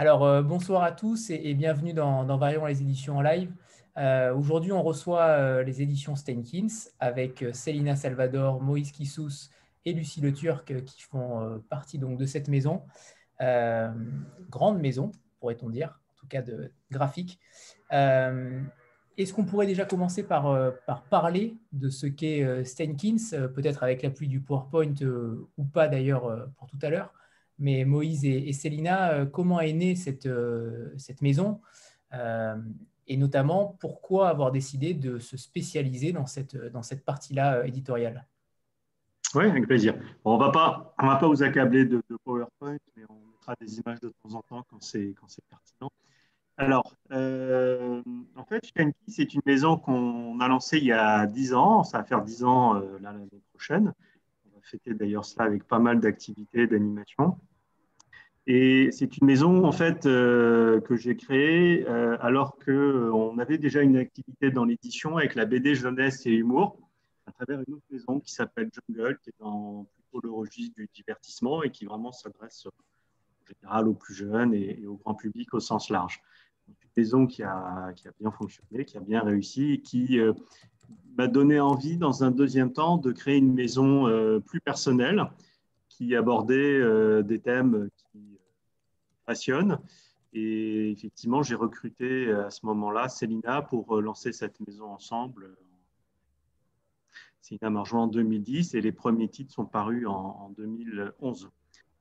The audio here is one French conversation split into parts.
Alors, euh, bonsoir à tous et, bienvenue dans, dans, les éditions en live. Euh, aujourd'hui, on reçoit euh, les éditions Steinkins avec Célina Salvador, Moïse Kissous et Lucie Le Turc qui font partie donc, de cette maison. grande maison, pourrait-on dire, en tout cas de graphique. Est-ce qu'on pourrait déjà commencer par, par parler de ce qu'est Steinkins, peut-être avec l'appui du PowerPoint ou pas d'ailleurs pour tout à l'heure? Mais Moïse et, Célina, euh, comment est née cette, euh, maison euh, et notamment pourquoi avoir décidé de se spécialiser dans cette, dans cette partie-là éditoriale? Oui, avec plaisir. on ne va pas vous accabler de, PowerPoint, mais on mettra des images de temps en temps quand c'est pertinent. Alors, en fait, Shenki, c'est une maison qu'on a lancée il y a 10 ans. Ça va faire 10 ans l'année prochaine. Fêter d'ailleurs cela avec pas mal d'activités, d'animation. Et c'est une maison en fait euh, que j'ai créée euh, alors qu'on euh, avait déjà une activité dans l'édition avec la BD jeunesse et humour à travers une autre maison qui s'appelle Jungle, qui est dans plutôt le registre du divertissement et qui vraiment s'adresse en général aux plus jeunes et, au grand public au sens large. une maison qui a, qui a, bien fonctionné, qui a bien réussi et qui m'a donné envie dans un deuxième temps de créer une maison plus personnelle qui abordait des thèmes qui passionne. Et effectivement, j'ai recruté euh, à ce moment-là Célina pour euh, lancer cette maison ensemble. Célina m'a rejoint en 2010 et les premiers titres sont parus en, 2011,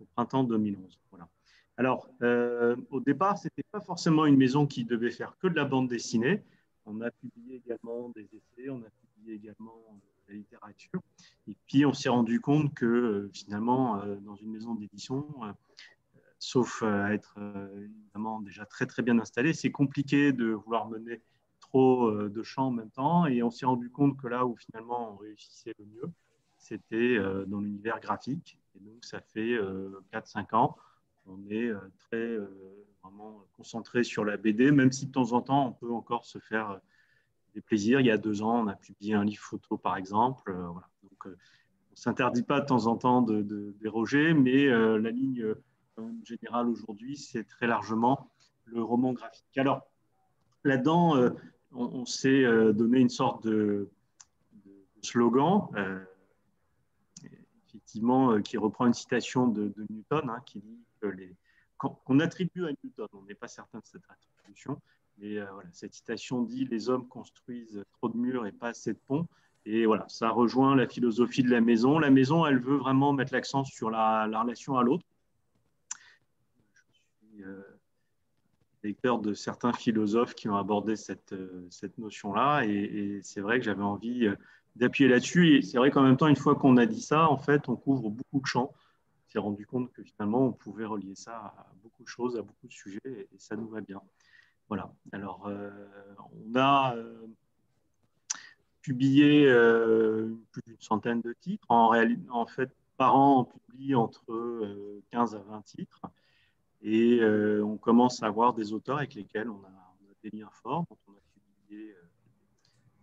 au printemps 2011. Voilà. Alors, euh, au départ, ce n'était pas forcément une maison qui devait faire que de la bande dessinée. On a publié également des essais, on a publié également de la littérature. Et puis, on s'est rendu compte que finalement, dans une maison d'édition, sauf à euh, être euh, évidemment déjà très très bien installé. C'est compliqué de vouloir mener trop euh, de champs en même temps et on s'est rendu compte que là où finalement on réussissait le mieux, c'était dans l'univers graphique. Et donc ça fait 4-5 ans, on est très vraiment concentré sur la BD, même si de temps en temps on peut encore se faire des plaisirs. Il y a deux ans, on a publié un livre photo par exemple. Voilà. Donc on ne s'interdit pas de temps en temps de, déroger, mais la ligne général aujourd'hui, c'est très largement le roman graphique. Alors, là-dedans, euh, on, s'est euh, donné une sorte de, slogan, euh, effectivement, qui reprend une citation de, Newton, hein, qui dit que les, qu'on attribue à Newton, on n'est pas certain de cette attribution, voilà, cette citation dit les hommes construisent trop de murs et pas assez de ponts. Et voilà, ça rejoint la philosophie de la maison. La maison, elle veut vraiment mettre l'accent sur la relation à l'autre euh, lecteur de certains philosophes qui ont abordé cette, euh, cette notion-là. Et, c'est vrai que j'avais envie euh, d'appuyer là-dessus. Et c'est vrai qu'en même temps, une fois qu'on a dit ça, en fait, on couvre beaucoup de champs. On s'est rendu compte que finalement, on pouvait relier ça à beaucoup de choses, à beaucoup de sujets, et, ça nous va bien. Voilà. Alors, on a publié plus d'une centaine de titres. En, en fait, par an, on publie entre 15 à 20 titres. Et euh, on commence à avoir des auteurs avec lesquels on a, des liens forts, dont on a publié euh,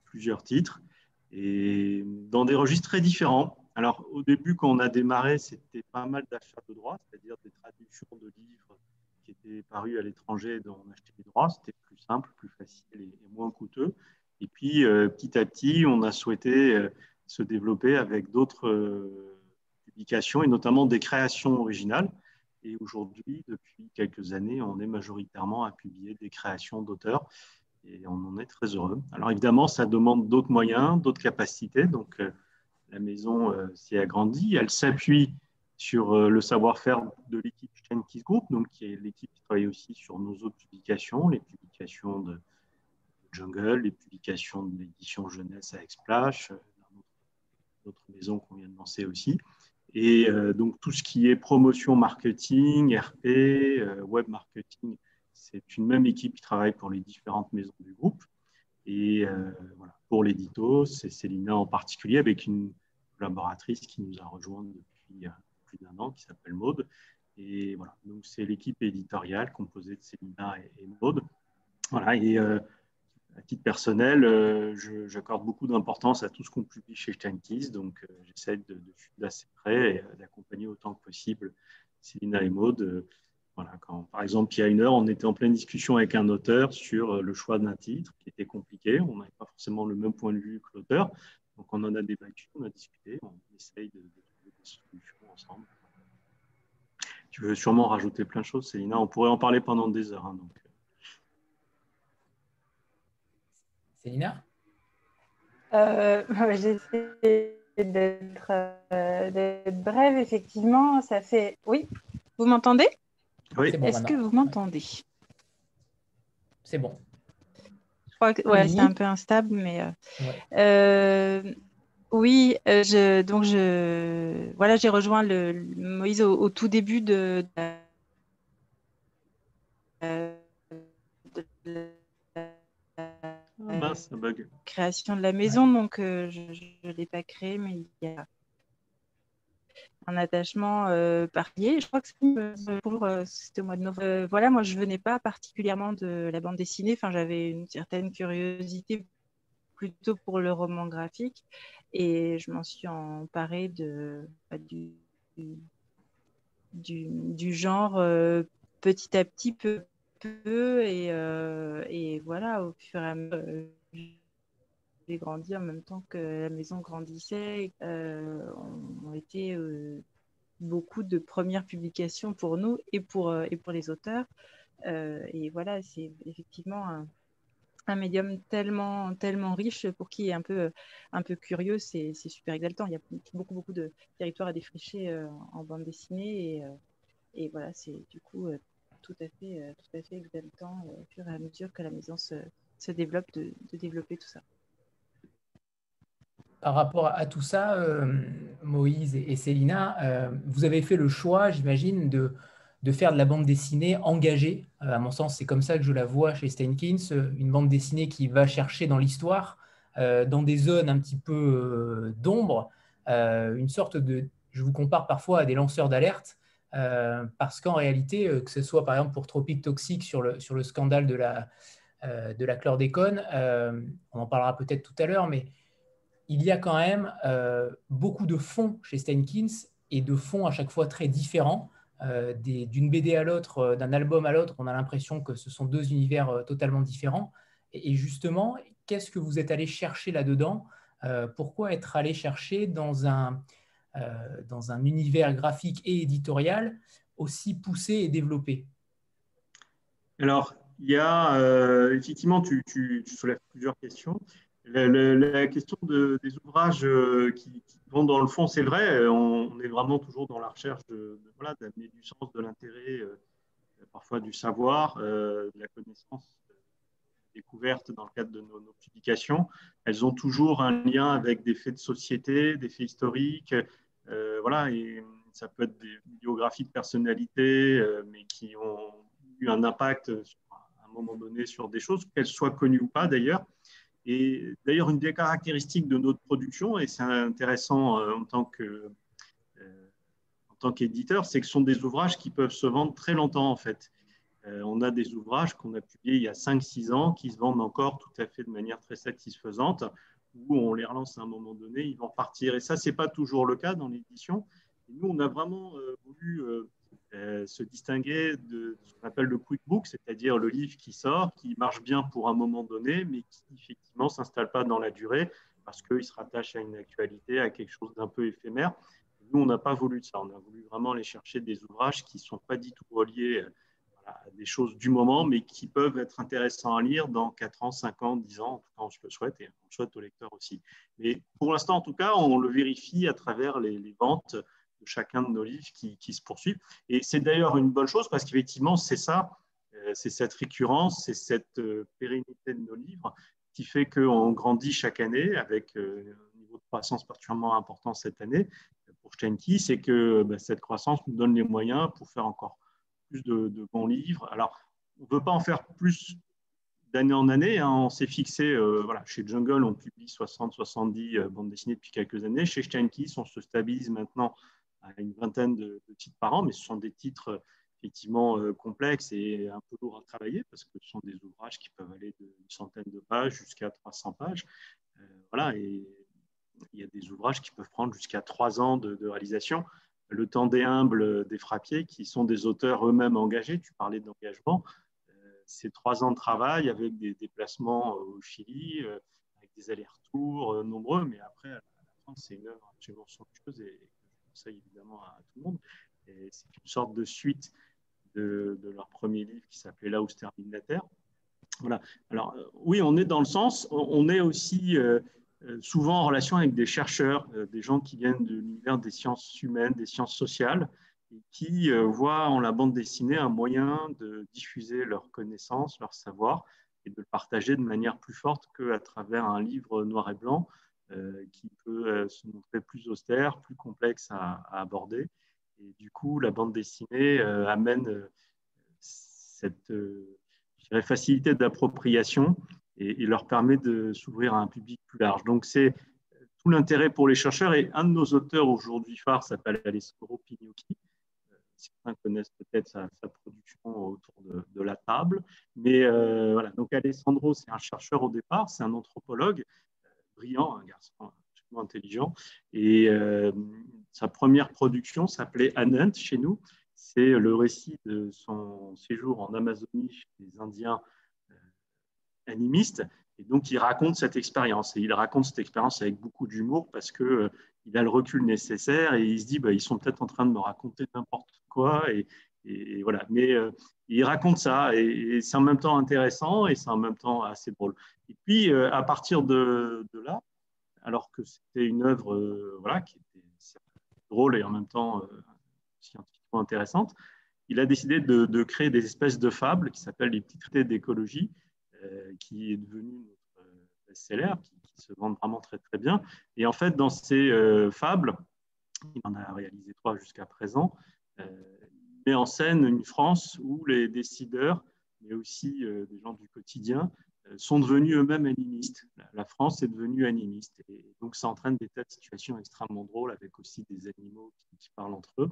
plusieurs titres, et dans des registres très différents. Alors, au début, quand on a démarré, c'était pas mal d'affaires de droit, c'est-à-dire des traductions de livres qui étaient parus à l'étranger dont on achetait les droits. C'était plus simple, plus facile et, moins coûteux. Et puis, euh, petit à petit, on a souhaité se développer avec d'autres publications et notamment des créations originales. Et aujourd'hui, depuis quelques années, on est majoritairement à publier des créations d'auteurs et on en est très heureux. Alors évidemment, ça demande d'autres moyens, d'autres capacités. Donc euh, la maison euh, s'est agrandie. Elle s'appuie sur euh, le savoir-faire de l'équipe Kiss Group, donc qui est l'équipe qui travaille aussi sur nos autres publications, les publications de Jungle, les publications de l'édition jeunesse à Explash, d'autres maisons qu'on vient de lancer aussi. Et euh, donc, tout ce qui est promotion marketing, RP, euh, web marketing, c'est une même équipe qui travaille pour les différentes maisons du groupe. Et euh, voilà, pour l'édito, c'est Célina en particulier, avec une collaboratrice qui nous a rejoint depuis d'un an, qui s'appelle Maude. Et voilà, donc c'est l'équipe éditoriale composée de Célina et, et Maude. Voilà, et à titre personnel, euh, j'accorde beaucoup d'importance à tout ce qu'on publie chez Steinkies, donc euh, j'essaie de, suivre d'assez près et euh, d'accompagner autant que possible Célina et Maud Voilà, par exemple, il y a une heure, on était en pleine discussion avec un auteur sur le choix d'un titre qui était compliqué. On n'avait pas forcément le même point de vue que l'auteur. Donc, on en a débattu, on a discuté, on essaye de ensemble. Tu veux sûrement rajouter plein de choses, Célina? On pourrait en parler pendant des heures. Hein, donc. Célina? Euh, J'essaie euh, d'être brève, effectivement. Ça fait. Oui, vous m'entendez? Oui. Est-ce que vous m'entendez? C'est bon. Je crois que ouais, c'est un peu instable, mais. Euh, euh, oui, je, donc je voilà, j'ai rejoint le, Moïse au, tout début de, de, de bug. création de la maison, donc je ne l'ai pas créé, mais il y a un attachement euh, particulier. Je crois que euh, c'était au mois de novembre. Euh, voilà, moi, je venais pas particulièrement de la bande dessinée. Enfin, j'avais une certaine curiosité plutôt pour le roman graphique et je m'en suis emparée de, bah, du, du, genre petit à petit, peu, peu et, et, voilà, au fur et à mesure j'ai grandi en même temps que la maison grandissait. Euh, été euh, beaucoup de premières publications pour nous et pour, euh, et pour les auteurs. Euh, et voilà, c'est effectivement un, un, médium tellement, tellement riche pour qui est un peu, un peu curieux, c'est super exaltant. Il y a beaucoup, beaucoup de territoires à défricher en bande dessinée. Et, et voilà, c'est du coup tout à fait, tout à fait exaltant au fur et à mesure que la maison se, développe, de, développer tout ça par rapport à tout ça, euh, Moïse et, Célina, euh, vous avez fait le choix, j'imagine, de, de, faire de la bande dessinée engagée. Euh, à mon sens, c'est comme ça que je la vois chez Steinkins, une bande dessinée qui va chercher dans l'histoire, dans des zones un petit peu d'ombre, une sorte de... Je vous compare parfois à des lanceurs d'alerte, parce qu'en réalité, que ce soit par exemple pour Tropic Toxic sur le, sur le scandale de la, de la chlordécone, on en parlera peut-être tout à l'heure, mais il y a quand même euh, beaucoup de fonds chez Steinkins et de fonds à chaque fois très différents. Euh, d'une BD à l'autre, euh, d'un album à l'autre, on a l'impression que ce sont deux univers totalement différents. Et, justement, qu'est-ce que vous êtes allé chercher là-dedans Pourquoi être allé chercher dans un, dans un univers graphique et éditorial aussi poussé et développé? Alors, il y a effectivement, tu, soulèves plusieurs questions. La, question des ouvrages euh, qui, vont dans le fond, c'est vrai, on, est vraiment toujours dans la recherche de, voilà, d'amener du sens, de l'intérêt, euh, parfois du savoir, euh, de la connaissance découverte dans le cadre de nos, publications. Elles ont toujours un lien avec des faits de société, des faits historiques, voilà, et ça peut être des biographies de personnalités, mais qui ont eu un impact à un moment donné sur des choses, qu'elles soient connues ou pas d'ailleurs. Et d'ailleurs, une des caractéristiques de notre production, et c'est intéressant euh, en tant que euh, en tant qu'éditeur, c'est que ce sont des ouvrages qui peuvent se vendre très longtemps en fait. Euh, on a des ouvrages qu'on a publiés il y a 5-6 ans qui se vendent encore tout à fait de manière très satisfaisante, où on les relance à un moment donné, ils vont partir. Et ça, ce n'est pas toujours le cas dans l'édition. Nous, on a vraiment voulu euh, se distinguer de ce qu'on appelle le quick book, c'est-à-dire le livre qui sort, qui marche bien pour un moment donné, mais qui effectivement ne s'installe pas dans la durée parce qu'il se rattache à une actualité, à quelque chose d'un peu éphémère. Nous, on n'a pas voulu ça. On a voulu vraiment aller chercher des ouvrages qui ne sont pas du tout reliés à des choses du moment, mais qui peuvent être intéressants à lire dans 4 ans, 5 ans, 10 ans. En tout cas, on le souhaite et on le souhaite au lecteur aussi. Mais pour l'instant, en tout cas, on le vérifie à travers les ventes chacun de nos livres qui, se poursuivent. Et c'est d'ailleurs une bonne chose parce qu'effectivement, c'est ça, euh, c'est cette récurrence, c'est cette euh, pérennité de nos livres qui fait qu'on grandit chaque année avec euh, un niveau de croissance particulièrement important cette année pour Steinke, c'est que bah, cette croissance nous donne les moyens pour faire encore plus de, bons livres. Alors, on ne veut pas en faire plus d'année en année. Hein. On s'est fixé, voilà, chez Jungle, on publie 60-70 bandes dessinées depuis quelques années. Chez Steinke, on se stabilise maintenant à une vingtaine de, titres par an, mais ce sont des titres effectivement euh, complexes et un peu lourds à travailler parce que ce sont des ouvrages qui peuvent aller d'une centaine de pages jusqu'à 300 pages. Euh, voilà, et il y a des ouvrages qui peuvent prendre jusqu'à trois ans de, réalisation. le temps des humbles des frappiers, qui sont des auteurs eux-mêmes engagés. Tu parlais d'engagement. C'est trois ans de travail avec des déplacements au Chili, avec des allers-retours nombreux, mais après, la fin, c'est une œuvre absolument somptueuse et conseille évidemment à tout le monde. C'est une sorte de suite de, leur premier livre qui s'appelait Là où se termine la Terre. Voilà. Alors, euh, oui, on est dans le sens, on est aussi euh, euh, souvent en relation avec des chercheurs, des gens qui viennent de l'univers des sciences humaines, des sciences sociales, et qui voient en la bande dessinée un moyen de diffuser leurs connaissances, leur savoir, et de le partager de manière plus forte qu'à travers un livre noir et blanc qui peut se montrer plus austère, plus complexe à aborder. Et du coup, la bande dessinée euh, amène euh, cette euh, facilité d'appropriation et, leur permet de s'ouvrir à un public plus large. Donc, c'est tout l'intérêt pour les chercheurs. Et un de nos auteurs aujourd'hui phare s'appelle Alessandro Pignocchi. Certains connaissent peut-être sa, production autour de, la table. Mais voilà, donc Alessandro, c'est un chercheur au départ, c'est un anthropologue brillant, un garçon intelligent. Et euh, sa première production s'appelait Anant chez nous. C'est le récit de son séjour en Amazonie chez les Indiens euh, animistes. Et donc, il raconte cette expérience. Et il raconte cette expérience avec beaucoup d'humour parce qu'il euh, il a le recul nécessaire et il se dit bah, ils sont peut-être en train de me raconter n'importe quoi. Et, et, voilà. Mais il raconte ça et, c'est en même temps intéressant et c'est en même temps assez drôle. Et puis, à partir de, là, alors que c'était une œuvre euh, voilà, qui était drôle et en même temps euh, scientifiquement intéressante. Il a décidé de, créer des espèces de fables qui s'appellent les petits traités d'écologie, euh, qui est devenu notre best-seller, qui, se vendent vraiment très très bien. Et en fait, dans ces fables, il en a réalisé trois jusqu'à présent, met en scène une France où les décideurs, mais aussi des gens du quotidien, sont devenus eux-mêmes animistes. La France est devenue animiste. Et donc, ça entraîne des tas de situations extrêmement drôles avec aussi des animaux qui, parlent entre eux.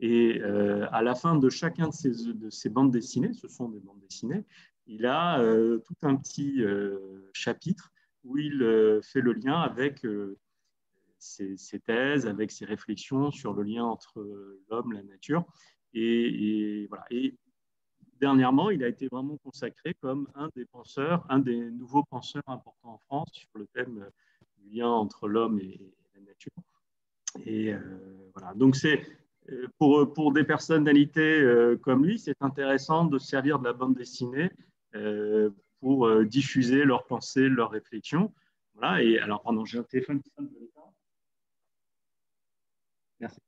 Et euh, à la fin de chacun de ces, de ces, bandes dessinées, ce sont des bandes dessinées, il a euh, tout un petit euh, chapitre où il fait le lien avec ses, thèses, avec ses réflexions sur le lien entre l'homme, la nature. Et, voilà. Et dernièrement, il a été vraiment consacré comme un des penseurs, un des nouveaux penseurs importants en France sur le thème euh, du lien entre l'homme et, la nature. Et euh, voilà, donc c'est euh, pour, pour des personnalités comme lui, c'est intéressant de servir de la bande dessinée pour diffuser leurs pensées, leurs réflexions. Voilà, et alors, pardon, j'ai un téléphone qui sonne de. Merci.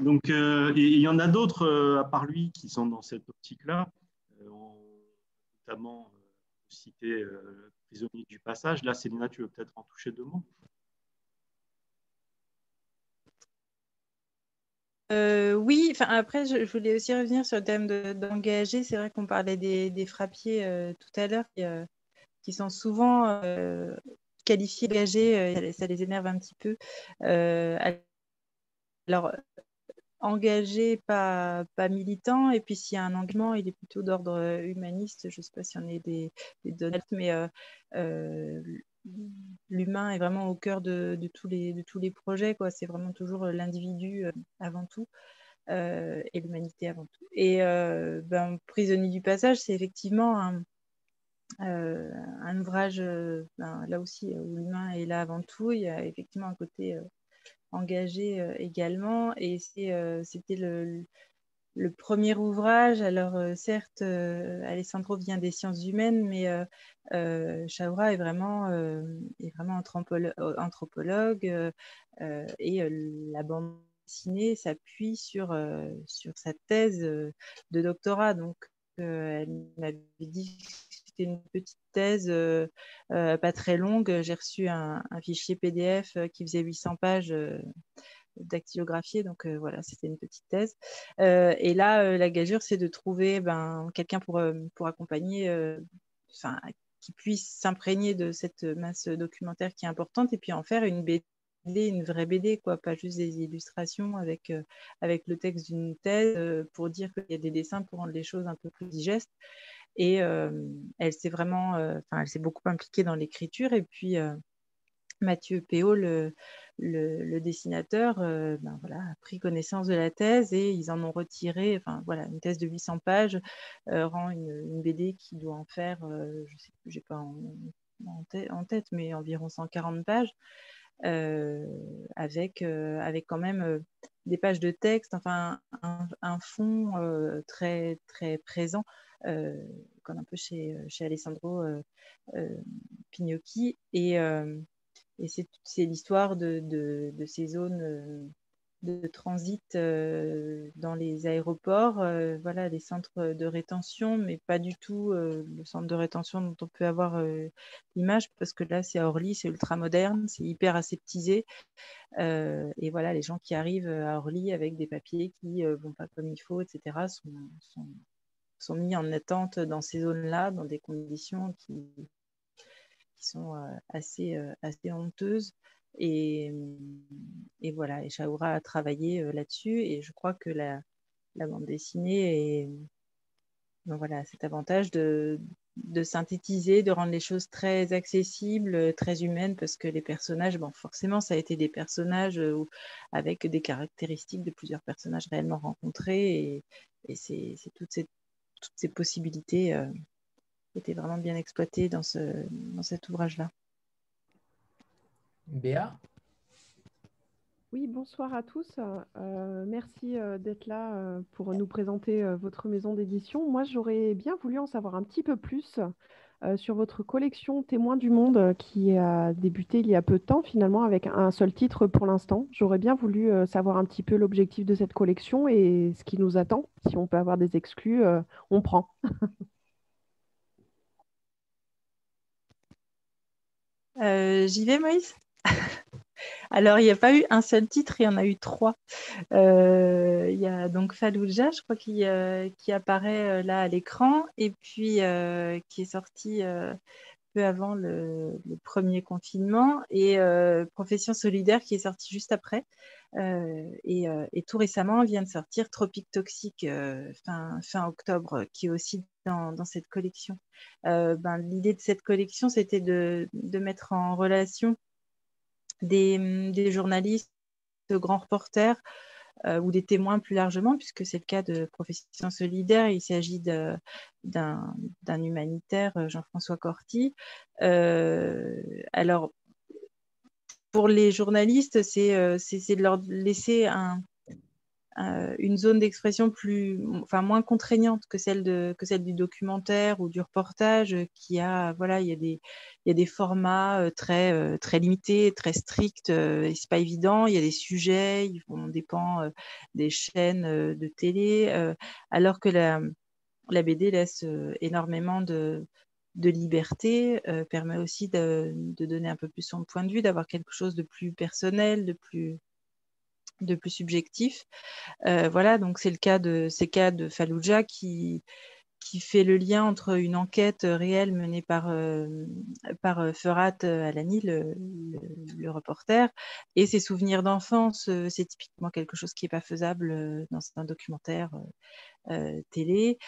Donc, euh, il y en a d'autres euh, à part lui qui sont dans cette optique-là. Euh, notamment citer Prisonnier du passage. Là, Célina, tu veux peut-être en toucher deux mots? Oui, enfin, après, je, voulais aussi revenir sur le thème d'engager. C'est vrai qu'on parlait des, frappiers tout à l'heure qui, sont souvent qualifiés d'engagés. Ça, les énerve un petit peu. alors, engagé, pas, militant. Et puis s'il y a un engagement, il est plutôt d'ordre euh, humaniste. Je ne sais pas si on est des, des mais euh, euh, l'humain est vraiment au cœur de, tous, les, projets. C'est vraiment toujours l'individu avant tout. et l'humanité avant tout. Et ben, Prisonnier du passage, c'est effectivement un, un ouvrage, ben, là aussi, où l'humain est là avant tout. Il y a effectivement un côté engagé euh, également. Et euh, c'était le, premier ouvrage. Alors, euh, certes, Alessandro vient des sciences humaines, mais Chavra est vraiment, est vraiment anthropologue, et la bande dessinée s'appuie sur, sur sa thèse de doctorat. Donc, elle m'avait dit une petite thèse euh, euh, pas très longue. J'ai reçu un, fichier PDF euh, qui faisait 800 pages dactylographié. Donc voilà, c'était une petite thèse. et là, la gageure, c'est de trouver ben, quelqu'un pour, pour accompagner, qui puisse s'imprégner de cette masse documentaire qui est importante et puis en faire une BD une vraie BD, quoi, pas juste des illustrations avec, avec le texte d'une thèse pour dire qu'il y a des dessins pour rendre les choses un peu plus digestes. Et elle s'est vraiment, enfin, elle s'est beaucoup impliquée dans l'écriture. Et puis, Mathieu Péot, le, dessinateur, ben voilà, a pris connaissance de la thèse et ils en ont retiré, enfin voilà, une thèse de 800 pages rend une, BD qui doit en faire, je sais plus, j'ai pas en, tête, mais environ 140 pages. Avec, avec quand même des pages de texte, enfin un, fond très, très présent, comme un peu chez, chez Alessandro Pignocchi. Et, et c'est l'histoire de, de, ces zones euh, de transit euh, dans les aéroports, euh, voilà, les centres de rétention, mais pas du tout le centre de rétention dont on peut avoir l'image, parce que là, c'est à Orly, c'est ultra moderne, c'est hyper aseptisé. et voilà, les gens qui arrivent à Orly avec des papiers qui ne vont pas comme il faut, etc., sont, mis en attente dans ces zones-là, dans des conditions qui, qui sont euh, assez, euh, assez honteuses. Et, voilà, et Shaoura a travaillé euh, là-dessus. Et je crois que la, bande dessinée est, ben voilà, cet avantage de, synthétiser, de rendre les choses très accessibles, très humaines, parce que les personnages, bon, forcément, ça a été des personnages avec des caractéristiques de plusieurs personnages réellement rencontrés, et, c'est toutes ces, possibilités était vraiment bien exploité dans, ce, dans cet ouvrage-là. Béa oui, bonsoir à tous. Euh, merci euh, d'être là euh, pour nous présenter votre maison d'édition. Moi, j'aurais bien voulu en savoir un petit peu plus sur votre collection Témoins du Monde qui a débuté il y a peu de temps, finalement, avec un seul titre pour l'instant. J'aurais bien voulu savoir un petit peu l'objectif de cette collection et ce qui nous attend. Si on peut avoir des exclus, on prend. Euh, j'y vais, Moïse? Alors, il n'y a pas eu un seul titre, il y en a eu trois. Euh, il y a donc Fallujah, je crois, qui, euh, qui apparaît là à l'écran, et puis qui est sorti peu avant le, premier confinement, et Profession solidaire qui est sorti juste après. Et, tout récemment, vient de sortir Tropique Toxique fin, octobre, qui est aussi dans, cette collection. Euh, ben, l'idée de cette collection, c'était de, mettre en relation des, des journalistes, de grands reporters euh, ou des témoins plus largement, puisque c'est le cas de Profession Solidaire. Il s'agit d'un humanitaire, Jean-François Corti. Euh, alors, pour les journalistes, c'est de leur laisser un, euh, une zone d'expression plus, enfin moins contraignante que celle de que celle du documentaire ou du reportage, qui a voilà, il y a des il y a des formats euh, très euh, très limités, très stricts, et c'est pas évident. Il y a des sujets, on dépend des chaînes de télé, alors que la la BD laisse énormément de de liberté, permet aussi de, de, donner un peu plus son point de vue, d'avoir quelque chose de plus personnel, de plus, de plus subjectif. Euh, voilà, donc c'est le cas de ces cas de Fallujah qui, qui fait le lien entre une enquête réelle menée par, euh, par euh, Ferhat Alani, le, le, reporter, et ses souvenirs d'enfance. C'est typiquement quelque chose qui n'est pas faisable dans un documentaire télé.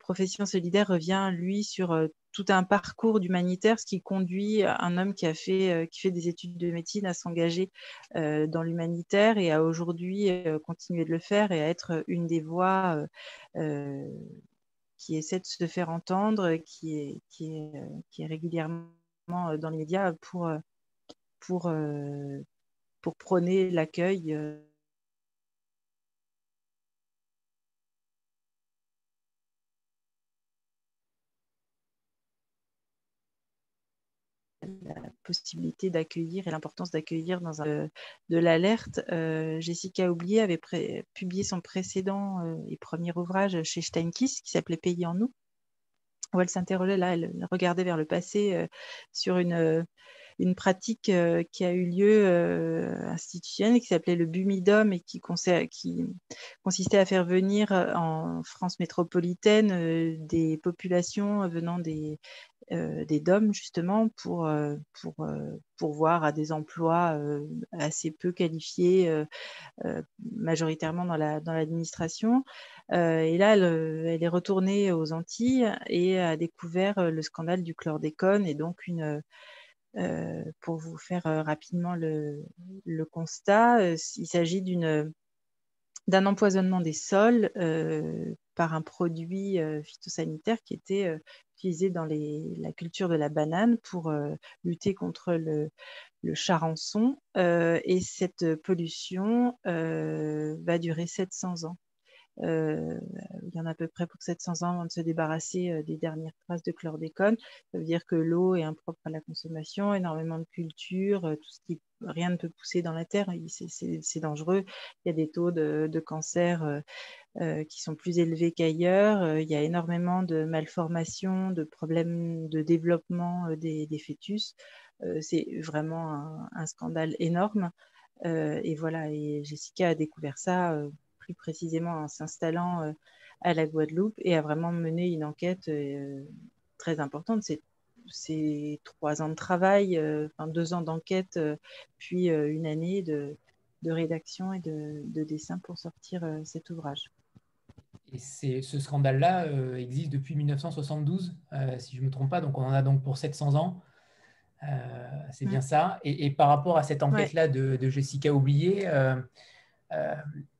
Profession solidaire revient, lui, sur tout un parcours d'humanitaire, ce qui conduit un homme qui a fait, euh, qui fait des études de médecine à s'engager euh, dans l'humanitaire et à aujourd'hui euh, continuer de le faire et à être une des voix qui essaie de se faire entendre, qui est, qui est, qui est régulièrement dans les médias pour, pour, pour prôner l'accueil la possibilité d'accueillir et l'importance d'accueillir dans un, de l'alerte. Euh, Jessica Oublié avait publié son précédent euh, et premier ouvrage chez Steinkiss qui s'appelait Pays en nous, où elle s'interrogeait là, elle regardait vers le passé euh, sur une une pratique qui a eu lieu institutionnelle qui s'appelait le Bumidom et qui, consistait à faire venir en France métropolitaine des populations venant des, euh, des DOM justement pour, euh, pour, euh, pour voir à des emplois assez peu qualifiés, majoritairement dans l'administration. La, dans et là, elle, est retournée aux Antilles et a découvert le scandale du chlordécone et donc une pour vous faire rapidement le, constat, il s'agit d'un empoisonnement des sols par un produit phytosanitaire qui était utilisé dans la culture de la banane pour lutter contre le, le charançon. et cette pollution va durer 700 ans. Euh, il y en a à peu près pour 700 ans avant de se débarrasser euh, des dernières traces de chlordécone. Ça veut dire que l'eau est impropre à la consommation, énormément de culture, euh, tout ce qui rien ne peut pousser dans la terre, c'est dangereux. Il y a des taux de, cancer qui sont plus élevés qu'ailleurs. il y a énormément de malformations, de problèmes de développement des, fœtus. c'est vraiment un, scandale énorme. et voilà, Jessica a découvert ça plus précisément en s'installant euh, à la Guadeloupe et a vraiment mené une enquête euh, très importante. C'est trois ans de travail, euh, enfin deux ans d'enquête, puis une année de, rédaction et de, dessin pour sortir cet ouvrage. Et ce scandale-là existe depuis 1972, si je ne me trompe pas, donc on en a donc pour 700 ans. c'est bien ça. Et, par rapport à cette enquête-là de, de, Jessica Oublié,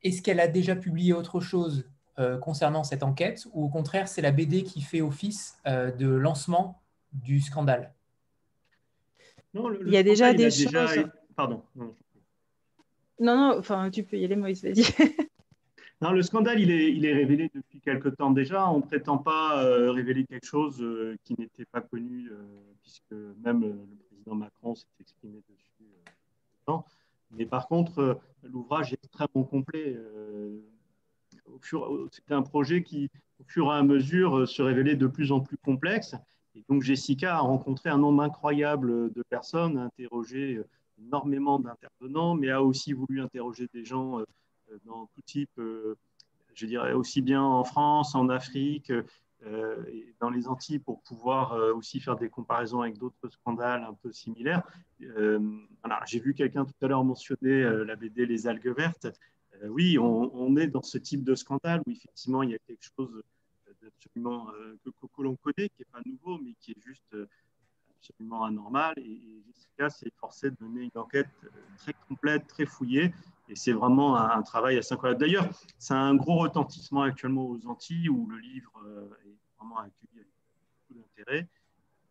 est-ce qu'elle a déjà publié autre chose euh, concernant cette enquête ou au contraire c'est la BD qui fait office euh, de lancement du scandale? Non, Il y a déjà des choses. Pardon. Non, non, enfin tu peux y aller Moïse, vas-y. non, le scandale il est, il est révélé depuis quelque temps déjà. On ne prétend pas révéler quelque chose qui n'était pas connu puisque même le président Macron s'est exprimé dessus. Mais par contre, euh, l'ouvrage est extrêmement complet. Euh, c'était un projet qui, au fur et à mesure, euh, se révélait de plus en plus complexe. Et donc, Jessica a rencontré un nombre incroyable de personnes, a interrogé énormément d'intervenants, mais a aussi voulu interroger des gens dans tout type, je dirais aussi bien en France, en Afrique, dans les Antilles pour pouvoir euh, aussi faire des comparaisons avec d'autres scandales un peu similaires. Euh, J'ai vu quelqu'un tout à l'heure mentionner la BD Les algues vertes. oui, on, est dans ce type de scandale où effectivement il y a quelque chose d'absolument que, que l'on connaît, qui n'est pas nouveau, mais qui est juste absolument anormal. Et, Jessica s'est forcée de mener une enquête très complète, très fouillée. Et c'est vraiment un, travail assez incroyable. D'ailleurs, c'est un gros retentissement actuellement aux Antilles où le livre est vraiment accueilli avec beaucoup d'intérêt.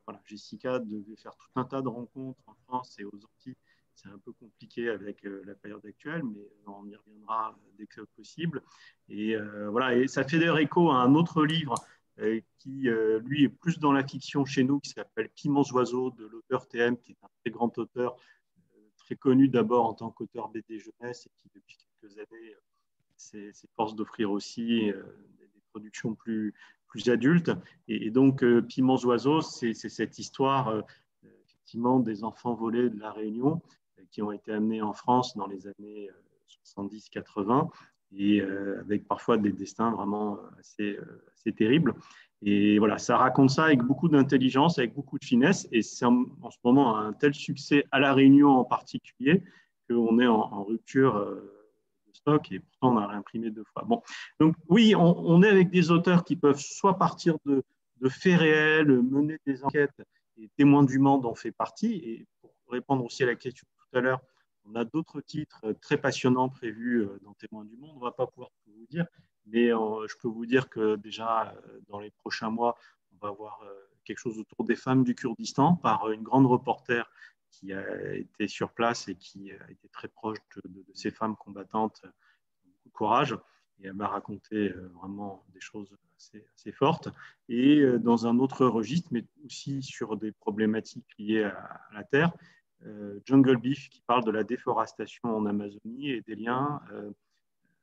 Voilà, Jessica devait faire tout un tas de rencontres en France et aux Antilles. C'est un peu compliqué avec euh, la période actuelle, mais on y reviendra dès que possible. Et euh, voilà, et ça fait d'ailleurs écho à un autre livre euh, qui, lui, est plus dans la fiction chez nous, qui s'appelle Piments oiseaux de l'auteur TM, qui est un très grand auteur, très connu d'abord en tant qu'auteur BD jeunesse et qui, depuis quelques années, s'efforce d'offrir aussi des productions plus, plus adulte. Et, donc, euh, Piments oiseaux, c'est cette histoire euh, effectivement des enfants volés de la Réunion euh, qui ont été amenés en France dans les années 70-80 et avec parfois des destins vraiment assez, assez, terribles. Et voilà, ça raconte ça avec beaucoup d'intelligence, avec beaucoup de finesse. Et c'est en, ce moment un tel succès à La Réunion en particulier qu'on est en, rupture stock et pourtant on a réimprimé deux fois. Bon, donc oui, on, est avec des auteurs qui peuvent soit partir de, faits réels, mener des enquêtes, et Témoins du Monde en fait partie. Et pour répondre aussi à la question tout à l'heure, on a d'autres titres très passionnants prévus euh, dans Témoins du Monde. On ne va pas pouvoir tout vous dire, mais euh, je peux vous dire que déjà euh, dans les prochains mois, on va avoir quelque chose autour des femmes du Kurdistan par une grande reporter qui a été sur place et qui a été très proche de, ces femmes combattantes, beaucoup de courage. Et elle m'a raconté euh, vraiment des choses assez, fortes. Et euh, dans un autre registre, mais aussi sur des problématiques liées à, la terre, euh, Jungle Beef qui parle de la déforestation en Amazonie et des liens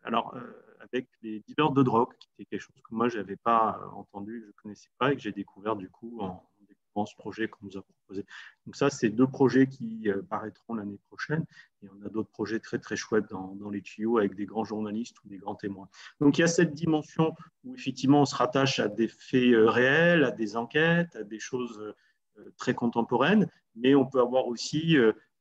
alors, avec les dealers de drogue, qui était quelque chose que moi, je n'avais pas entendu, je ne connaissais pas et que j'ai découvert du coup en, ce projet qu'on nous a proposé. Donc ça, c'est deux projets qui euh, paraîtront l'année prochaine. Et on a d'autres projets très, très chouettes dans, les tuyaux avec des grands journalistes ou des grands témoins. Donc il y a cette dimension où effectivement on se rattache à des faits euh, réels, à des enquêtes, à des choses euh, très contemporaines, mais on peut avoir aussi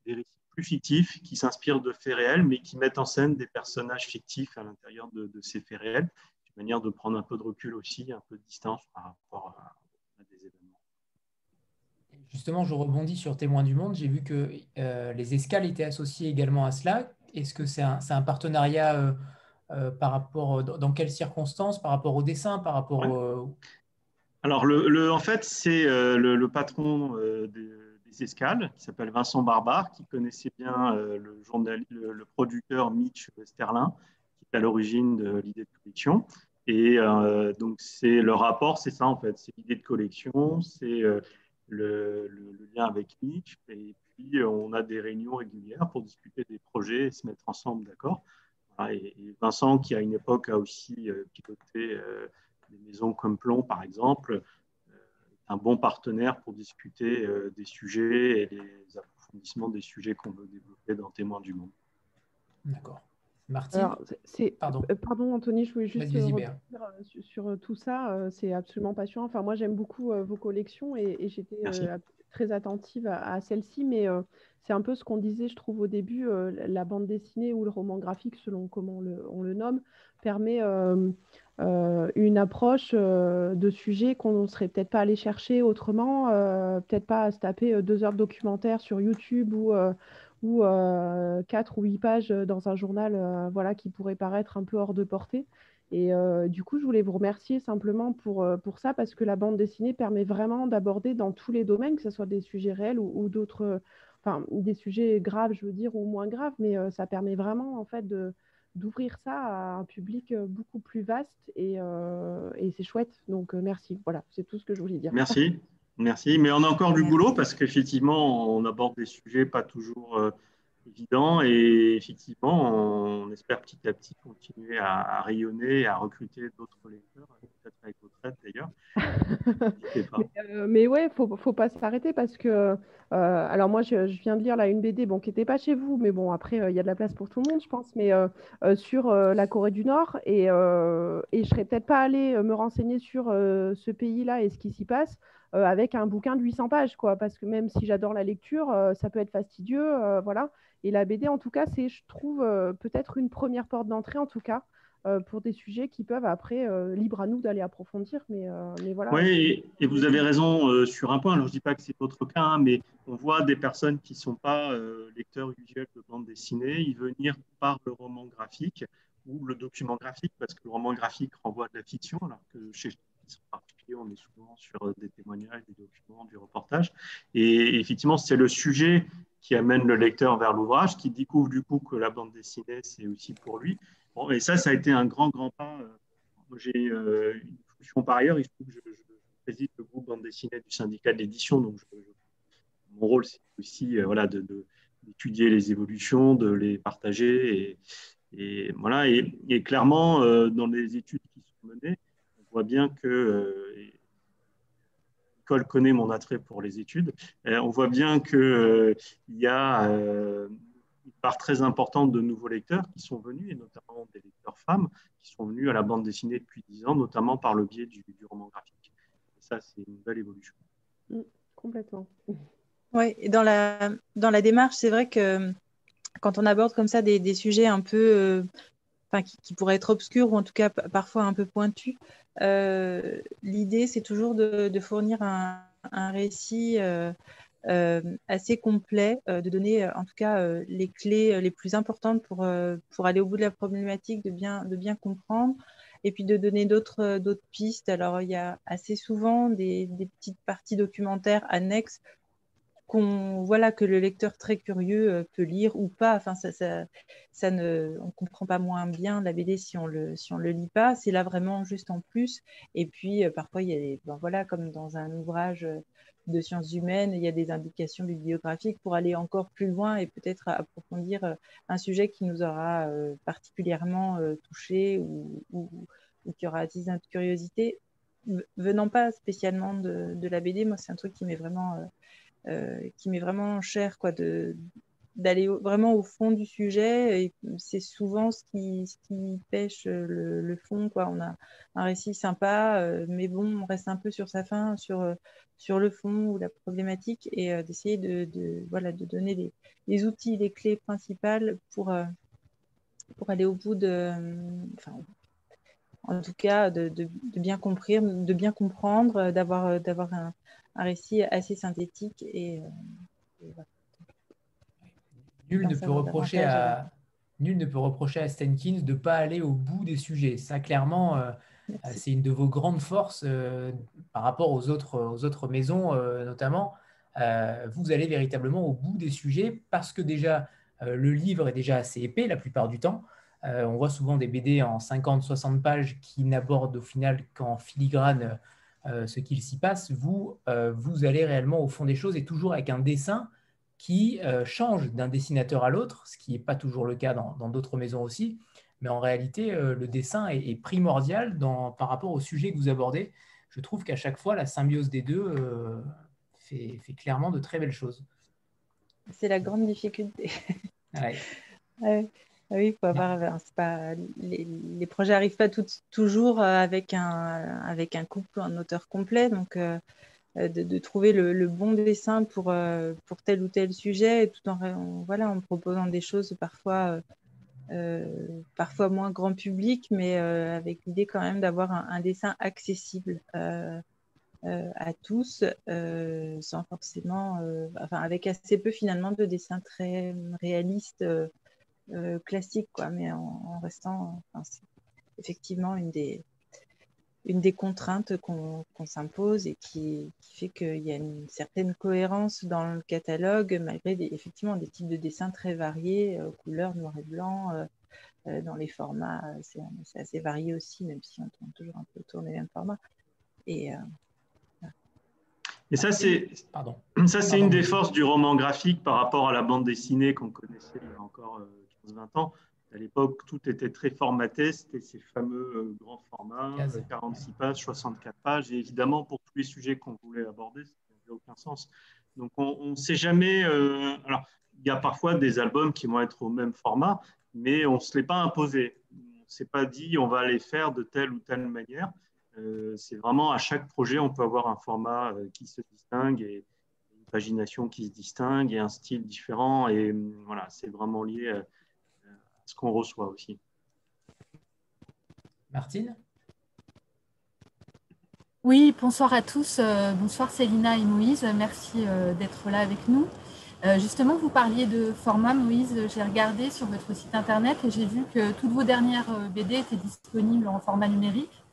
des récits plus fictifs qui s'inspirent de faits réels, mais qui mettent en scène des personnages fictifs à l'intérieur de, de, ces faits réels, une manière de prendre un peu de recul aussi, un peu de distance par rapport à, justement, je rebondis sur Témoins du Monde. J'ai vu que les escales étaient associées également à cela. Est-ce que c'est un, un, partenariat par rapport, dans quelles circonstances, par rapport au dessin, par rapport au... Alors, le, en fait, c'est le, patron des, escales, qui s'appelle Vincent Barbare, qui connaissait bien le, journal, le, producteur Mitch Sterlin, qui est à l'origine de l'idée de collection. Et donc, c'est le rapport, c'est ça en fait, c'est l'idée de collection, c'est le, lien avec Mitch. Et puis, on a des réunions régulières pour discuter des projets et se mettre ensemble d'accord? Et, Vincent, qui à une époque a aussi euh, piloté euh, des maisons comme Plomb, par exemple, euh, est un bon partenaire pour discuter des sujets et les approfondissements des sujets qu'on veut développer dans Témoins du Monde. D'accord. Martine pardon. pardon. Anthony, je voulais juste revenir sur, tout ça. c'est absolument passionnant. Enfin, moi, j'aime beaucoup vos collections et, j'étais très attentive à, celle-ci, mais c'est un peu ce qu'on disait, je trouve, au début, la bande dessinée ou le roman graphique, selon comment on le, nomme, permet une approche de sujets qu'on ne serait peut-être pas allé chercher autrement, peut-être pas à se taper deux heures de documentaire sur YouTube ou ou quatre ou huit pages dans un journal voilà, qui pourrait paraître un peu hors de portée. Et du coup, je voulais vous remercier simplement pour, pour ça, parce que la bande dessinée permet vraiment d'aborder dans tous les domaines, que ce soit des sujets réels ou, d'autres, enfin, des sujets graves, je veux dire, ou moins graves, mais ça permet vraiment, en fait, de, d'ouvrir ça à un public beaucoup plus vaste et, et c'est chouette. Donc, merci. Voilà, c'est tout ce que je voulais dire. Merci. Merci. Mais on a encore du boulot parce qu'effectivement, on aborde des sujets pas toujours évident. Et effectivement, on espère petit à petit continuer à, rayonner et à recruter d'autres lecteurs, peut-être avec votre aide d'ailleurs. mais, mais, ouais, il ne faut pas s'arrêter parce que, euh, alors moi, je, viens de lire là une BD bon, qui n'était pas chez vous, mais bon, après, euh, il y a de la place pour tout le monde, je pense, mais euh, sur la Corée du Nord. Et, et je ne serais peut-être pas allée me renseigner sur ce pays-là et ce qui s'y passe. avec un bouquin de 800 pages, quoi, parce que même si j'adore la lecture, ça peut être fastidieux, voilà. Et la BD, en tout cas, c'est, je trouve, euh, peut-être une première porte d'entrée, en tout cas, euh, pour des sujets qui peuvent après, euh, libre à nous d'aller approfondir. Mais, mais voilà. Oui, et, vous avez raison sur un point. Alors, je ne dis pas que c'est votre cas, hein, mais on voit des personnes qui ne sont pas lecteurs usuels de bande dessinée, ils venir par le roman graphique ou le document graphique, parce que le roman graphique renvoie de la fiction, alors que chez en particulier, on est souvent sur des témoignages, des documents, du reportage. Et effectivement, c'est le sujet qui amène le lecteur vers l'ouvrage, qui découvre du coup que la bande dessinée, c'est aussi pour lui. Bon, et ça, ça a été un grand, grand pas. J'ai euh, une fonction par ailleurs, il trouve que je, préside le groupe bande dessinée du syndicat de l'édition, donc mon rôle, c'est aussi euh, voilà, d'étudier les évolutions, de les partager. Et, et voilà, et, clairement, euh, dans les études qui sont menées, on voit bien que, connaît mon attrait pour les études. on voit bien qu'il euh, y a euh, une part très importante de nouveaux lecteurs qui sont venus, et notamment des lecteurs femmes, qui sont venus à la bande dessinée depuis 10 ans, notamment par le biais du, roman graphique. Et ça, c'est une belle évolution. Mm, complètement. Oui, et dans la, dans la démarche, c'est vrai que quand on aborde comme ça des, sujets un peu, euh, enfin, qui, qui, pourraient être obscurs ou en tout cas parfois un peu pointus, euh, l'idée, c'est toujours de, fournir un, récit euh, euh, assez complet, de donner en tout cas les clés les plus importantes pour, pour aller au bout de la problématique, de bien, de bien comprendre et puis de donner d'autres pistes. Alors, il y a assez souvent des, petites parties documentaires annexes qu'on voilà que le lecteur très curieux euh, peut lire ou pas. Enfin, ça, ça, ne, on comprend pas moins bien la BD si on le si on le lit pas. C'est là vraiment juste en plus. Et puis euh, parfois il y a ben, voilà comme dans un ouvrage de sciences humaines, il y a des indications bibliographiques pour aller encore plus loin et peut-être approfondir euh, un sujet qui nous aura particulièrement touché ou, qui aura attisé notre curiosité. Venant pas spécialement de, de la BD, moi c'est un truc qui m'est vraiment euh, qui m'est vraiment cher, quoi, de d'aller vraiment au fond du sujet. Et c'est souvent ce qui, ce qui pêche le, fond. Quoi. On a un récit sympa, euh, mais bon, on reste un peu sur sa fin, sur, sur le fond ou la problématique, et euh, d'essayer de, de, voilà, de donner les, les, outils, les clés principales pour, pour aller au bout de. Enfin, en tout cas, de, de, bien comprendre, de bien comprendre, d'avoir, d'avoir un, récit assez synthétique et, Nul ne, peut reprocher à, nul ne peut reprocher à Stenkins de ne pas aller au bout des sujets. Ça, clairement, c'est une de vos grandes forces par rapport aux autres, aux autres maisons, notamment. vous allez véritablement au bout des sujets parce que déjà, le livre est déjà assez épais la plupart du temps. Euh, on voit souvent des BD en 50-60 pages qui n'abordent au final qu'en filigrane euh, ce qu'il s'y passe. Vous, euh, vous allez réellement au fond des choses et toujours avec un dessin qui change d'un dessinateur à l'autre, ce qui n'est pas toujours le cas dans d'autres maisons aussi. Mais en réalité, le dessin est, primordial par rapport au sujet que vous abordez. Je trouve qu'à chaque fois, la symbiose des deux fait, clairement de très belles choses. C'est la grande difficulté. ouais. oui, faut avoir, pas, les, projets n'arrivent pas toujours euh, avec un, avec un couple, un auteur complet. Donc, euh, euh, de, trouver le, bon dessin pour, pour tel ou tel sujet, tout en, voilà, en proposant des choses parfois, parfois moins grand public, mais avec l'idée quand même d'avoir un, dessin accessible à tous, sans forcément, enfin, avec assez peu finalement de dessins très réalistes euh, classique, quoi, mais en, restant, effectivement une des, une des contraintes qu'on s'impose et qui, fait qu'il y a une certaine cohérence dans le catalogue, malgré effectivement des types de dessins très variés, euh, couleurs, noir et blanc, euh, dans les formats, c'est assez varié aussi, même si on tourne toujours un peu autour des mêmes formats. Et, et ça, c'est ça, c'est une des forces du roman graphique par rapport à la bande dessinée qu'on connaissait il y a encore 20 ans. À l'époque, tout était très formaté. C'était ces fameux euh, grands formats, 46 pages, 64 pages. Et évidemment, pour tous les sujets qu'on voulait aborder, ça n'avait aucun sens. Donc, on ne sait jamais. Euh, alors, il y a parfois des albums qui vont être au même format, mais on ne se l'est pas imposé. On ne s'est pas dit on va les faire de telle ou telle manière. Euh, c'est vraiment à chaque projet, on peut avoir un format qui se distingue et une pagination qui se distingue et un style différent. Et voilà, c'est vraiment lié ce qu'on reçoit aussi. Martine? Oui, bonsoir à tous. Euh, bonsoir Célina et Moïse. Merci euh, d'être là avec nous. Euh, justement, vous parliez de format, Moïse. J'ai regardé sur votre site internet et j'ai vu que toutes vos dernières BD étaient disponibles en format numérique.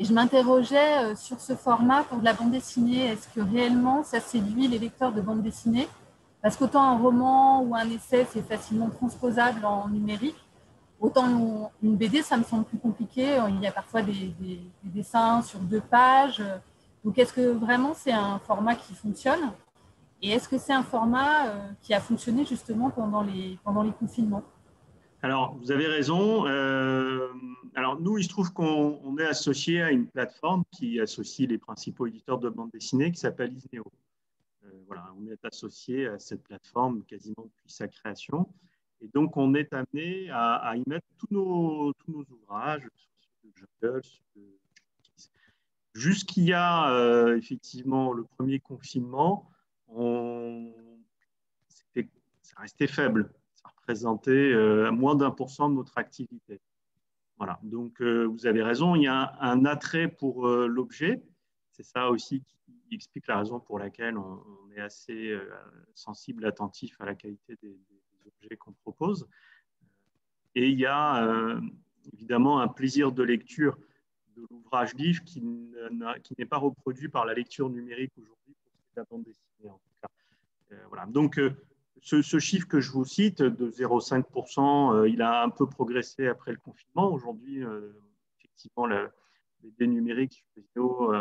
Et je m'interrogeais sur ce format pour de la bande dessinée. Est-ce que réellement ça séduit les lecteurs de bande dessinée? Parce qu'autant un roman ou un essai, c'est facilement transposable en numérique, autant une BD, ça me semble plus compliqué. Il y a parfois des, dessins sur deux pages. Donc, est-ce que vraiment c'est un format qui fonctionne? Et est-ce que c'est un format euh, qui a fonctionné justement pendant les, confinements? Alors, vous avez raison. Euh, alors, nous, il se trouve qu'on est associé à une plateforme qui associe les principaux éditeurs de bande dessinée qui s'appelle Isneo on est associé à cette plateforme quasiment depuis sa création. Et donc, on est amené à, y mettre tous nos, tous nos ouvrages, Jusqu'il y a euh, effectivement le premier confinement, on, ça restait faible. Ça représentait euh, moins d'un pour cent de notre activité. Voilà. Donc, euh, vous avez raison, il y a un attrait pour l'objet. C'est ça aussi qui explique la raison pour laquelle on, est assez euh, sensible, attentif à la qualité des, objets qu'on propose. Et il y a euh, évidemment un plaisir de lecture de l'ouvrage livre qui n'est pas reproduit par la lecture numérique aujourd'hui pour la bande dessinée en tout cas. Euh, voilà. Donc ce, chiffre que je vous cite de 0,5%, il a un peu progressé après le confinement. Aujourd'hui, effectivement, le, les numériques sur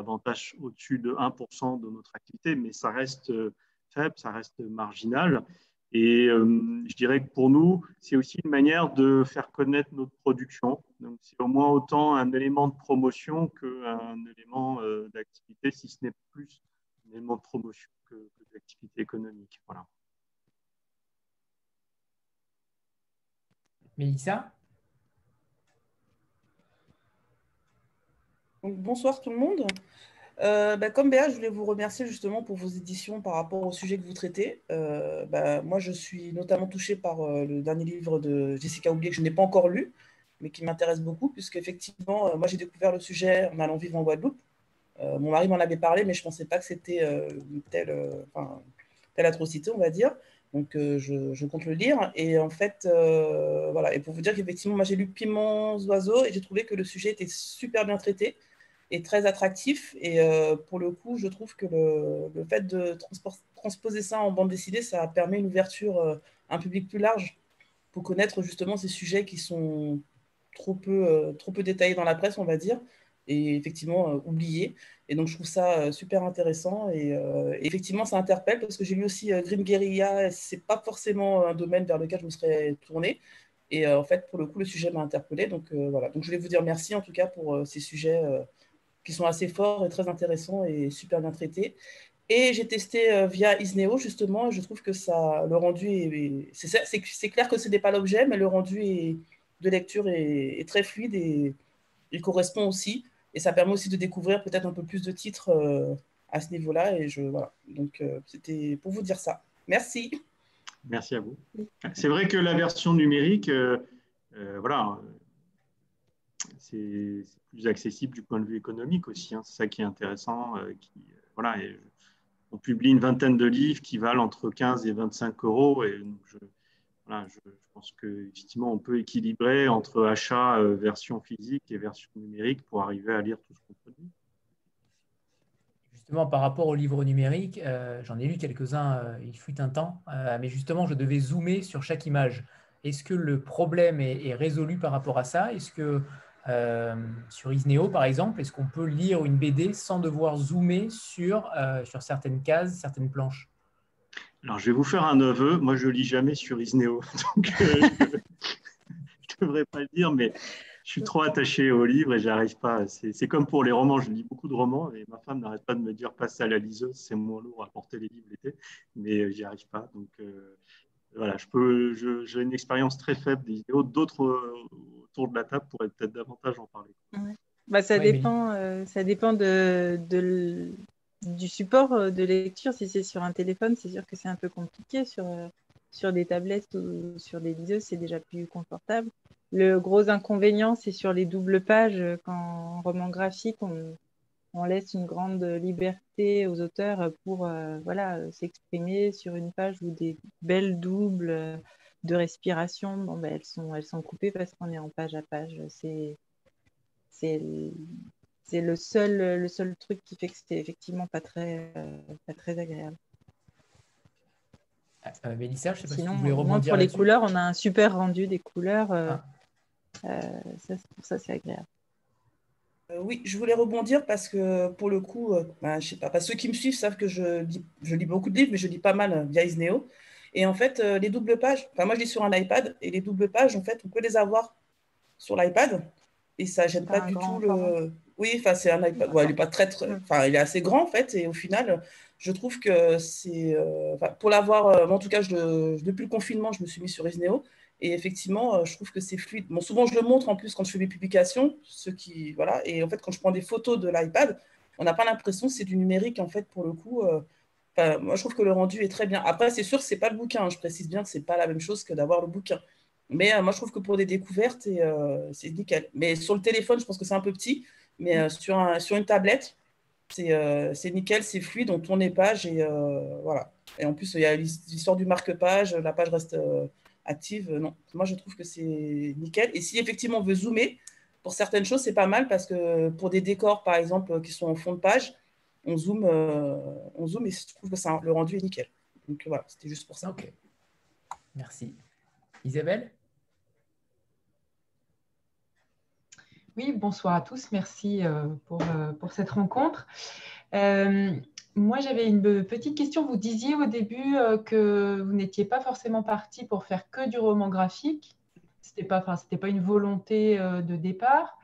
davantage au-dessus de 1% de notre activité, mais ça reste euh, faible, ça reste marginal. Et euh, je dirais que pour nous, c'est aussi une manière de faire connaître notre production. Donc, c'est au moins autant un élément de promotion qu'un élément euh, d'activité, si ce n'est plus un élément de promotion que, que d'activité économique. Voilà. Mélissa? Bonsoir tout le monde. Euh, bah, comme Béa, je voulais vous remercier justement pour vos éditions par rapport au sujet que vous traitez. Euh, bah, moi, je suis notamment touchée par euh, le dernier livre de Jessica Oublié que je n'ai pas encore lu, mais qui m'intéresse beaucoup, puisque effectivement, moi, j'ai découvert le sujet en allant vivre en Guadeloupe. mon mari m'en avait parlé, mais je ne pensais pas que c'était telle, telle atrocité, on va dire. Donc, je, je, compte le lire. Et en fait, voilà. Et pour vous dire qu'effectivement, moi, j'ai lu Piments oiseaux et j'ai trouvé que le sujet était super bien traité et très attractif. Et pour le coup, je trouve que le, le fait de transposer ça en bande dessinée, ça permet une ouverture à un public plus large pour connaître justement ces sujets qui sont trop peu, euh, trop peu détaillés dans la presse, on va dire, et effectivement euh, oubliés. Et donc, je trouve ça euh, super intéressant. Et, effectivement, ça interpelle parce que j'ai lu aussi Grim Guerilla. C'est pas forcément un domaine vers lequel je me serais tournée. Et en fait, pour le coup, le sujet m'a interpellé. Donc, voilà. Donc, je voulais vous dire merci en tout cas pour ces sujets qui sont assez forts et très intéressants et super bien traités. Et j'ai testé via Isneo, justement, et je trouve que ça, le rendu est. C'est clair que ce n'est pas l'objet, mais le rendu est, de lecture est, très fluide et il correspond aussi. Et ça permet aussi de découvrir peut-être un peu plus de titres euh, à ce niveau-là. Et je, voilà. Donc, euh, c'était pour vous dire ça. Merci. Merci à vous. C'est vrai que la version numérique, euh, voilà, c'est plus accessible du point de vue économique aussi. Hein. C'est ça qui est intéressant. qui, voilà, on publie une vingtaine de livres qui valent entre 15 et 25 euros. Et donc je, je, pense qu'effectivement, on peut équilibrer entre achat euh, version physique et version numérique pour arriver à lire tout ce qu'on produit. Justement, par rapport au livre numérique, euh, j'en ai lu quelques-uns, euh, il fut un temps, mais justement, je devais zoomer sur chaque image. Est-ce que le problème est, résolu par rapport à ça? Est-ce que sur Isneo, par exemple, est-ce qu'on peut lire une BD sans devoir zoomer sur, sur certaines cases, certaines planches? Alors, je vais vous faire un aveu. Moi, je lis jamais sur Isneo. Donc, euh, je ne devrais pas le dire, mais je suis trop attaché au livre et j'arrive pas. C'est comme pour les romans. Je lis beaucoup de romans et ma femme n'arrête pas de me dire passe à la liseuse, c'est moins lourd à porter les livres l'été, mais euh, j'y arrive pas. Donc, euh, voilà, je peux. J'ai une expérience très faible des vidéos. D'autres autour de la table pourraient peut-être davantage en parler. Bah, ça, dépend, ça dépend de, de du support euh, de lecture, si c'est sur un téléphone, c'est sûr que c'est un peu compliqué. Sur, euh, sur des tablettes ou sur des liseuses, c'est déjà plus confortable. Le gros inconvénient, c'est sur les doubles pages. Quand en roman graphique, on, on laisse une grande liberté aux auteurs pour euh, voilà, s'exprimer sur une page où des belles doubles de respiration, bon, ben, elles, sont, elles sont coupées parce qu'on est en page à page. C'est c'est le seul, le seul truc qui fait que c'était effectivement pas très, euh, pas très agréable. Ah, euh, Mélissa, je sais pas Sinon, si vous voulez rebondir. Pour les couleurs, on a un super rendu des couleurs. Euh, ah. ça, pour ça, c'est agréable. oui, je voulais rebondir parce que pour le coup, bah, je sais pas, ceux qui me suivent savent que je lis, je lis beaucoup de livres, mais je lis pas mal via Isneo. Et en fait, les doubles pages, enfin moi je lis sur un iPad, et les doubles pages, en fait, on peut les avoir sur l'iPad, et ça gêne pas du tout le. Oui, enfin, c'est un iPad. il est pas très, enfin, il est assez grand en fait, et au final, je trouve que c'est, euh, pour l'avoir, euh, en tout cas, je, depuis le confinement, je me suis mis sur Isneo, et effectivement, euh, je trouve que c'est fluide. Bon, souvent, je le montre en plus quand je fais mes publications, ceux qui, voilà, et en fait, quand je prends des photos de l'iPad, on n'a pas l'impression que c'est du numérique en fait pour le coup. Moi, je trouve que le rendu est très bien. Après, c'est sûr, c'est pas le bouquin. Je précise bien que c'est pas la même chose que d'avoir le bouquin. Mais moi, je trouve que pour des découvertes, c'est nickel. Mais sur le téléphone, je pense que c'est un peu petit. Mais euh, sur, sur une tablette, euh, c'est nickel, c'est fluide, on tourne les pages et euh, voilà. Et en plus, il y a l'histoire du marque-page, la page reste active. Non, moi je trouve que c'est nickel. Et si effectivement on veut zoomer, pour certaines choses, c'est pas mal parce que pour des décors, par exemple, qui sont en fond de page, on zoome, on zoome et je trouve que ça, le rendu est nickel. Donc voilà, c'était juste pour ça. Ok. Merci. Isabelle? Oui, bonsoir à tous. Merci euh, euh, pour, cette rencontre. Euh, moi, j'avais une petite question. Vous disiez au début que vous n'étiez pas forcément parti pour faire que du roman graphique. Ce n'était pas, pas une volonté de départ.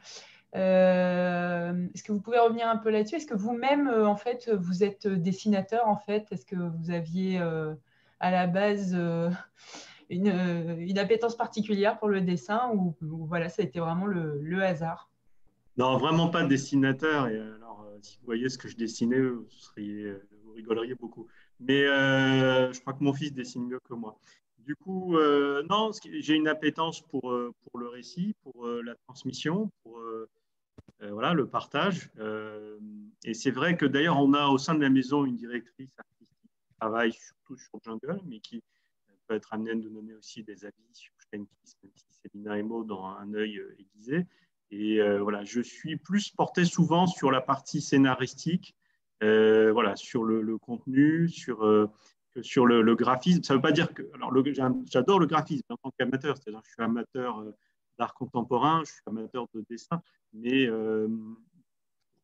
Est-ce que vous pouvez revenir un peu là-dessus? Est-ce que vous-même, en fait, vous êtes dessinateur en fait? Est-ce que vous aviez à la base une, une, appétence particulière pour le dessin ou, voilà, ça a été vraiment le, hasard? Non, vraiment pas dessinateur. Et alors, euh, si vous voyez ce que je dessinais, vous, seriez, rigoleriez beaucoup. Mais euh, je crois que mon fils dessine mieux que moi. Du coup, euh, non, j'ai une appétence pour, pour le récit, pour la transmission, pour voilà, le partage. et c'est vrai que d'ailleurs, on a au sein de la maison une directrice artistique qui travaille surtout sur Jungle, mais qui peut être amenée à nous donner aussi des avis sur Kiss, même si c'est Lina Emo dans un œil aiguisé. Et voilà, je suis plus porté souvent sur la partie scénaristique, voilà, sur le, contenu, sur sur le, graphisme. Ça ne veut pas dire que. Alors, j'adore le graphisme en tant qu'amateur, c'est-à-dire que je suis amateur euh, d'art contemporain, je suis amateur de dessin, mais euh,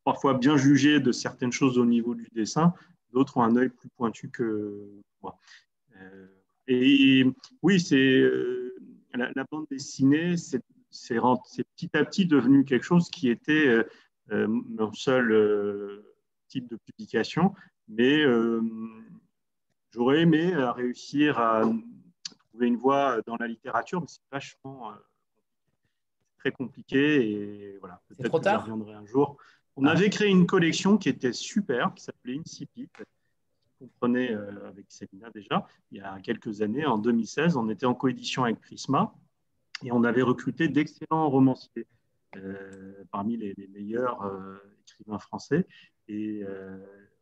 parfois bien jugé de certaines choses au niveau du dessin, d'autres ont un œil plus pointu que moi. Euh, et, oui, c'est la, bande dessinée, c'est petit à petit devenu quelque chose qui était mon seul type de publication, mais J'aurais aimé euh, réussir à trouver une voie dans la littérature, mais c'est vachement euh, très compliqué et voilà, peut-être que ça reviendrai un jour. On avait créé une collection qui était super, qui s'appelait Incipit, qu'on prenait euh, avec Célina déjà, il y a quelques années, en 2016. On était en coédition avec Prisma et on avait recruté d'excellents romanciers parmi les, meilleurs écrivains français. Et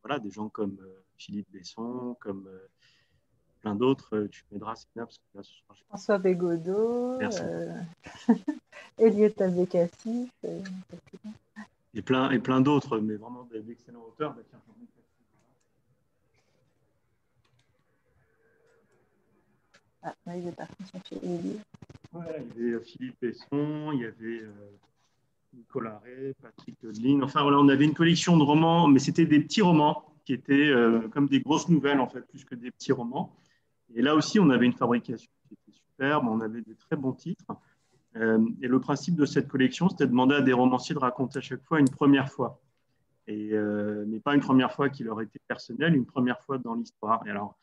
voilà, des gens comme Philippe Besson, comme euh, plein d'autres. Euh, tu m'aideras, Sina, parce que là, ce soir, François Bégodeau, euh, Eliott Abécassif. et plein, et plein d'autres, mais vraiment d'excellents auteurs. Bah, ah, il est parti chercher il y avait Philippe Besson, il y avait Nicolas Ray, Patrick Lin. Enfin, voilà, on avait une collection de romans, mais c'était des petits romans qui étaient euh, comme des grosses nouvelles, en fait, plus que des petits romans. Et là aussi, on avait une fabrication qui était superbe, on avait des très bons titres. Euh, et le principe de cette collection, c'était de demander à des romanciers de raconter à chaque fois une première fois. Et, euh, mais pas une première fois qui leur était personnelle, une première fois dans l'histoire. Et alors,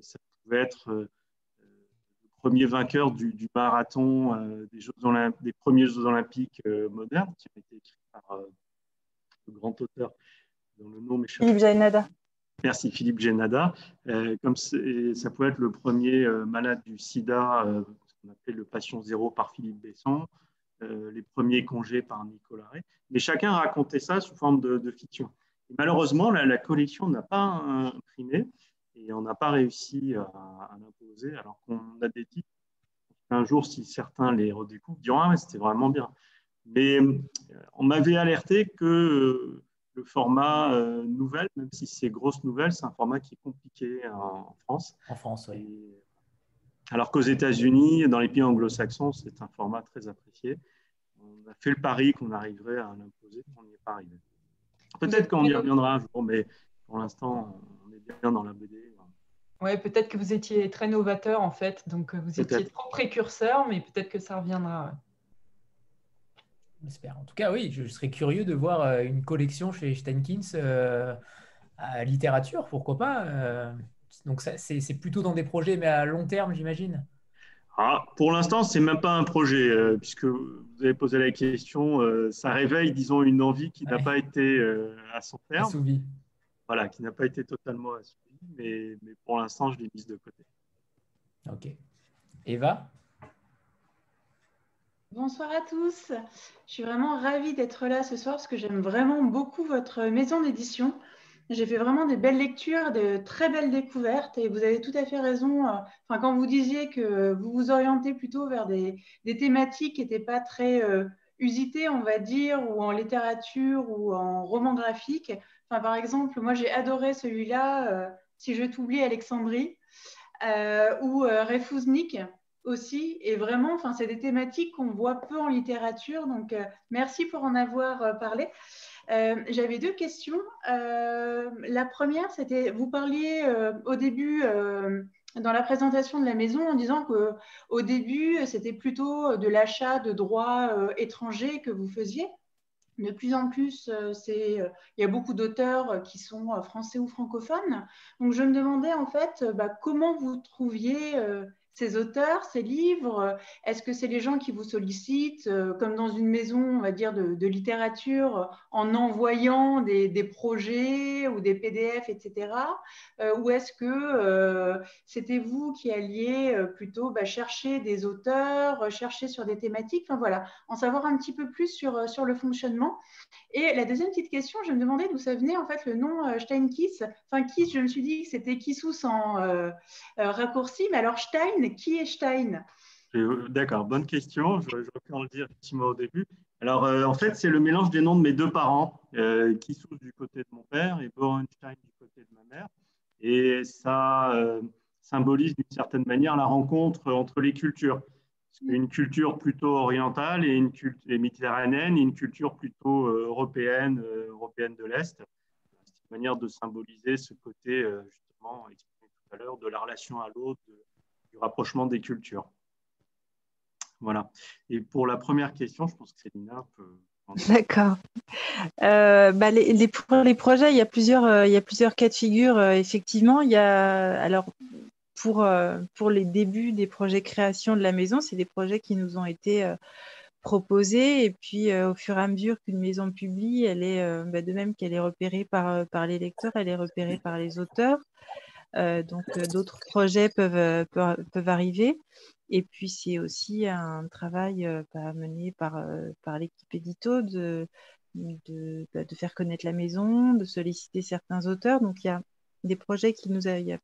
ça pouvait être le premier vainqueur du, marathon des, Jeux des premiers Jeux olympiques modernes, qui a été écrit par le grand auteur le nom Philippe Genada. Merci Philippe Genada. Euh, comme ça pouvait être le premier euh, malade du sida, euh, ce qu'on appelle le patient zéro par Philippe Besson, les premiers congés par Nicolas Ray. Mais chacun racontait ça sous forme de, fiction. malheureusement, la, collection n'a pas imprimé et on n'a pas réussi à, l'imposer, alors qu'on a des titres. Un jour, si certains les redécouvrent, diront Ah, c'était vraiment bien. Mais on m'avait alerté que le format euh, nouvelle, même si c'est grosse nouvelle, c'est un format qui est compliqué en, France. En France, oui. alors qu'aux États-Unis, dans les pays anglo-saxons, c'est un format très apprécié. On a fait le pari qu'on arriverait à l'imposer, on n'y est pas arrivé. Peut-être qu'on y reviendra un jour, mais pour l'instant, on est bien dans la BD. Oui, peut-être que vous étiez très novateur en fait, donc euh, vous étiez trop précurseur, mais peut-être que ça reviendra. En tout cas, oui, je serais curieux de voir euh, une collection chez Steinkins euh, à littérature, pourquoi pas. Euh. donc, c'est plutôt dans des projets, mais à long terme, j'imagine. Ah, pour l'instant, c'est même pas un projet, puisque vous avez posé la question. ça réveille, disons, une envie qui n'a pas été à son terme. Assouvie. Voilà, qui n'a pas été totalement assouvie, mais, mais pour l'instant, je l'ai mise de côté. Ok. Eva? Bonsoir à tous. Je suis vraiment ravie d'être là ce soir parce que j'aime vraiment beaucoup votre maison d'édition. J'ai fait vraiment des belles lectures, de très belles découvertes et vous avez tout à fait raison. Euh, enfin, quand vous disiez que vous vous orientez plutôt vers des, thématiques qui n'étaient pas très euh, usitées, on va dire, ou en littérature ou en roman graphique. Enfin, par exemple, moi j'ai adoré celui-là, euh, Si je t'oublie Alexandrie, ou Refouznik aussi. Et vraiment, enfin, c'est des thématiques qu'on voit peu en littérature. Donc, euh, merci pour en avoir euh, parlé. Euh, j'avais deux questions. la première, c'était, vous parliez au début dans la présentation de la maison en disant que au début, c'était plutôt de l'achat de droits étrangers que vous faisiez. De plus en plus, il y a beaucoup d'auteurs qui sont français ou francophones. Donc, je me demandais en fait bah, comment vous trouviez ces auteurs, ces livres Est-ce que c'est les gens qui vous sollicitent, euh, comme dans une maison, on va dire, de, littérature, en envoyant des, projets ou des PDF, etc. Euh, ou est-ce que euh, c'était vous qui alliez plutôt bah, chercher des auteurs, chercher sur des thématiques? Enfin voilà, en savoir un petit peu plus sur, sur le fonctionnement. Et la deuxième petite question, je me demandais d'où ça venait en fait le nom Steinkiss. Enfin, Kiss, je me suis dit que c'était Kissous en raccourci, mais alors Stein, qui est Stein? D'accord, bonne question. Je, je reprends le dire effectivement au début. Alors, euh, en fait, c'est le mélange des noms de mes deux parents, euh, sont du côté de mon père et Borenstein du côté de ma mère. Et ça euh, symbolise d'une certaine manière la rencontre entre les cultures. Une culture plutôt orientale et une culture méditerranéenne et une culture plutôt européenne, européenne de l'Est. C'est une manière de symboliser ce côté, justement, exprimé tout à l'heure, de la relation à l'autre, rapprochement des cultures. Voilà. Et pour la première question, je pense que Célina peut. D'accord. Euh, bah les, pour les projets, il y a plusieurs, euh, cas de figure. Euh, effectivement, il y a alors pour, les débuts des projets création de la maison, c'est des projets qui nous ont été proposés. Et puis, au fur et à mesure qu'une maison publie, elle est, bah, de même qu'elle est repérée par les lecteurs, elle est repérée par les auteurs. Euh, donc euh, d'autres projets euh, peuvent, peuvent, arriver. Et puis c'est aussi un travail bah, mené par, par l'équipe édito de, de, bah, de, faire connaître la maison, de solliciter certains auteurs. Donc il y a des projets qui nous a, il y a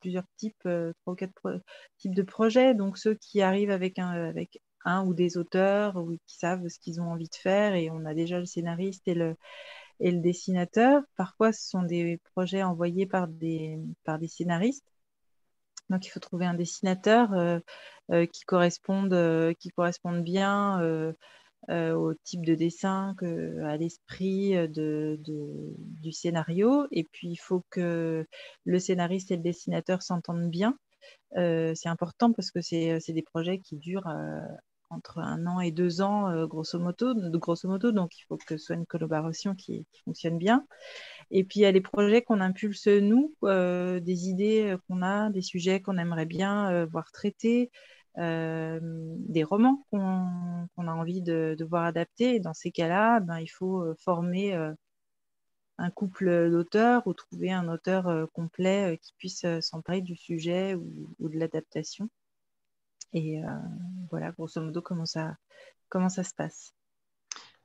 plusieurs types, trois ou quatre types de projets. Donc ceux qui arrivent avec un, avec un ou des auteurs ou qui savent ce qu'ils ont envie de faire et on a déjà le scénariste et le, et le dessinateur. Parfois, ce sont des projets envoyés par des, par des scénaristes. Donc, il faut trouver un dessinateur euh, euh, qui, corresponde, euh, qui corresponde bien au type de dessin, à l'esprit de, du scénario. Et puis, il faut que le scénariste et le dessinateur s'entendent bien. c'est important parce que c'est des projets qui durent entre un an et deux ans, euh, grosso, modo, grosso. Donc, il faut que ce soit une collaboration qui, fonctionne bien. Et puis, il y a les projets qu'on impulse, nous, euh, des idées euh, qu'on a, des sujets qu'on aimerait bien voir traités, des romans qu'on a envie de, voir adaptés. Et dans ces cas-là, ben, il faut former un couple d'auteurs ou trouver un auteur complet qui puisse s'emparer du sujet ou de l'adaptation. Et euh, voilà, grosso modo, comment ça, comment ça se passe.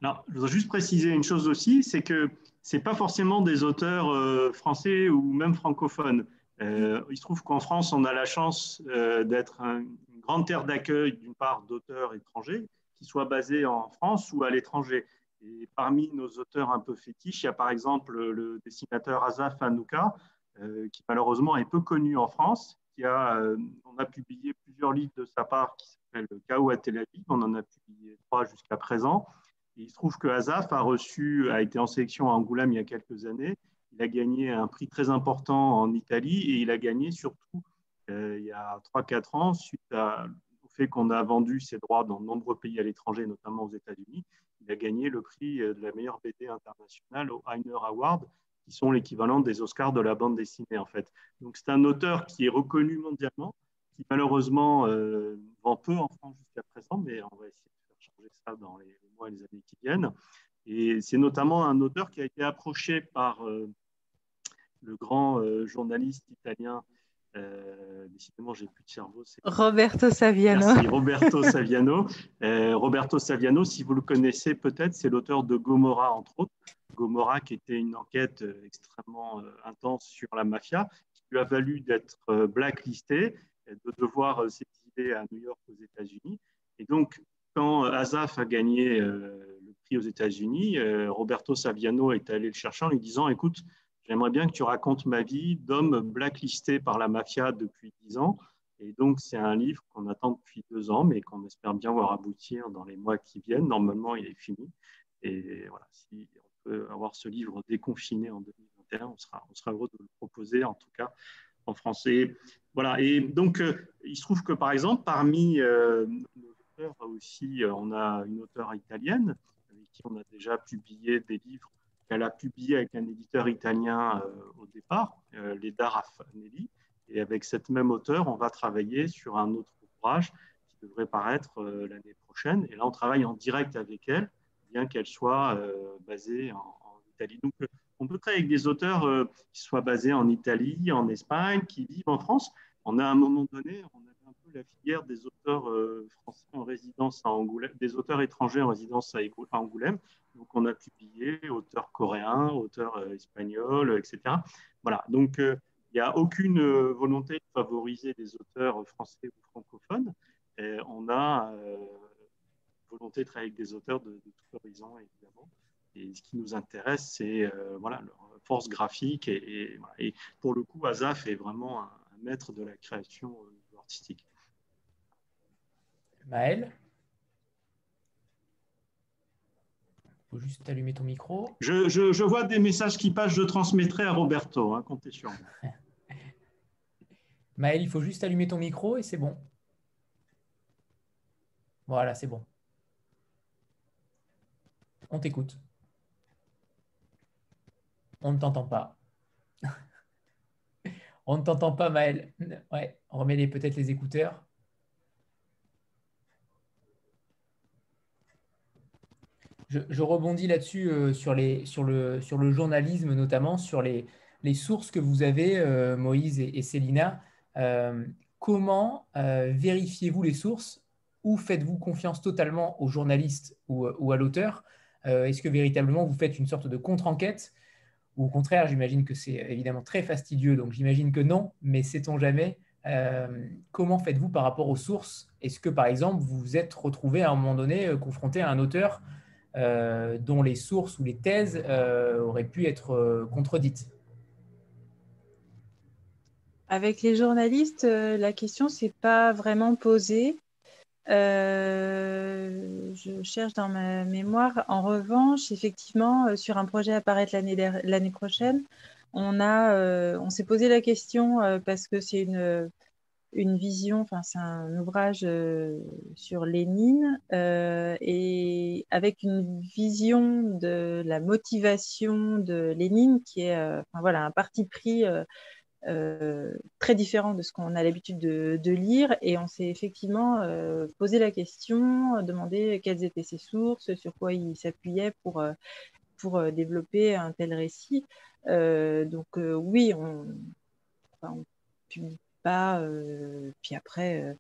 Alors, je voudrais juste préciser une chose aussi, c'est que ce n'est pas forcément des auteurs euh, français ou même francophones. Euh, il se trouve qu'en France, on a la chance d'être une grande terre d'accueil, d'une part, d'auteurs étrangers, qui soient basés en France ou à l'étranger. Et parmi nos auteurs un peu fétiches, il y a par exemple le dessinateur Azaf Anouka, qui malheureusement est peu connu en France, euh, on a publié plusieurs livres de sa part qui s'appellent Chaos à Tel Aviv. On en a publié trois jusqu'à présent. il se trouve que Azaf a reçu, a été en sélection à Angoulême il y a quelques années. Il a gagné un prix très important en Italie et il a gagné surtout euh, il y a 3-4 ans suite au fait qu'on a vendu ses droits dans de nombreux pays à l'étranger, notamment aux États-Unis. Il a gagné le prix de la meilleure BD internationale au Heiner Award qui sont l'équivalent des Oscars de la bande dessinée, en fait. Donc, c'est un auteur qui est reconnu mondialement, qui malheureusement euh, vend peu en France jusqu'à présent, mais on va essayer de faire changer ça dans les mois et les années qui viennent. Et c'est notamment un auteur qui a été approché par euh, le grand euh, journaliste italien, décidément, j'ai plus de cerveau. Roberto Saviano. Merci, Roberto Saviano. Roberto Saviano, si vous le connaissez peut-être, c'est l'auteur de Gomorra, entre autres. Gomorrah, qui était une enquête euh, extrêmement euh, intense sur la mafia, qui lui a valu d'être euh, blacklisté, de devoir s'exiler à New York aux États-Unis. Et donc, quand Azaf a gagné le prix aux États-Unis, Roberto Saviano est allé le chercher en lui disant Écoute, j'aimerais bien que tu racontes ma vie d'homme blacklisté par la mafia depuis dix ans. Et donc, c'est un livre qu'on attend depuis deux ans, mais qu'on espère bien voir aboutir dans les mois qui viennent. Normalement, il est fini. Et voilà, si avoir ce livre déconfiné en 2021, on sera, heureux de le proposer, en tout cas en français. Voilà, et donc euh, il se trouve que par exemple, parmi euh, nos auteurs aussi, euh, on a une auteure italienne avec qui on a déjà publié des livres qu'elle a publiés avec un éditeur italien au départ, Leda Raffanelli. Et avec cette même auteur, on va travailler sur un autre ouvrage qui devrait paraître l'année prochaine. Et là, on travaille en direct avec elle, bien qu'elle soit basée en, Italie. Donc, on peut travailler avec des auteurs qui soient basés en Italie, en Espagne, qui vivent en France. On a à un moment donné, on avait un peu la filière des auteurs français en résidence à Angoulême, des auteurs étrangers en résidence à Angoulême. Donc, on a publié auteurs coréens, auteurs espagnols, etc. Voilà. Donc, il n'y a aucune volonté de favoriser des auteurs français ou francophones. On a volonté de travailler avec des auteurs de, de tout horizon, évidemment. Et ce qui nous intéresse, c'est euh, voilà, leur force graphique. Et, et, pour le coup, Azaf est vraiment un, maître de la création euh, artistique. Maël? Il faut juste allumer ton micro. Je, je, je, vois des messages qui passent, je transmettrai à Roberto, hein, comptez sur moi. Maël, il faut juste allumer ton micro et c'est bon. Voilà, c'est bon. On t'écoute. On ne t'entend pas. On ne t'entend pas, Maël. Ouais, on peut-être les écouteurs. Je, rebondis là-dessus euh, sur, sur, le, sur, le, journalisme, notamment sur les, sources que vous avez, euh, Moïse et, Célina. Euh, comment vérifiez-vous les sources? Ou faites-vous confiance totalement aux journalistes ou, ou à l'auteur? Est-ce que véritablement vous faites une sorte de contre-enquête? Ou au contraire, j'imagine que c'est évidemment très fastidieux, donc j'imagine que non, mais sait-on jamais euh, Comment faites-vous par rapport aux sources? Est-ce que, par exemple, vous vous êtes retrouvé à un moment donné euh, confronté à un auteur euh, dont les sources ou les thèses auraient pu être contredites? Avec les journalistes, la question s'est pas vraiment posée. Euh, je cherche dans ma mémoire. En revanche, effectivement, euh, sur un projet à apparaître l'année prochaine, on, euh, on s'est posé la question parce que c'est une, une vision, c'est un ouvrage sur Lénine et avec une vision de la motivation de Lénine qui est, voilà, un parti pris euh, très différent de ce qu'on a l'habitude de, lire. Et on s'est effectivement euh, posé la question, demandé quelles étaient ses sources, sur quoi il s'appuyait pour, euh, pour développer un tel récit. donc oui, on ne publie pas. puis après,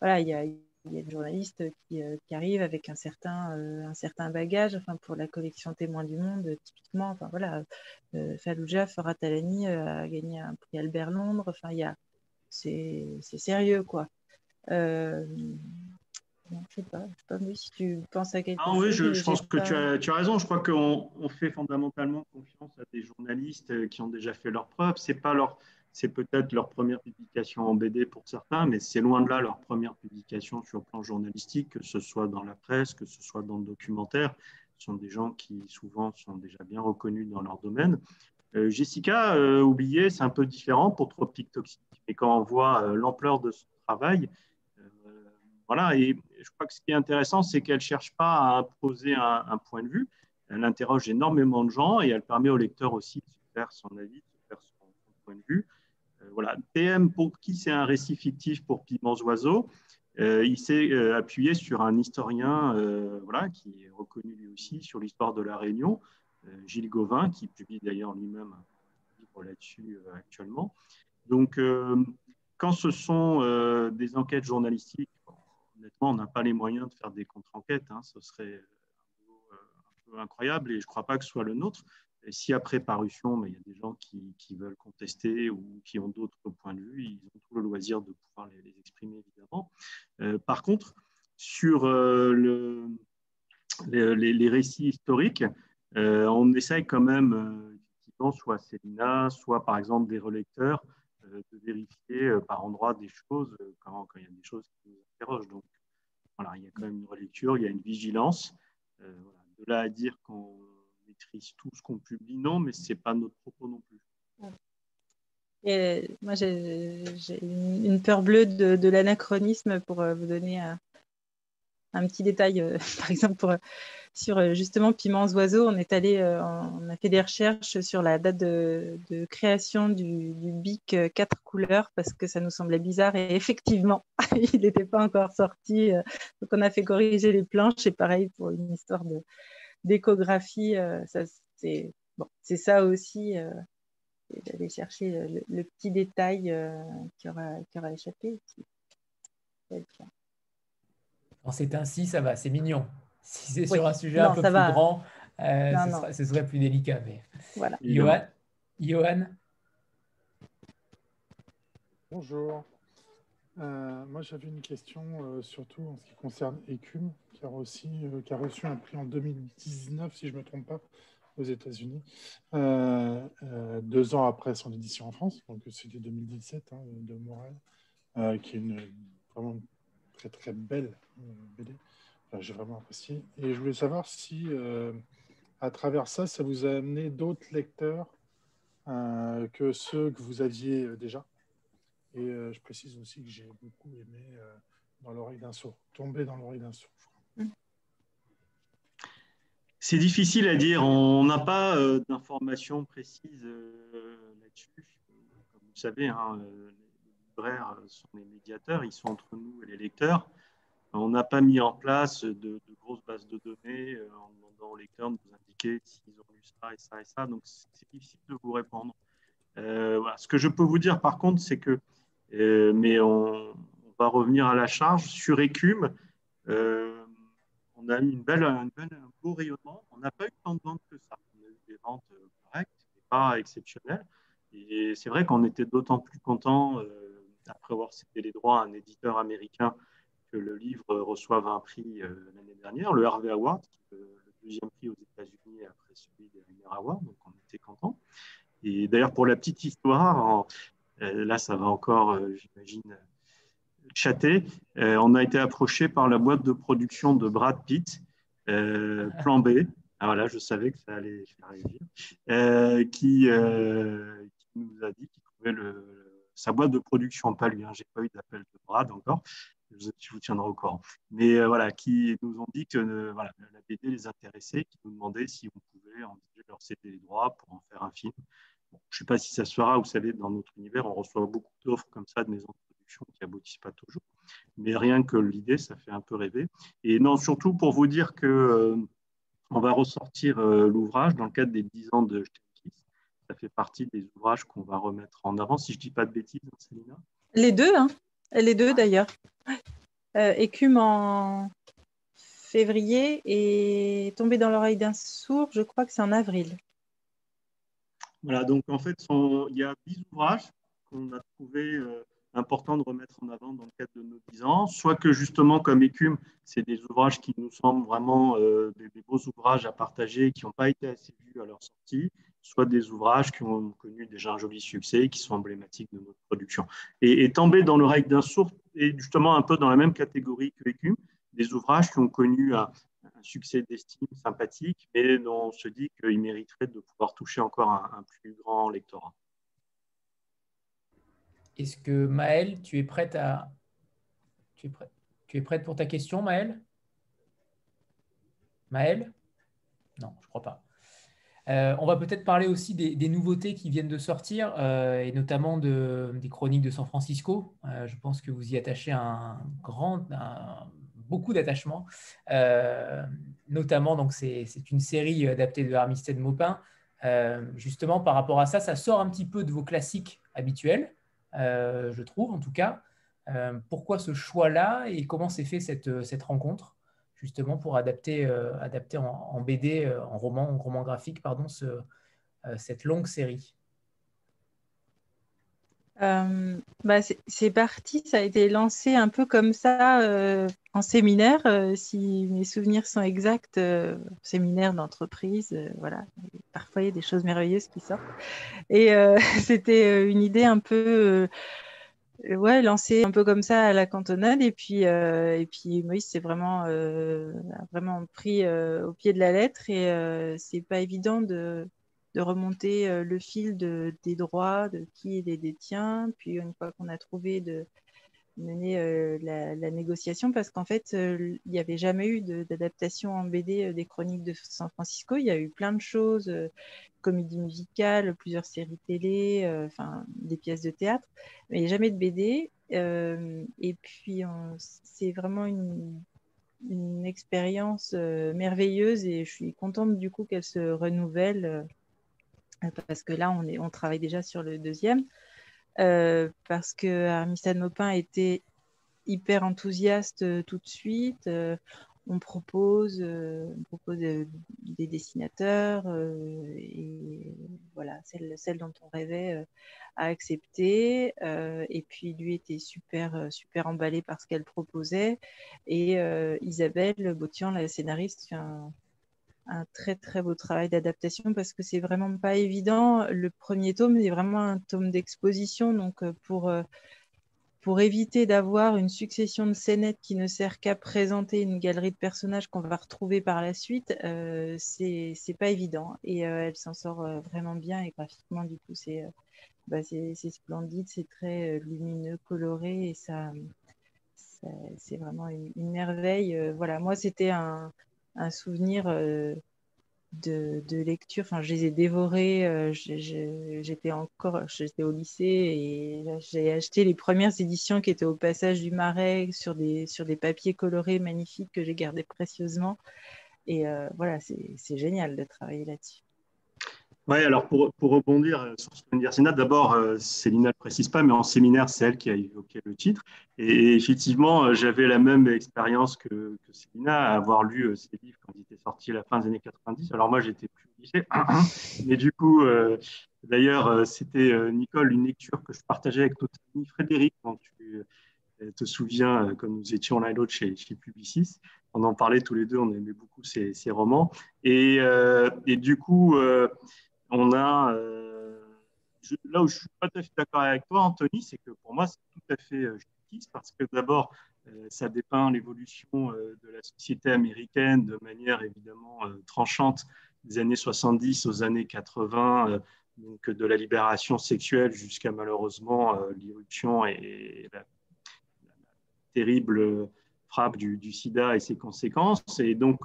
voilà, il y a y a une journaliste qui, euh, qui arrive avec un certain, euh, un certain bagage. Enfin, pour la collection Témoins du Monde, typiquement, enfin, voilà, euh, Fallujah, Farah Talani a gagné un prix Albert Londres. Enfin, il y a, c'est, c'est sérieux, quoi. Euh, non, je sais pas, je sais pas mais si tu penses à quelque ah, chose. Oui, je, je pense que tu, as, tu as, raison. Je crois qu'on on fait fondamentalement confiance à des journalistes qui ont déjà fait leurs preuves. C'est pas leur c'est peut-être leur première publication en BD pour certains, mais c'est loin de là leur première publication sur le plan journalistique, que ce soit dans la presse, que ce soit dans le documentaire. Ce sont des gens qui souvent sont déjà bien reconnus dans leur domaine. Euh, Jessica, euh, oublié, c'est un peu différent pour Tropic Toxic. Et quand on voit euh, l'ampleur de son travail, voilà, et je crois que ce qui est intéressant, c'est qu'elle ne cherche pas à imposer un, point de vue. Elle interroge énormément de gens et elle permet au lecteur aussi de faire son avis, de faire son point de vue. Euh, voilà. PM, pour qui c'est un récit fictif pour Piments Oiseaux, euh, il s'est euh, appuyé sur un historien voilà, qui est reconnu lui aussi sur l'histoire de la Réunion, Gilles Gauvin, qui publie d'ailleurs lui-même un livre là-dessus actuellement. Donc, quand ce sont des enquêtes journalistiques, honnêtement, on n'a pas les moyens de faire des contre-enquêtes, hein, ce serait un peu incroyable et je ne crois pas que ce soit le nôtre. Si après parution, mais il y a des gens qui, veulent contester ou qui ont d'autres points de vue, ils ont tout le loisir de pouvoir les, exprimer, évidemment. Euh, par contre, sur euh, le, les, récits historiques, euh, on essaye quand même, euh, soit Célina, soit par exemple des relecteurs, de vérifier par endroit des choses quand, il y a des choses qui nous interrogent. Donc, voilà, il y a quand même une relecture, il y a une vigilance. De là à dire qu'on tout ce qu'on publie, non, mais ce n'est pas notre propos non plus. Moi, j'ai une peur bleue de, de l'anachronisme pour euh, vous donner un, un petit détail, par exemple, sur justement Piments Oiseaux, on est allé, on a fait des recherches sur la date de, création du, du, bic quatre couleurs parce que ça nous semblait bizarre et effectivement, il n'était pas encore sorti. donc on a fait corriger les planches et pareil pour une histoire d'échographie, c'est bon, ça aussi d'aller chercher le, petit détail euh, qui, aura, qui, aura, échappé. Quand c'est ainsi, ça va, c'est mignon. Si c'est sur un sujet un peu plus grand, euh, ce, serait plus délicat. Mais... Voilà. Johan, Bonjour. Euh, moi, j'avais une question surtout en ce qui concerne Écume, qui a, aussi, qui a reçu un prix en 2019, si je ne me trompe pas, aux États-Unis, euh, euh, deux ans après son édition en France, donc c'était 2017 hein, de Morel, euh, qui est une vraiment très très belle BD. J'ai vraiment apprécié. Et je voulais savoir si, à travers ça, ça vous a amené d'autres lecteurs que ceux que vous aviez déjà. Et je précise aussi que j'ai beaucoup aimé dans l'oreille d'un sourd, tomber dans l'oreille d'un sourd. C'est difficile à dire. On n'a pas euh, d'informations précises euh, là-dessus. Comme vous savez, hein, euh, les libraires sont les médiateurs, ils sont entre nous et les lecteurs. On n'a pas mis en place de, grosses bases de données en demandant aux lecteurs de nous indiquer s'ils ont lu ça et ça et ça. Donc, c'est difficile de vous répondre. Ce que je peux vous dire, par contre, c'est que, mais on, va revenir à la charge, sur Écume, on a eu une belle, un beau rayonnement. On n'a pas eu tant de ventes que ça. On a eu des ventes euh, correctes, mais pas exceptionnelles. Et c'est vrai qu'on était d'autant plus content, euh, après avoir cédé les droits à un éditeur américain, que le livre reçoive un prix euh, l'année dernière, le Harvey Award, le, deuxième prix aux États-Unis après celui des Rainer Awards. Donc on était content. Et d'ailleurs, pour la petite histoire, là, ça va encore, j'imagine, chaté, euh, on a été approché par la boîte de production de Brad Pitt, euh, Plan B. Ah, voilà, je savais que ça allait faire réagir. Euh, qui, nous a dit qu'il trouvait le, sa boîte de production, pas lui, hein, j'ai pas eu d'appel de Brad encore, je, vous tiendrai au courant. Mais voilà, qui nous ont dit que voilà, la BD les intéressait, qui nous demandaient si on pouvait envisager leur céder les droits pour en faire un film. Je ne sais pas si ça se fera, vous savez, dans notre univers, on reçoit beaucoup d'offres comme ça de maisons qui aboutissent pas toujours. Mais rien que l'idée, ça fait un peu rêver. Et non, surtout pour vous dire que euh, on va ressortir euh, l'ouvrage dans le cadre des 10 ans de Steinkiss. Ça fait partie des ouvrages qu'on va remettre en avant, si je dis pas de bêtises, hein, Célina. Les deux, hein les deux d'ailleurs. Euh, écume en février et tomber dans l'oreille d'un sourd, je crois que c'est en avril. Voilà, donc en fait, il y a 10 ouvrages qu'on a trouvés important de remettre en avant dans le cadre de nos 10 ans, soit que justement, comme Écume, c'est des ouvrages qui nous semblent vraiment euh, des, beaux ouvrages à partager, qui n'ont pas été assez vus à leur sortie, soit des ouvrages qui ont connu déjà un joli succès, qui sont emblématiques de notre production. Et, tomber dans l'oreille d'un sourd est justement un peu dans la même catégorie que Écume, des ouvrages qui ont connu un, succès d'estime sympathique, mais on se dit qu'ils mériteraient de pouvoir toucher encore un plus grand lectorat. Est-ce que Maëlle, tu es prête à. Tu es, prête... tu es prête pour ta question, Maëlle Maëlle Non, je ne crois pas. Euh, on va peut-être parler aussi des, nouveautés qui viennent de sortir, euh, et notamment des chroniques de San Francisco. Euh, je pense que vous y attachez un grand, beaucoup d'attachement. notamment, donc c'est une série adaptée de Armistead Maupin. justement, par rapport à ça, ça sort un petit peu de vos classiques habituels. Euh, je trouve en tout cas. Euh, pourquoi ce choix-là et comment s'est fait cette, euh, cette, rencontre justement pour adapter, adapter en, BD, en roman, en roman graphique, pardon, ce, cette longue série? Bah c'est parti, ça a été lancé un peu comme ça en séminaire, si mes souvenirs sont exacts, séminaire d'entreprise, voilà. Parfois il y a des choses merveilleuses qui sortent. Et c'était une idée un peu, ouais, lancée un peu comme ça à la cantonade. Et puis, et puis Moïse s'est vraiment, vraiment pris au pied de la lettre. Et c'est pas évident de de remonter euh, le fil de, des droits, de qui les détient. Puis une fois qu'on a trouvé de, mener la, négociation parce qu'en fait, il n'y avait jamais eu d'adaptation en BD des chroniques de San Francisco. Il y a eu plein de choses, comédie musicale, plusieurs séries télé, enfin des pièces de théâtre, mais jamais de BD. et puis, c'est vraiment une expérience merveilleuse et je suis contente du coup qu'elle se renouvelle parce que là, on, travaille déjà sur le deuxième. Euh, parce que Armistad Maupin était hyper enthousiaste euh, tout de suite. Euh, on propose, des dessinateurs et voilà, celle, dont on rêvait à accepter. et puis lui était super, super emballé par ce qu'elle proposait. Et Isabelle Botian, la scénariste, un, très très beau travail d'adaptation parce que c'est vraiment pas évident. Le premier tome est vraiment un tome d'exposition, donc euh, pour, euh, pour éviter d'avoir une succession de scénettes qui ne sert qu'à présenter une galerie de personnages qu'on va retrouver par la suite, euh, c'est pas évident. Et euh, elle s'en sort vraiment bien et graphiquement, du coup, c'est bah, splendide, c'est très lumineux, coloré et ça, c'est vraiment une, une merveille. voilà, moi, c'était un un souvenir euh, de, lecture. Enfin, je les ai dévorés. Euh, j'étais encore, j'étais au lycée et j'ai acheté les premières éditions qui étaient au passage du Marais sur des, sur des papiers colorés magnifiques que j'ai gardés précieusement. Et euh, voilà, c'est génial de travailler là-dessus. Oui, alors pour, pour, rebondir euh, sur ce que vient de dire d'abord, euh, Célina ne précise pas, mais en séminaire, c'est elle qui a évoqué le titre. Et effectivement, euh, j'avais la même expérience que, que Célina à avoir lu ces livres quand ils étaient sortis à la fin des années 90. Alors moi, j'étais plus au lycée, mais du coup, d'ailleurs, c'était, Nicole, une lecture que je partageais avec notre ami Frédéric, quand tu te souviens, quand nous étions l'un et l'autre chez, chez Publicis. On en parlait tous les deux, on aimait beaucoup ces romans. Et, et du coup, Euh, là où je ne suis pas tout à fait d'accord avec toi, Anthony, c'est que pour moi, c'est tout à fait euh, justice parce que d'abord, euh, ça dépeint l'évolution de la société américaine de manière évidemment tranchante des années 70 aux années 80, donc de la libération sexuelle jusqu'à malheureusement l'irruption et la, terrible frappe du, sida et ses conséquences. Et donc,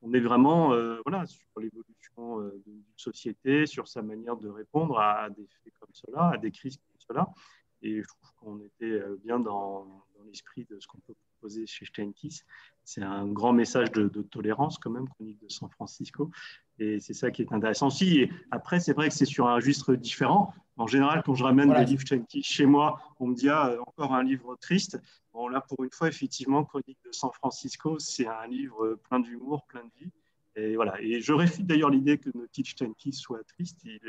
on est vraiment voilà, sur l'évolution euh, d'une société, sur sa manière de répondre à des faits comme cela, à des crises comme cela. Et je trouve qu'on était euh, bien dans, l'esprit de ce qu'on peut proposer chez Steinkiss. C'est un grand message de, tolérance quand même, chronique de San Francisco. Et c'est ça qui est intéressant aussi. Et après, c'est vrai que c'est sur un registre différent. En général, quand je ramène des livres Steinkiss chez moi, on me dit ah, encore un livre triste. Bon, là, pour une fois, effectivement, Chronique de San Francisco, c'est un livre plein d'humour, plein de vie. Et, voilà. et je réfute d'ailleurs l'idée que nos Teach soient tristes. Ils,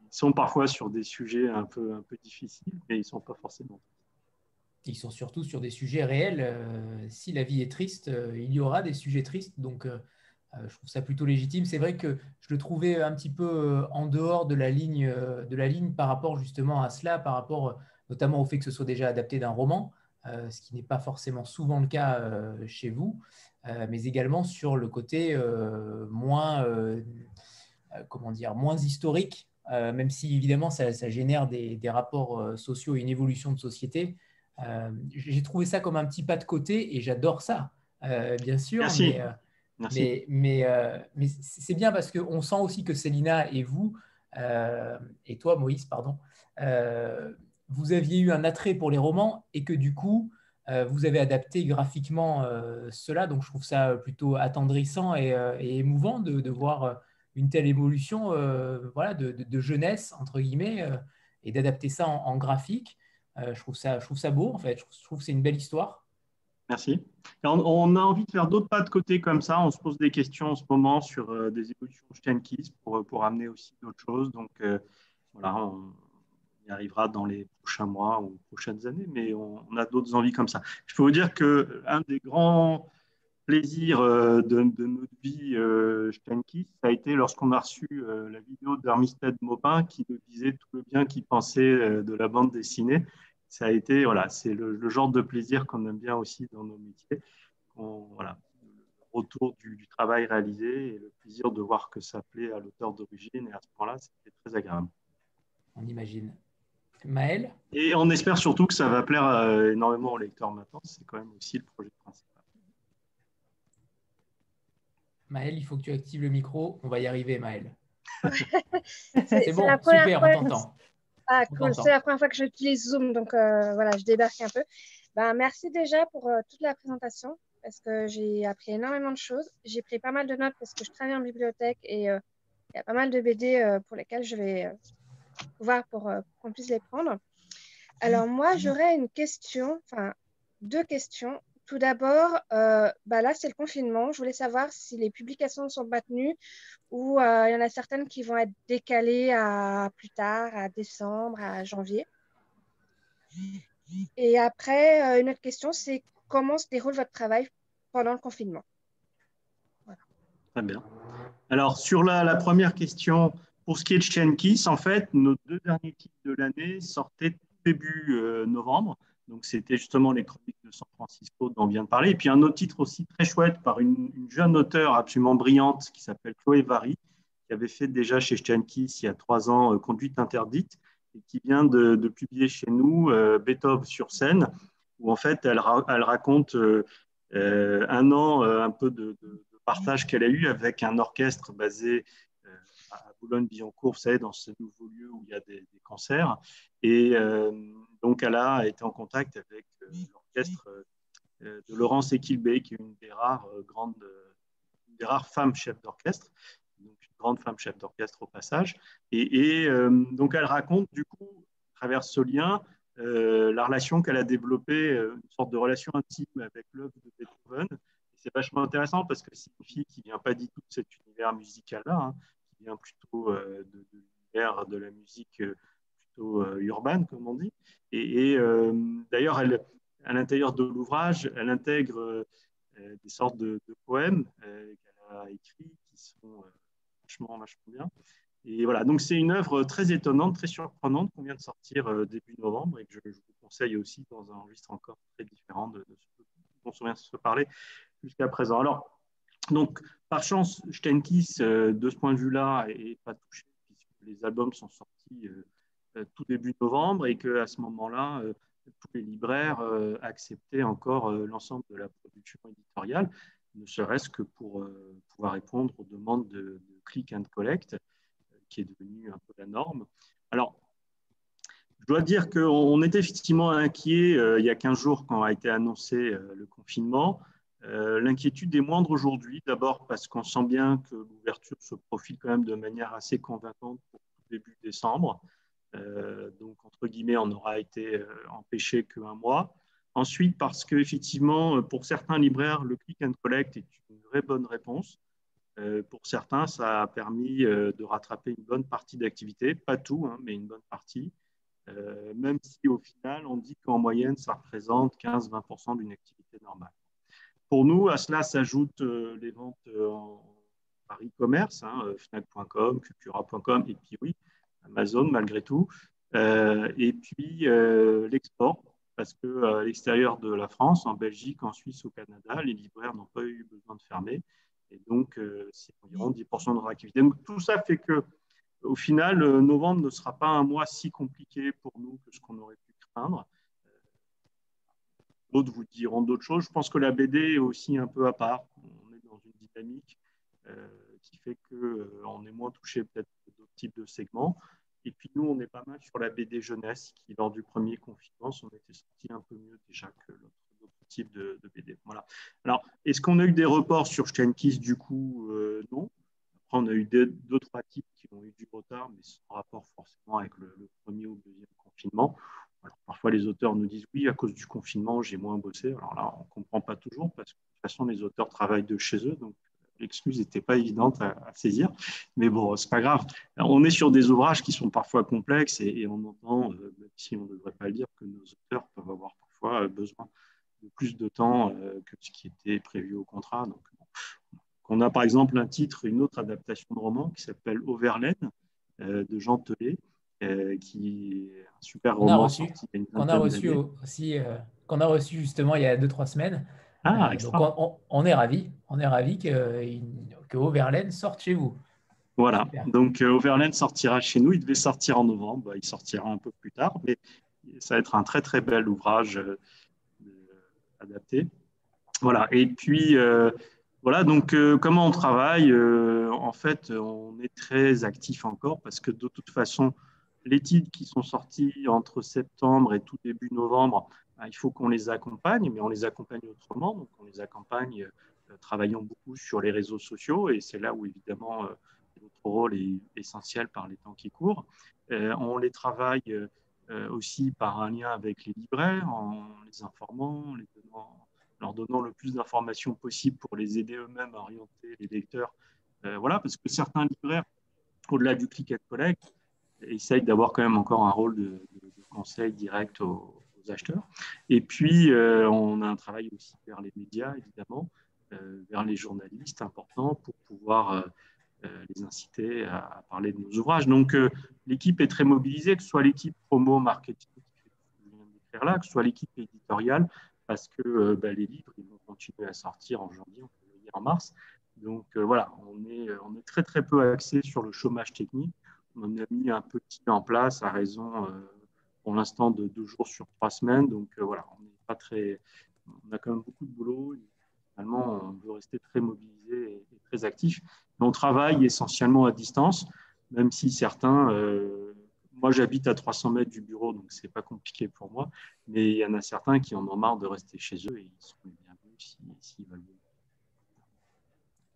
ils, sont parfois sur des sujets un peu, un peu difficiles, mais ils ne sont pas forcément Ils sont surtout sur des sujets réels. Euh, si la vie est triste, euh, il y aura des sujets tristes. Donc, euh, je trouve ça plutôt légitime. C'est vrai que je le trouvais un petit peu en dehors de la ligne, de la ligne par rapport justement à cela, par rapport notamment au fait que ce soit déjà adapté d'un roman, ce qui n'est pas forcément souvent le cas chez vous. Euh, mais également sur le côté euh, moins, euh, comment dire, moins historique, même si évidemment ça, génère des, rapports sociaux et une évolution de société. J'ai trouvé ça comme un petit pas de côté et j'adore ça, bien sûr. Merci. Mais, Mais, mais, c'est bien parce qu'on sent aussi que Célina et vous, et toi Moïse, pardon, vous aviez eu un attrait pour les romans et que du coup, euh, vous avez adapté graphiquement euh, cela, donc je trouve ça plutôt attendrissant et, euh, émouvant de, voir une telle évolution voilà, de, jeunesse, entre guillemets, et d'adapter ça en, graphique. je, trouve ça, je trouve ça beau, en fait. Je trouve que c'est une belle histoire. Merci. On, a envie de faire d'autres pas de côté comme ça. On se pose des questions en ce moment sur des évolutions Steinkiss pour, pour amener aussi d'autres choses. Donc, voilà, on, arrivera dans les prochains mois ou prochaines années, mais on, a d'autres envies comme ça. Je peux vous dire qu'un des grands plaisirs euh, de, notre vie euh, ça a été lorsqu'on a reçu euh, la vidéo d'Armistead Maupin qui nous disait tout le bien qu'il pensait euh, de la bande dessinée. Ça a été, voilà, c'est le, genre de plaisir qu'on aime bien aussi dans nos métiers. voilà, le retour du, du, travail réalisé et le plaisir de voir que ça plaît à l'auteur d'origine. Et à ce point-là, c'était très agréable. On imagine. Maël Et on espère surtout que ça va plaire euh, énormément aux lecteurs maintenant. C'est quand même aussi le projet principal. Maël, il faut que tu actives le micro. On va y arriver, Maël. c'est bon, super, on t'entend. Ah, cool. C'est la première fois que j'utilise Zoom, donc euh, voilà, je débarque un peu. Ben, merci déjà pour euh, toute la présentation, parce que j'ai appris énormément de choses. J'ai pris pas mal de notes parce que je travaille en bibliothèque et euh, il y a pas mal de BD pour lesquels je vais voir pour qu'on puisse les prendre. Alors moi, j'aurais une question, enfin deux questions. Tout d'abord, euh, bah là, c'est le confinement. Je voulais savoir si les publications sont pas tenues ou euh, il y en a certaines qui vont être décalées à plus tard, à décembre, à janvier. Et après, euh, une autre question, c'est comment se déroule votre travail pendant le confinement? Très bien. Alors, sur la, la, première question, pour ce qui est de Chenkis, en fait, nos deux derniers titres de l'année sortaient début novembre. Donc, c'était justement les chroniques de San Francisco dont on vient de parler. Et puis, un autre titre aussi très chouette par une, jeune auteure absolument brillante qui s'appelle Chloé Vary, qui avait fait déjà chez Stenkis il y a trois ans euh, Conduite interdite et qui vient de, publier chez nous euh, Beethoven sur scène, où en fait, elle, raconte euh, un an un peu de, partage qu'elle a eu avec un orchestre basé Boulogne-Billancourt, vous savez, dans ce nouveau lieu où il y a des, concerts. Et euh, donc, elle a été en contact avec euh, l'orchestre euh, de Laurence Equilbé, qui est une des rares grandes, des rares femmes chefs d'orchestre, donc une grande femme chef d'orchestre au passage. Et, donc, elle raconte du coup, à travers ce lien, la relation qu'elle a développée, une sorte de relation intime avec l'œuvre de Beethoven. C'est vachement intéressant parce que c'est une fille qui vient pas du tout de cet univers musical-là. Hein plutôt euh, de, l'univers de la musique euh, plutôt euh, urbaine, comme on dit. Et, d'ailleurs, à l'intérieur de l'ouvrage, elle intègre des sortes de, poèmes qu'elle a écrits qui sont vachement, vachement bien. Et voilà, donc c'est une œuvre très étonnante, très surprenante qu'on vient de sortir début novembre et que je, vous conseille aussi dans un registre encore très différent de, ce dont on vient de se parler jusqu'à présent. Alors, donc, par chance, Steinkiss, euh, de ce point de vue-là, n'est pas touché, puisque les albums sont sortis euh, euh, tout début novembre et qu'à ce moment-là, tous les libraires acceptaient encore l'ensemble de la production éditoriale, ne serait-ce que pour pouvoir répondre aux demandes de, click and collect, qui est devenu un peu la norme. Alors, je dois dire qu'on était effectivement inquiet il y a 15 jours quand a été annoncé le confinement. Euh, l'inquiétude est moindre aujourd'hui, d'abord parce qu'on sent bien que l'ouverture se profile quand même de manière assez convaincante pour début décembre. Euh, donc, entre guillemets, on n'aura été euh, empêché qu'un mois. Ensuite, parce qu'effectivement, pour certains libraires, le click and collect est une vraie bonne réponse. pour certains, ça a permis de rattraper une bonne partie d'activité, pas tout, hein, mais une bonne partie. même si au final, on dit qu'en moyenne, ça représente 15-20% d'une activité normale. Pour nous, à cela s'ajoutent euh, les ventes euh, par e-commerce, hein, euh, Fnac.com, Cultura.com, et puis oui, Amazon malgré tout. et puis l'export, parce qu'à l'extérieur de la France, en Belgique, en Suisse, au Canada, les libraires n'ont pas eu besoin de fermer. Et donc, c'est environ 10% de notre activité. Donc, tout ça fait que, au final, novembre ne sera pas un mois si compliqué pour nous que ce qu'on aurait pu craindre. D'autres vous diront d'autres choses. Je pense que la BD est aussi un peu à part. On est dans une dynamique euh, qui fait qu'on euh, est moins touché peut-être d'autres types de segments. Et puis nous, on est pas mal sur la BD jeunesse, qui lors du premier confinement, on était sorti un peu mieux déjà que d'autres types de, BD. Voilà. Alors, est-ce qu'on a eu des reports sur Steinkiss Du coup, euh, non. Après, on a eu deux, trois titres qui ont eu du retard, mais sans rapport forcément avec le, premier ou le deuxième confinement parfois, les auteurs nous disent oui, à cause du confinement, j'ai moins bossé. Alors là, on ne comprend pas toujours parce que de toute façon, les auteurs travaillent de chez eux. Donc, l'excuse n'était pas évidente à, saisir. Mais bon, c'est pas grave. On est sur des ouvrages qui sont parfois complexes et, on entend, euh, même si on ne devrait pas le dire, que nos auteurs peuvent avoir parfois euh, besoin de plus de temps euh, que ce qui était prévu au contrat. Donc, on a par exemple un titre, une autre adaptation de roman qui s'appelle Overlaine de Jean Telet euh, qui est un super roman. On a reçu, aussi, euh, qu'on a reçu justement il y a 2-3 semaines. Ah, euh, donc on, est ravis, on est ravis que, que Overland sorte chez vous. Voilà, donc Overland sortira chez nous. Il devait sortir en novembre, bah, il sortira un peu plus tard, mais ça va être un très très bel ouvrage adapté. Voilà, et puis voilà, donc comment on travaille En fait, on est très actif encore parce que de toute façon, les titres qui sont sortis entre septembre et tout début novembre, bah, il faut qu'on les accompagne, mais on les accompagne autrement. Donc, on les accompagne euh, travaillant beaucoup sur les réseaux sociaux, et c'est là où évidemment euh, notre rôle est essentiel par les temps qui courent. Euh, on les travaille aussi par un lien avec les libraires, en les informant, les leur donnant le plus d'informations possible pour les aider eux-mêmes à orienter les lecteurs. voilà, parce que certains libraires, au-delà du click and collect, essaye d'avoir quand même encore un rôle de, conseil direct aux, acheteurs. Et puis, euh, on a un travail aussi vers les médias, évidemment, euh, vers les journalistes importants pour pouvoir euh, les inciter à, parler de nos ouvrages. Donc, l'équipe est très mobilisée, que ce soit l'équipe promo, marketing, que ce soit l'équipe éditoriale, parce que bah, les livres, vont continuer à sortir en janvier, le dire en mars. Donc voilà, on est, on est très très peu axé sur le chômage technique on a mis un petit en place à raison, euh, pour l'instant, de deux jours sur trois semaines. Donc euh, voilà, on n'est pas très, on a quand même beaucoup de boulot. finalement, on veut rester très mobilisé et, très actif. on travaille essentiellement à distance, même si certains, euh, moi j'habite à 300 mètres du bureau, donc c'est pas compliqué pour moi, mais il y en a certains qui en ont marre de rester chez eux et ils sont bienvenus s'ils veulent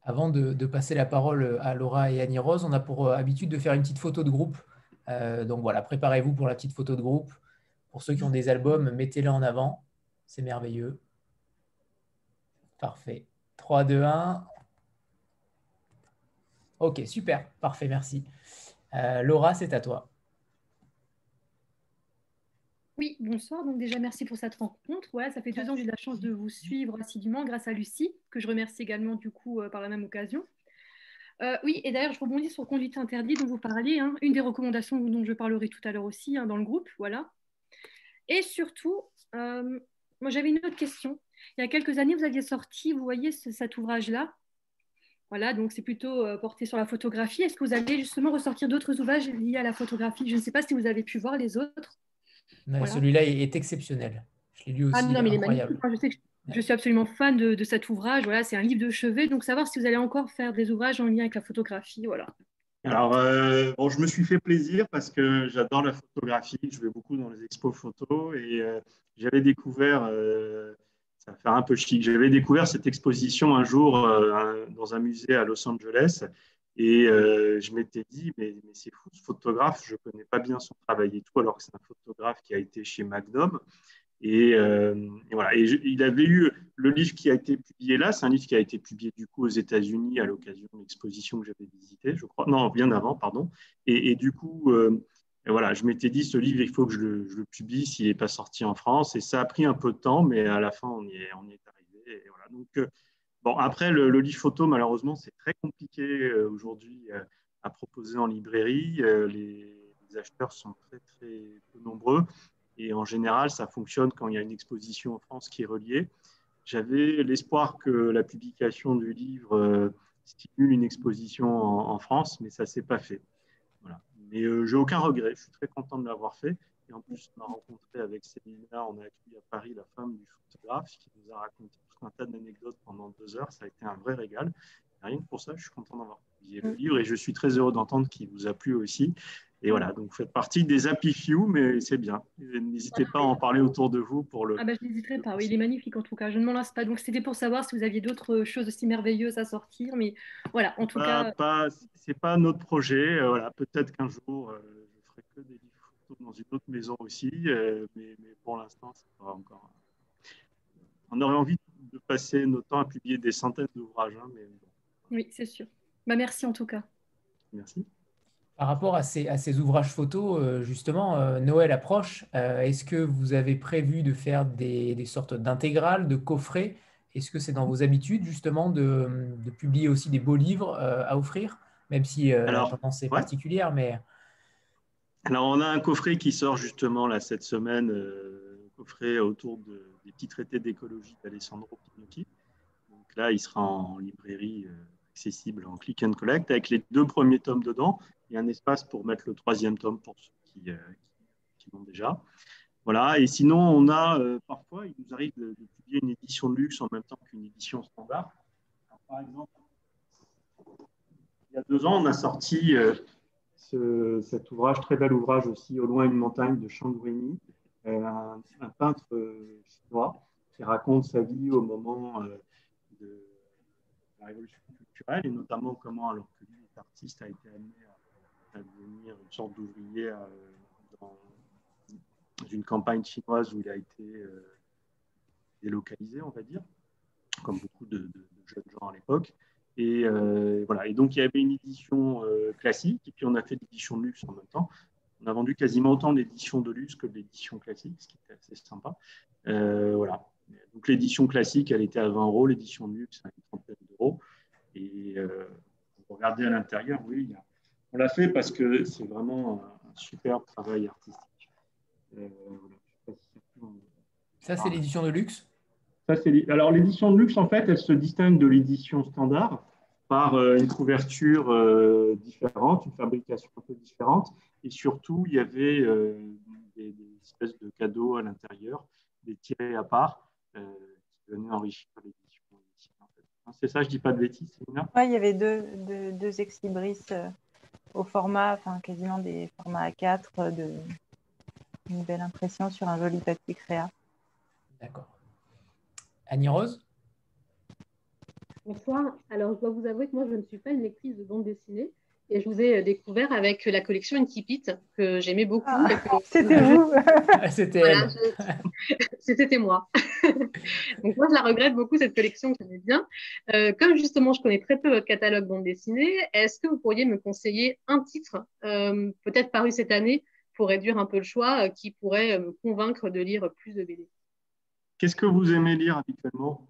avant de, passer la parole à Laura et Annie Rose, on a pour euh, habitude de faire une petite photo de groupe. Euh, donc voilà, préparez-vous pour la petite photo de groupe. Pour ceux qui ont des albums, mettez-les en avant. C'est merveilleux. Parfait. 3, 2, 1. Ok, super. Parfait, merci. Euh, Laura, c'est à toi. Oui, bonsoir. Donc déjà, merci pour cette rencontre. Ça fait deux ans que j'ai la chance de vous suivre assidûment grâce à Lucie, que je remercie également du coup euh, par la même occasion. Euh, oui, et d'ailleurs, je rebondis sur conduite interdite dont vous parliez, hein. une des recommandations dont je parlerai tout à l'heure aussi hein, dans le groupe, voilà. Et surtout, euh, moi j'avais une autre question. Il y a quelques années, vous aviez sorti, vous voyez cet ouvrage-là. Voilà, donc c'est plutôt porté sur la photographie. Est-ce que vous allez justement ressortir d'autres ouvrages liés à la photographie? Je ne sais pas si vous avez pu voir les autres. Celui-là est, exceptionnel. Je l'ai lu aussi. Ah non, mais incroyable. je, sais que je, suis absolument fan de, cet ouvrage. Voilà, c'est un livre de chevet. Donc, savoir si vous allez encore faire des ouvrages en lien avec la photographie. Voilà. Alors, euh, bon, je me suis fait plaisir parce que j'adore la photographie. Je vais beaucoup dans les expos photos et euh, j'avais découvert, euh, ça va faire un peu chic, j'avais découvert cette exposition un jour dans un musée à Los Angeles et euh, je m'étais dit, mais, c'est fou, ce photographe, je ne connais pas bien son travail et tout, alors que c'est un photographe qui a été chez Magnum. Et, euh, voilà, et il avait eu le livre qui a été publié là, c'est un livre qui a été publié du coup aux États-Unis à l'occasion d'une exposition que j'avais visitée, je crois, non, bien avant, pardon. Et, du coup, euh, voilà, je m'étais dit, ce livre, il faut que je le, publie s'il n'est pas sorti en France. Et ça a pris un peu de temps, mais à la fin, on y est, on y est arrivé. Et voilà. Donc, Bon, après, le, livre photo, malheureusement, c'est très compliqué euh, aujourd'hui euh, à proposer en librairie. Euh, les, acheteurs sont très, très peu nombreux. Et en général, ça fonctionne quand il y a une exposition en France qui est reliée. J'avais l'espoir que la publication du livre stimule une exposition en, France, mais ça ne s'est pas fait. Voilà. Mais j'ai aucun regret. Je suis très content de l'avoir fait. Et en plus, on a rencontré avec Céline, on a accueilli à Paris la femme du photographe qui nous a raconté un tas d'anecdotes pendant deux heures. Ça a été un vrai régal. rien que pour ça, je suis content d'avoir publié le mm. livre et je suis très heureux d'entendre qu'il vous a plu aussi. Et voilà, donc vous faites partie des Happy Few, mais c'est bien. N'hésitez pas à en parler autour de vous pour le. Ah bah, je n'hésiterai pas, oui, il est magnifique en tout cas, je ne m'en lasse pas. Donc c'était pour savoir si vous aviez d'autres choses aussi merveilleuses à sortir, mais voilà, en tout cas. Pas, c'est pas notre projet, euh, voilà, peut-être qu'un jour euh, je ferai que des livres dans une autre maison aussi, euh, mais, mais, pour l'instant, c'est pas encore. On aurait envie de passer notre temps à publier des centaines d'ouvrages. Hein, mais... Oui, c'est sûr. Bah, merci en tout cas. Merci. Par rapport à ces, à ces ouvrages photos, euh, justement, euh, Noël approche. Euh, est-ce que vous avez prévu de faire des, des sortes d'intégrales, de coffrets? Est-ce que c'est dans vos habitudes, justement, de, de, publier aussi des beaux livres à offrir? Même si Alors, la tendance est particulière, mais... Alors, on a un coffret qui sort justement là cette semaine, coffret autour de, des petits traités d'écologie d'Alessandro Pinocchi. Donc là, il sera en librairie euh, accessible en click and collect avec les deux premiers tomes dedans et un espace pour mettre le troisième tome pour ceux qui, qui, l'ont déjà. Voilà. Et sinon, on a parfois, il nous arrive de, publier une édition de luxe en même temps qu'une édition standard. par exemple, il y a deux ans, on a sorti cet ouvrage, très bel ouvrage aussi, Au loin une montagne de Chandourini, un, un, peintre chinois qui raconte sa vie au moment de la révolution culturelle et notamment comment, alors que lui artiste, a été amené à, devenir une sorte d'ouvrier euh, dans une campagne chinoise où il a été euh, délocalisé, on va dire, comme beaucoup de, jeunes gens à l'époque. Et euh, voilà. Et donc il y avait une édition classique, et puis on a fait l'édition de luxe en même temps. On a vendu quasiment autant d'éditions de luxe que d'éditions classiques, ce qui était assez sympa. voilà. Donc l'édition classique, elle était à 20 euros, l'édition de luxe à une trentaine d'euros. Et euh, regardez à l'intérieur, oui, on l'a fait parce que c'est vraiment un, super travail artistique. Euh, ça, c'est l'édition de luxe? Ça, Alors l'édition de luxe, en fait, elle se distingue de l'édition standard par euh, une couverture euh, différente, une fabrication un peu différente. Et surtout, il y avait des, des, espèces de cadeaux à l'intérieur, des tirés à part. Euh, qui venait enrichir l'édition. Hein, c'est ça, je ne dis pas de bêtises, Oui, il y avait deux, deux, euh, au format, enfin quasiment des formats A4, euh, de, une belle impression sur un joli papier créa. D'accord. Annie Rose? Bonsoir. Alors, je dois vous avouer que moi, je ne suis pas une lectrice de bande dessinée. Et je vous ai découvert avec la collection Inkipit, que j'aimais beaucoup. Ah, c'était vous C'était elle. C'était moi. Donc moi, je la regrette beaucoup, cette collection que j'aimais bien. Euh, comme justement, je connais très peu votre catalogue bande dessinée, est-ce que vous pourriez me conseiller un titre, euh, peut-être paru cette année, pour réduire un peu le choix, euh, qui pourrait me convaincre de lire plus de BD Qu'est-ce que vous aimez lire habituellement?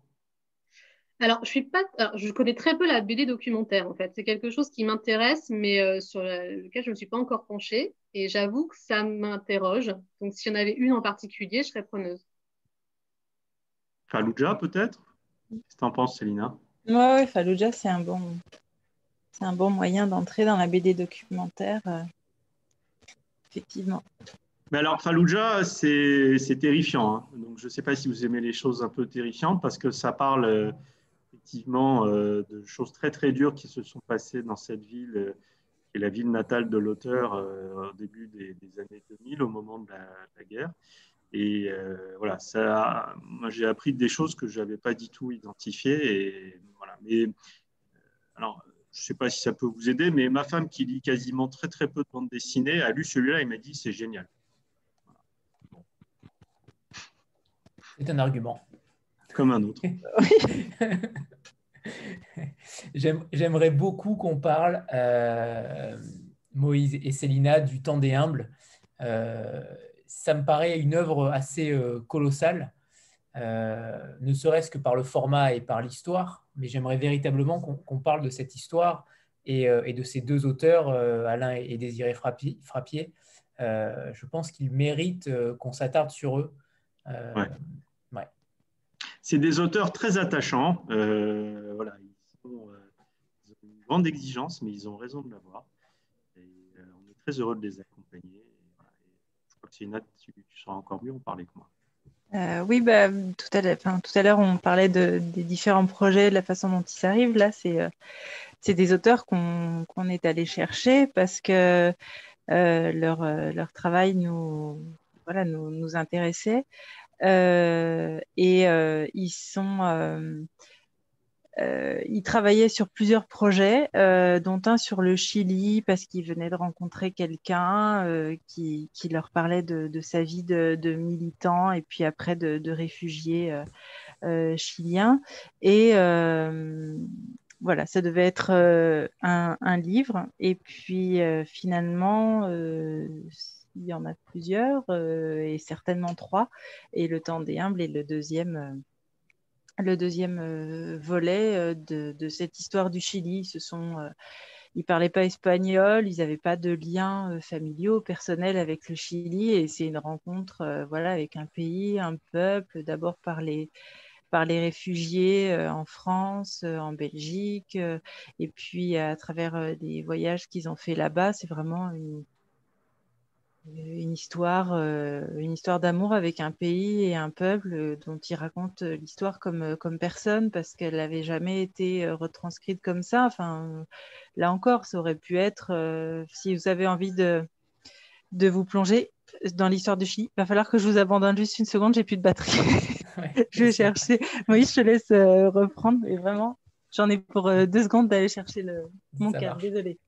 Alors, je suis pas, je connais très peu la BD documentaire en fait. C'est quelque chose qui m'intéresse, mais euh, sur lequel je ne me suis pas encore penchée. Et j'avoue que ça m'interroge. Donc, s'il y en avait une en particulier, je serais preneuse. Fallujah, peut-être? Qu'est-ce que tu en penses, Célina? Oui, ouais, Fallujah, c'est un bon, c'est un bon moyen d'entrer dans la BD documentaire. Euh, effectivement. Mais alors, Fallujah, c'est terrifiant. Hein. Donc, je ne sais pas si vous aimez les choses un peu terrifiantes parce que ça parle euh, effectivement euh, de choses très très dures qui se sont passées dans cette ville, euh, qui est la ville natale de l'auteur euh, au début des, années 2000, au moment de la, guerre. Et voilà, ça, moi j'ai appris des choses que je n'avais pas du tout identifiées. Et, voilà. Mais alors, je ne sais pas si ça peut vous aider, mais ma femme qui lit quasiment très très peu de bandes dessinées a lu celui-là et m'a dit c'est génial. C'est un argument comme un autre. J'aimerais beaucoup qu'on parle, euh, Moïse et Célina, du temps des humbles. Euh, ça me paraît une œuvre assez euh, colossale, ne serait-ce que par le format et par l'histoire, mais j'aimerais véritablement qu'on parle de cette histoire et, de ces deux auteurs, Alain et, Désiré Frappier. je pense qu'ils méritent qu'on s'attarde sur eux c'est des auteurs très attachants. Euh, voilà, ils, ont une grande exigence, mais ils ont raison de l'avoir. Euh, on est très heureux de les accompagner. je crois que c'est une tu, tu seras encore mieux en parler que moi. Euh, oui, bah, tout à l'heure, on parlait de, des différents projets, de la façon dont ils arrivent. Là, c'est des auteurs qu'on est allé chercher parce que leur, travail nous intéressait. Euh, et euh, ils sont euh, ils travaillaient sur plusieurs projets, dont un sur le Chili parce qu'ils venaient de rencontrer quelqu'un qui, qui, leur parlait de, sa vie de, militant et puis après de, de réfugié chilien. Et voilà, ça devait être un, livre. Et puis finalement, il y en a plusieurs, euh, et certainement trois. Et Le Temps des Humbles est le deuxième, euh, le deuxième euh, volet de, cette histoire du Chili. Ils ne parlaient pas espagnol, ils n'avaient pas de liens familiaux, personnels avec le Chili, et c'est une rencontre voilà, avec un pays, un peuple, d'abord par les, par les réfugiés en France, en Belgique, et puis à travers des voyages qu'ils ont fait là-bas. C'est vraiment une, une histoire, une histoire d'amour avec un pays et un peuple dont il raconte l'histoire comme, comme personne parce qu'elle n'avait jamais été retranscrite comme ça. Enfin, là encore, ça aurait pu être, si vous avez envie de, de vous plonger dans l'histoire du Chili, il va falloir que je vous abandonne juste une seconde, j'ai plus de batterie. je vais chercher. Oui, je te laisse reprendre. Et vraiment, j'en ai pour deux secondes d'aller chercher le... mon cœur. Désolée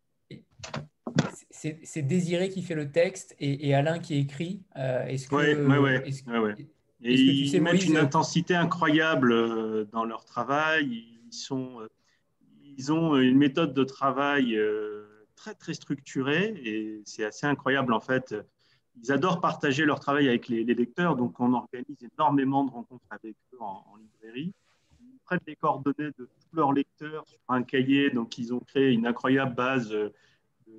c'est Désiré qui fait le texte et, Alain qui écrit. Euh, est-ce que, ouais, ils mettent une intensité incroyable euh, dans leur travail. Ils, sont, euh, ils ont une méthode de travail très très structurée et c'est assez incroyable en fait. Ils adorent partager leur travail avec les, lecteurs, donc on organise énormément de rencontres avec eux en, en librairie. Ils prennent les coordonnées de tous leurs lecteurs sur un cahier, donc ils ont créé une incroyable base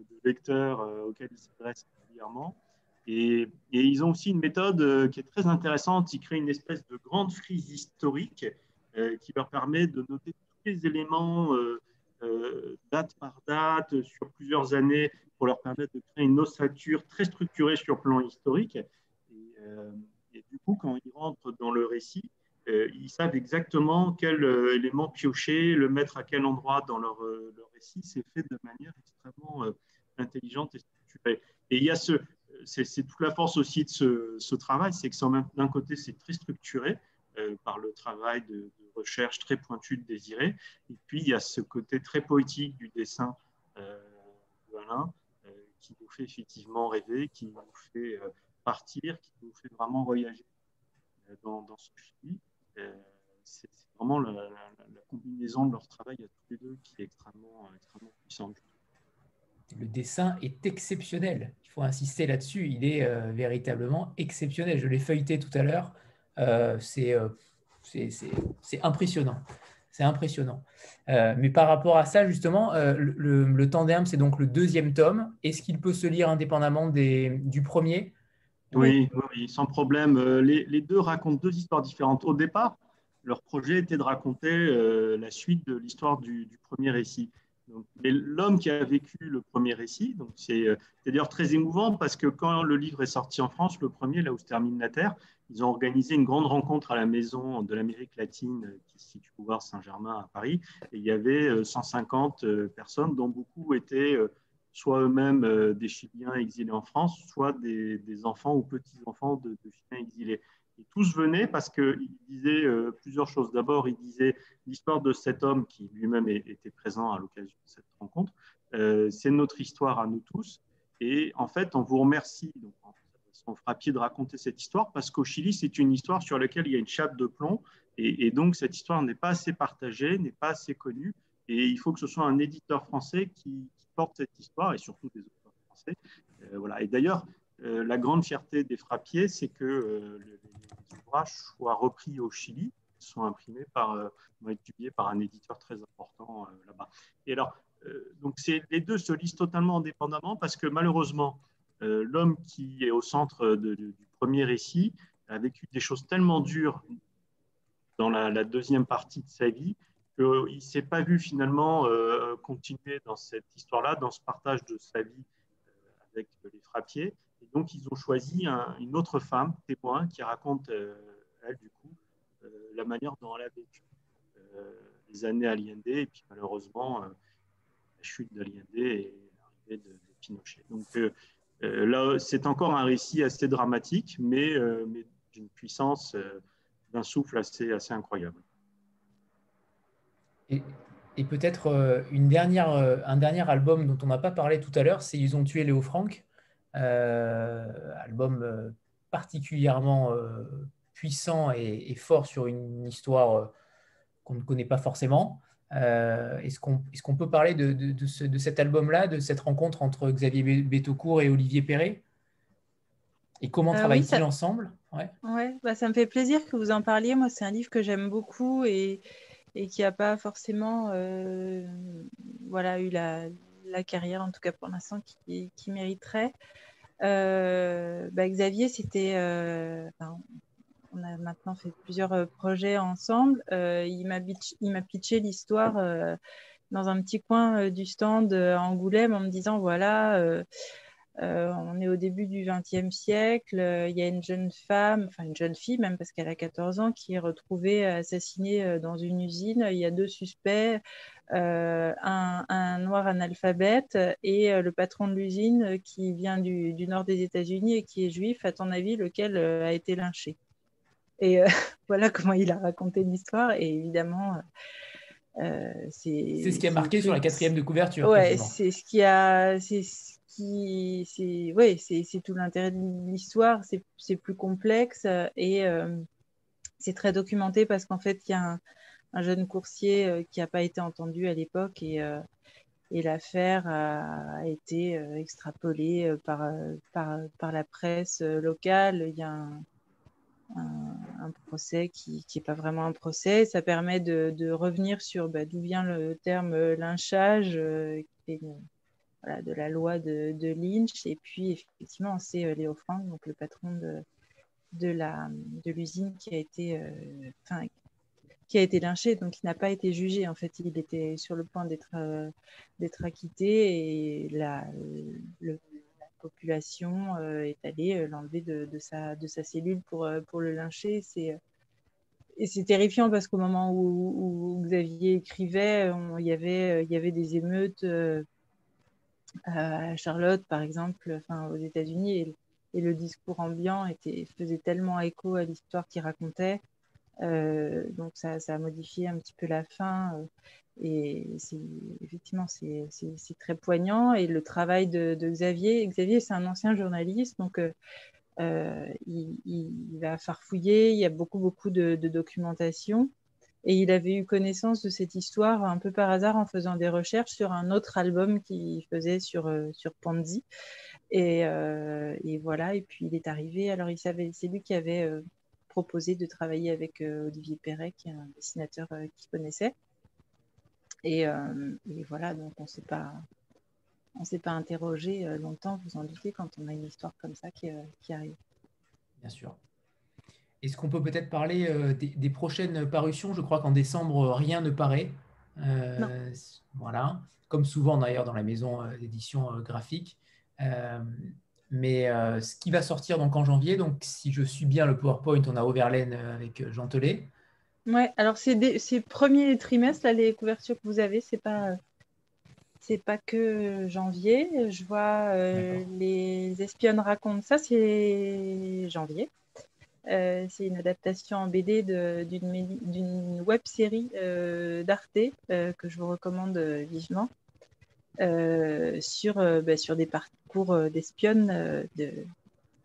de, lecteurs euh, auxquels ils s'adressent régulièrement. Et, ils ont aussi une méthode euh, qui est très intéressante. Ils créent une espèce de grande frise historique euh, qui leur permet de noter tous les éléments date par date sur plusieurs années pour leur permettre de créer une ossature très structurée sur le plan historique. Et, du coup, quand ils rentrent dans le récit, ils savent exactement quel élément piocher, le mettre à quel endroit dans leur récit. C'est fait de manière extrêmement intelligente et structurée. Et il y a ce, c'est, toute la force aussi de ce, travail, c'est que d'un côté, c'est très structuré euh, par le travail de, recherche très pointu de Désiré, et puis il y a ce côté très poétique du dessin euh, de Alain euh, qui nous fait effectivement rêver, qui nous fait partir, qui nous fait vraiment voyager dans, dans ce film. c'est, vraiment la, la, la, combinaison de leur travail à tous les deux qui est extrêmement, extrêmement puissante le dessin est exceptionnel. Il faut insister là-dessus. Il est euh, véritablement exceptionnel. Je l'ai feuilleté tout à l'heure. Euh, euh, c'est impressionnant. C'est impressionnant. mais par rapport à ça, justement, le, le, Tandem, c'est donc le deuxième tome. Est-ce qu'il peut se lire indépendamment du premier? Oui, sans problème. Les, deux racontent deux histoires différentes. Au départ, leur projet était de raconter la suite de l'histoire du, premier récit l'homme qui a vécu le premier récit, donc c'est euh, d'ailleurs très émouvant parce que quand le livre est sorti en France, le premier, là où se termine la Terre, ils ont organisé une grande rencontre à la maison de l'Amérique latine euh, qui se situe au Saint-Germain à Paris. Et il y avait 150 euh, personnes, dont beaucoup étaient soit eux-mêmes des Chiliens exilés en France, soit des, enfants ou petits-enfants de Chiliens exilés. Et tous venaient parce qu'il disait euh, plusieurs choses. D'abord, il disait l'histoire de cet homme qui lui-même était présent à l'occasion de cette rencontre. Euh, c'est notre histoire à nous tous. Et en fait, on vous remercie, donc, on fera pied de raconter cette histoire parce qu'au Chili, c'est une histoire sur laquelle il y a une chape de plomb. Et, donc, cette histoire n'est pas assez partagée, n'est pas assez connue. Et il faut que ce soit un éditeur français qui, porte cette histoire et surtout des auteurs français. Euh, voilà. Et d'ailleurs, la grande fierté des frappiers, c'est que ouvrages soient repris au Chili, sont imprimés par, euh, par un éditeur très important euh, là-bas. Et alors, euh, donc les deux se lisent totalement indépendamment parce que malheureusement, l'homme qui est au centre du premier récit a vécu des choses tellement dures dans la, deuxième partie de sa vie qu'il ne s'est pas vu finalement continuer dans cette histoire-là, dans ce partage de sa vie avec les frappiers donc, ils ont choisi une autre femme, témoin, qui raconte, euh, elle, du coup, euh, la manière dont elle a vécu euh, les années Allende, et puis malheureusement, la chute d'Allende et l'arrivée de, Pinochet. Donc, là, c'est encore un récit assez dramatique, mais, d'une puissance, d'un souffle assez, assez incroyable. Et, et peut-être un dernier album dont on n'a pas parlé tout à l'heure, c'est Ils ont tué Léo Franck. Euh, album euh, particulièrement euh, puissant et, fort sur une histoire qu'on ne connaît pas forcément. Est-ce qu'on peut parler de, de, cet album-là, de cette rencontre entre Xavier Bétaucourt et Olivier Perret? Et comment travaillent-ils ensemble? Ouais. ouais bah, ça me fait plaisir que vous en parliez. Moi, c'est un livre que j'aime beaucoup et, et qui n'a pas forcément voilà, eu la, la carrière, en tout cas pour l'instant, qui, mériterait. Euh, bah, Xavier, c'était. Euh, on a maintenant fait plusieurs projets ensemble. il m'a pitché l'histoire dans un petit coin du stand à Angoulême en me disant voilà euh, on est au début du XXe siècle. Euh, il y a une jeune femme, enfin une jeune fille même parce qu'elle a 14 ans, qui est retrouvée assassinée euh, dans une usine. Il y a deux suspects, un, noir analphabète et le patron de l'usine qui vient du, nord des États-Unis et qui est juif. À ton avis, lequel a été lynché? Et voilà comment il a raconté l'histoire. Et évidemment. c'est ce qui a marqué sur la quatrième de couverture. Ouais, c'est ce qui a, c'est ouais, c'est tout l'intérêt de l'histoire, c'est plus complexe et euh, c'est très documenté parce qu'en fait, il y a un, jeune coursier euh, qui n'a pas été entendu à l'époque et, euh, et l'affaire a, été extrapolée par, par, par, la presse locale. Il y a un, un, procès qui n'est pas vraiment un procès. Ça permet de, de revenir sur bah, d'où vient le terme lynchage, de la loi de, Lynch. Et puis, effectivement, c'est euh, Léo Frank, donc le patron de, de l'usine qui a été euh, qui a été lynché, donc il n'a pas été jugé. En fait, il était sur le point d'être euh, acquitté et la, la population est allée l'enlever de, de, sa, de sa cellule pour, pour le lyncher. C'est et c'est terrifiant parce qu'au moment où, Xavier écrivait, il, y avait, il y avait des émeutes à Charlotte, par exemple, aux États-Unis, et, le discours ambiant était, faisait tellement écho à l'histoire qu'il racontait. Euh, donc ça, ça, a modifié un petit peu la fin. Euh, et effectivement, c'est très poignant. Et le travail de, Xavier, Xavier, c'est un ancien journaliste, donc euh, il, va farfouiller. Il y a beaucoup, beaucoup de documentation. Et il avait eu connaissance de cette histoire un peu par hasard en faisant des recherches sur un autre album qu'il faisait sur, euh, sur Pandy. Et, euh, et, voilà, et puis il est arrivé. Alors, il savait, c'est lui qui avait euh, proposé de travailler avec Olivier Perret, qui est un dessinateur qu'il connaissait. Et, voilà, donc on ne s'est pas. Interrogé longtemps, vous en doutez, quand on a une histoire comme ça qui arrive. Bien sûr. Est-ce qu'on peut peut-être parler euh, des, prochaines parutions? Je crois qu'en décembre, rien ne paraît. Euh, voilà, comme souvent d'ailleurs dans la maison euh, d'édition graphique. mais ce qui va sortir donc en janvier, donc si je suis bien le PowerPoint, on a Overlaine avec Jean Telet. Ouais, alors c'est le premier trimestre, là, les couvertures que vous avez, c'est pas c'est pas que janvier. Je vois les espionnes racontent ça, c'est janvier. Euh, c'est une adaptation en BD d'une web série euh, d'Arte euh, que je vous recommande vivement sur, bah, sur des parcours d'espionnes de,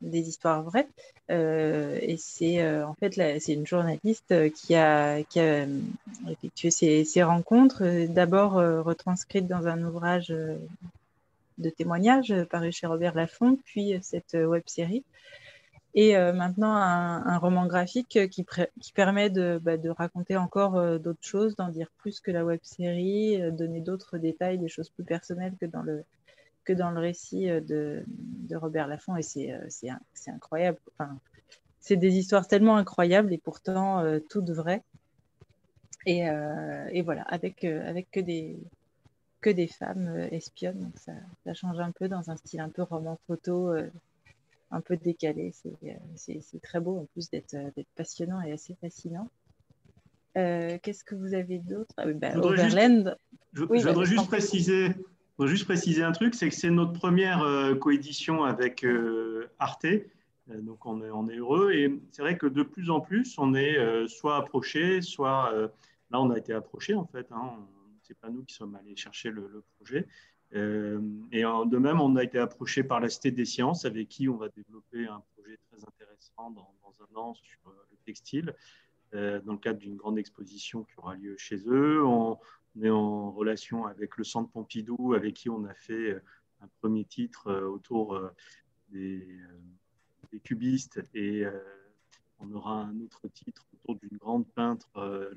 des histoires vraies. et c'est en fait c'est une journaliste qui a, effectué ces, ces rencontres, d'abord retranscrites dans un ouvrage de témoignages paru chez Robert Laffont, puis cette web série et euh, maintenant un, roman graphique qui, permet de, bah, de, raconter encore euh, d'autres choses, d'en dire plus que la web série, euh, donner d'autres détails, des choses plus personnelles que dans le, que dans le récit de, Robert Laffont. Et c'est incroyable. Enfin, c'est des histoires tellement incroyables et pourtant toutes vraies. Et, et, voilà, avec, avec que, des, que des femmes espionnes. Donc ça, ça, change un peu dans un style un peu roman photo un peu décalé. Euh, c'est très beau en plus d'être euh, passionnant et assez fascinant. Euh, qu'est-ce que vous avez d'autre? Ah bah, Je voudrais juste, je, voudrais juste préciser, juste préciser un truc, c'est que c'est notre première coédition avec Arte. Donc on est, on est heureux et c'est vrai que de plus en plus on est soit approché, soit là on a été approché en fait. Hein, c'est pas nous qui sommes allés chercher le, le projet, euh, et de même, on a été approché par la Cité des Sciences, avec qui on va développer un projet très intéressant dans, un an sur euh, le textile, euh, dans le cadre d'une grande exposition qui aura lieu chez eux. On, est en relation avec le Centre Pompidou, avec qui on a fait un premier titre autour des, cubistes et on aura un autre titre autour d'une grande peintre,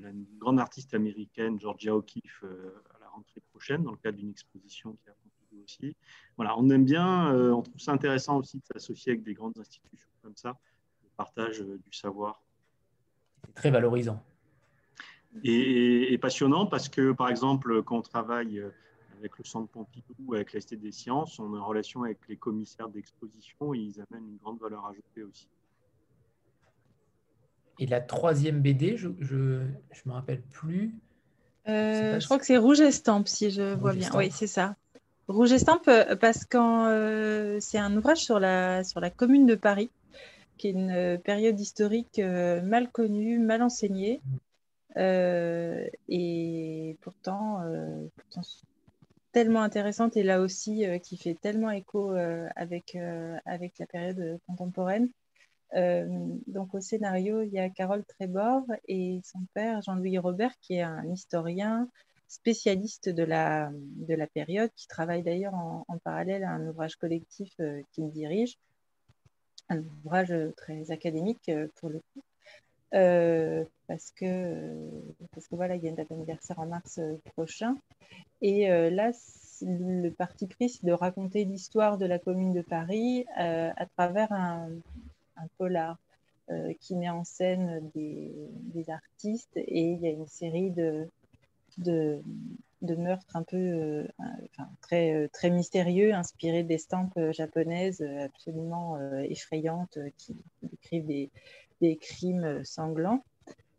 une grande artiste américaine, Georgia O'Keeffe, rentrée prochaine dans le cadre d'une exposition qui a Pompidou aussi. Voilà, on aime bien, euh, on trouve ça intéressant aussi de s'associer avec des grandes institutions comme ça, le partage euh, du savoir très valorisant. Et, passionnant parce que, par exemple, quand on travaille avec le Centre Pompidou, avec l'Institut des sciences, on est en relation avec les commissaires d'exposition et ils amènent une grande valeur ajoutée aussi. Et la troisième BD, je ne me rappelle plus. Euh, je, crois que c'est Rouge Estampe, si je vois bien. Oui, c'est ça. Rouge Estampe, euh, parce que euh, c'est un ouvrage sur la, sur la commune de Paris, qui est une période historique mal connue, mal enseignée. et pourtant, tellement intéressante et là aussi qui fait tellement écho avec, avec la période contemporaine. Euh, donc au scénario, il y a Carole Trébor et son père Jean-Louis Robert, qui est un historien spécialiste de la, de la période, qui travaille d'ailleurs en, parallèle à un ouvrage collectif euh, qu'il dirige, un ouvrage très académique euh, pour le coup. parce que, parce que voilà, il y a une date anniversaire en mars prochain. Et là, le parti pris, c'est de raconter l'histoire de la commune de Paris à travers un, un polar euh, qui met en scène des, artistes et il y a une série de, de, meurtres un peu euh, très, euh, très mystérieux, inspirés d'estampes japonaises absolument effrayantes qui décrivent des, des crimes sanglants.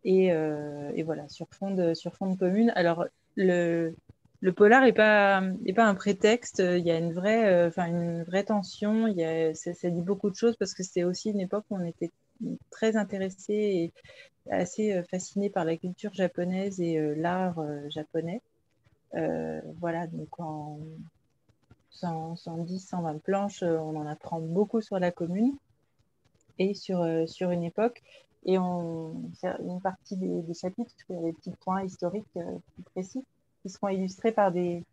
Et, et, voilà, sur fond de, sur fond de commune. Alors, le, le polar n'est pas, un prétexte. Il y a une vraie, euh, tension. Ça, dit beaucoup de choses parce que c'était aussi une époque où on était très intéressé et assez euh, fasciné par la culture japonaise et euh, l'art japonais. voilà, donc en 110, 120 planches, on en apprend beaucoup sur la commune et sur, une époque. Et on, une partie des, des chapitres, il y a des petits points historiques plus précis qui seront illustrés par des,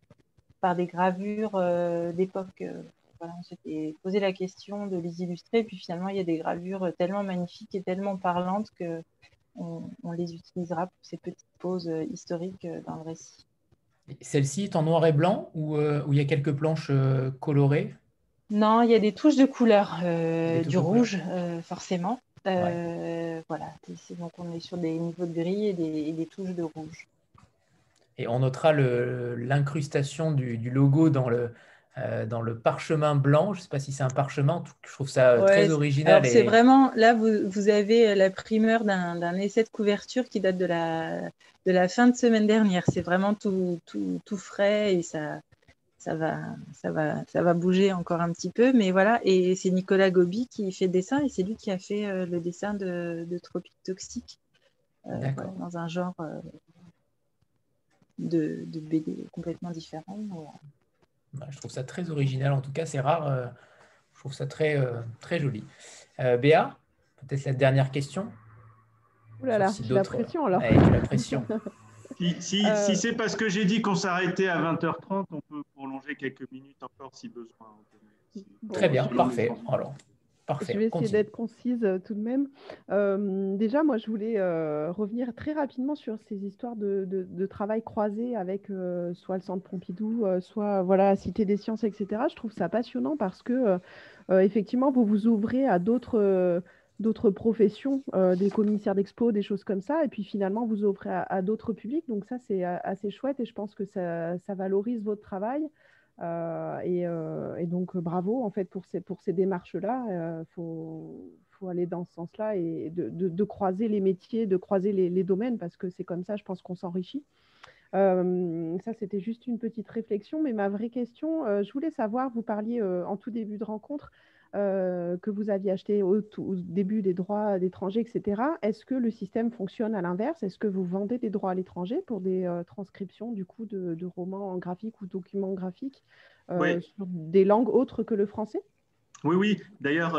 par des gravures euh, d'époque. Euh, voilà, on s'était posé la question de les illustrer, puis finalement, il y a des gravures tellement magnifiques et tellement parlantes que on, les utilisera pour ces petites pauses euh, historiques dans le récit. Celle-ci est en noir et blanc ou il y a quelques planches colorées? Non, il y a des touches de couleur, du rouge, forcément. Voilà, donc on est sur des niveaux de gris et des, et des touches de rouge. Et on notera l'incrustation du, logo dans le, euh, dans le parchemin blanc. Je ne sais pas si c'est un parchemin, je trouve ça très original. C'est vraiment, là, vous, vous, avez la primeur d'un essai de couverture qui date de la, de la fin de semaine dernière. C'est vraiment tout, tout, tout, frais et ça, ça, va, ça, va, ça va bouger encore un petit peu. Mais voilà, et c'est Nicolas Gobi qui fait le dessin et c'est lui qui a fait euh, le dessin de, de Tropique Toxique. Euh, dans un genre de, BD complètement différents. Bah, je trouve ça très original, en tout cas, c'est rare. Euh, je trouve ça très, euh, très joli. Euh, Béa, peut-être la dernière question Ouh là là, j'ai la pression alors. la pression. si, si, c'est parce que j'ai dit qu'on s'arrêtait à 20h30, on peut prolonger quelques minutes encore si besoin. Très bien, parfait. Alors, je vais essayer d'être concise euh, tout de même. Euh, déjà, moi, je voulais euh, revenir très rapidement sur ces histoires de, travail croisé avec soit le Centre Pompidou, soit voilà, Cité des Sciences, etc. Je trouve ça passionnant parce que, effectivement, vous vous ouvrez à d'autres d'autres professions, des commissaires d'expo, des choses comme ça, et puis finalement vous ouvrez à, d'autres publics. Donc ça, c'est assez chouette et je pense que ça, ça valorise votre travail. Euh, euh, et, donc, bravo en fait pour ces, pour ces démarches-là. Il euh, faut, faut, aller dans ce sens-là et de, de, croiser les métiers, de croiser les domaines, parce que c'est comme ça, je pense qu'on s'enrichit. ça, c'était juste une petite réflexion, mais ma vraie question, je voulais savoir, vous parliez en tout début de rencontre euh, que vous aviez acheté au, début des droits d'étrangers, etc. Est-ce que le système fonctionne à l'inverse? Est-ce que vous vendez des droits à l'étranger pour des euh, transcriptions du coup de, romans graphiques ou documents graphiques euh, sur des langues autres que le français? Oui, oui. D'ailleurs,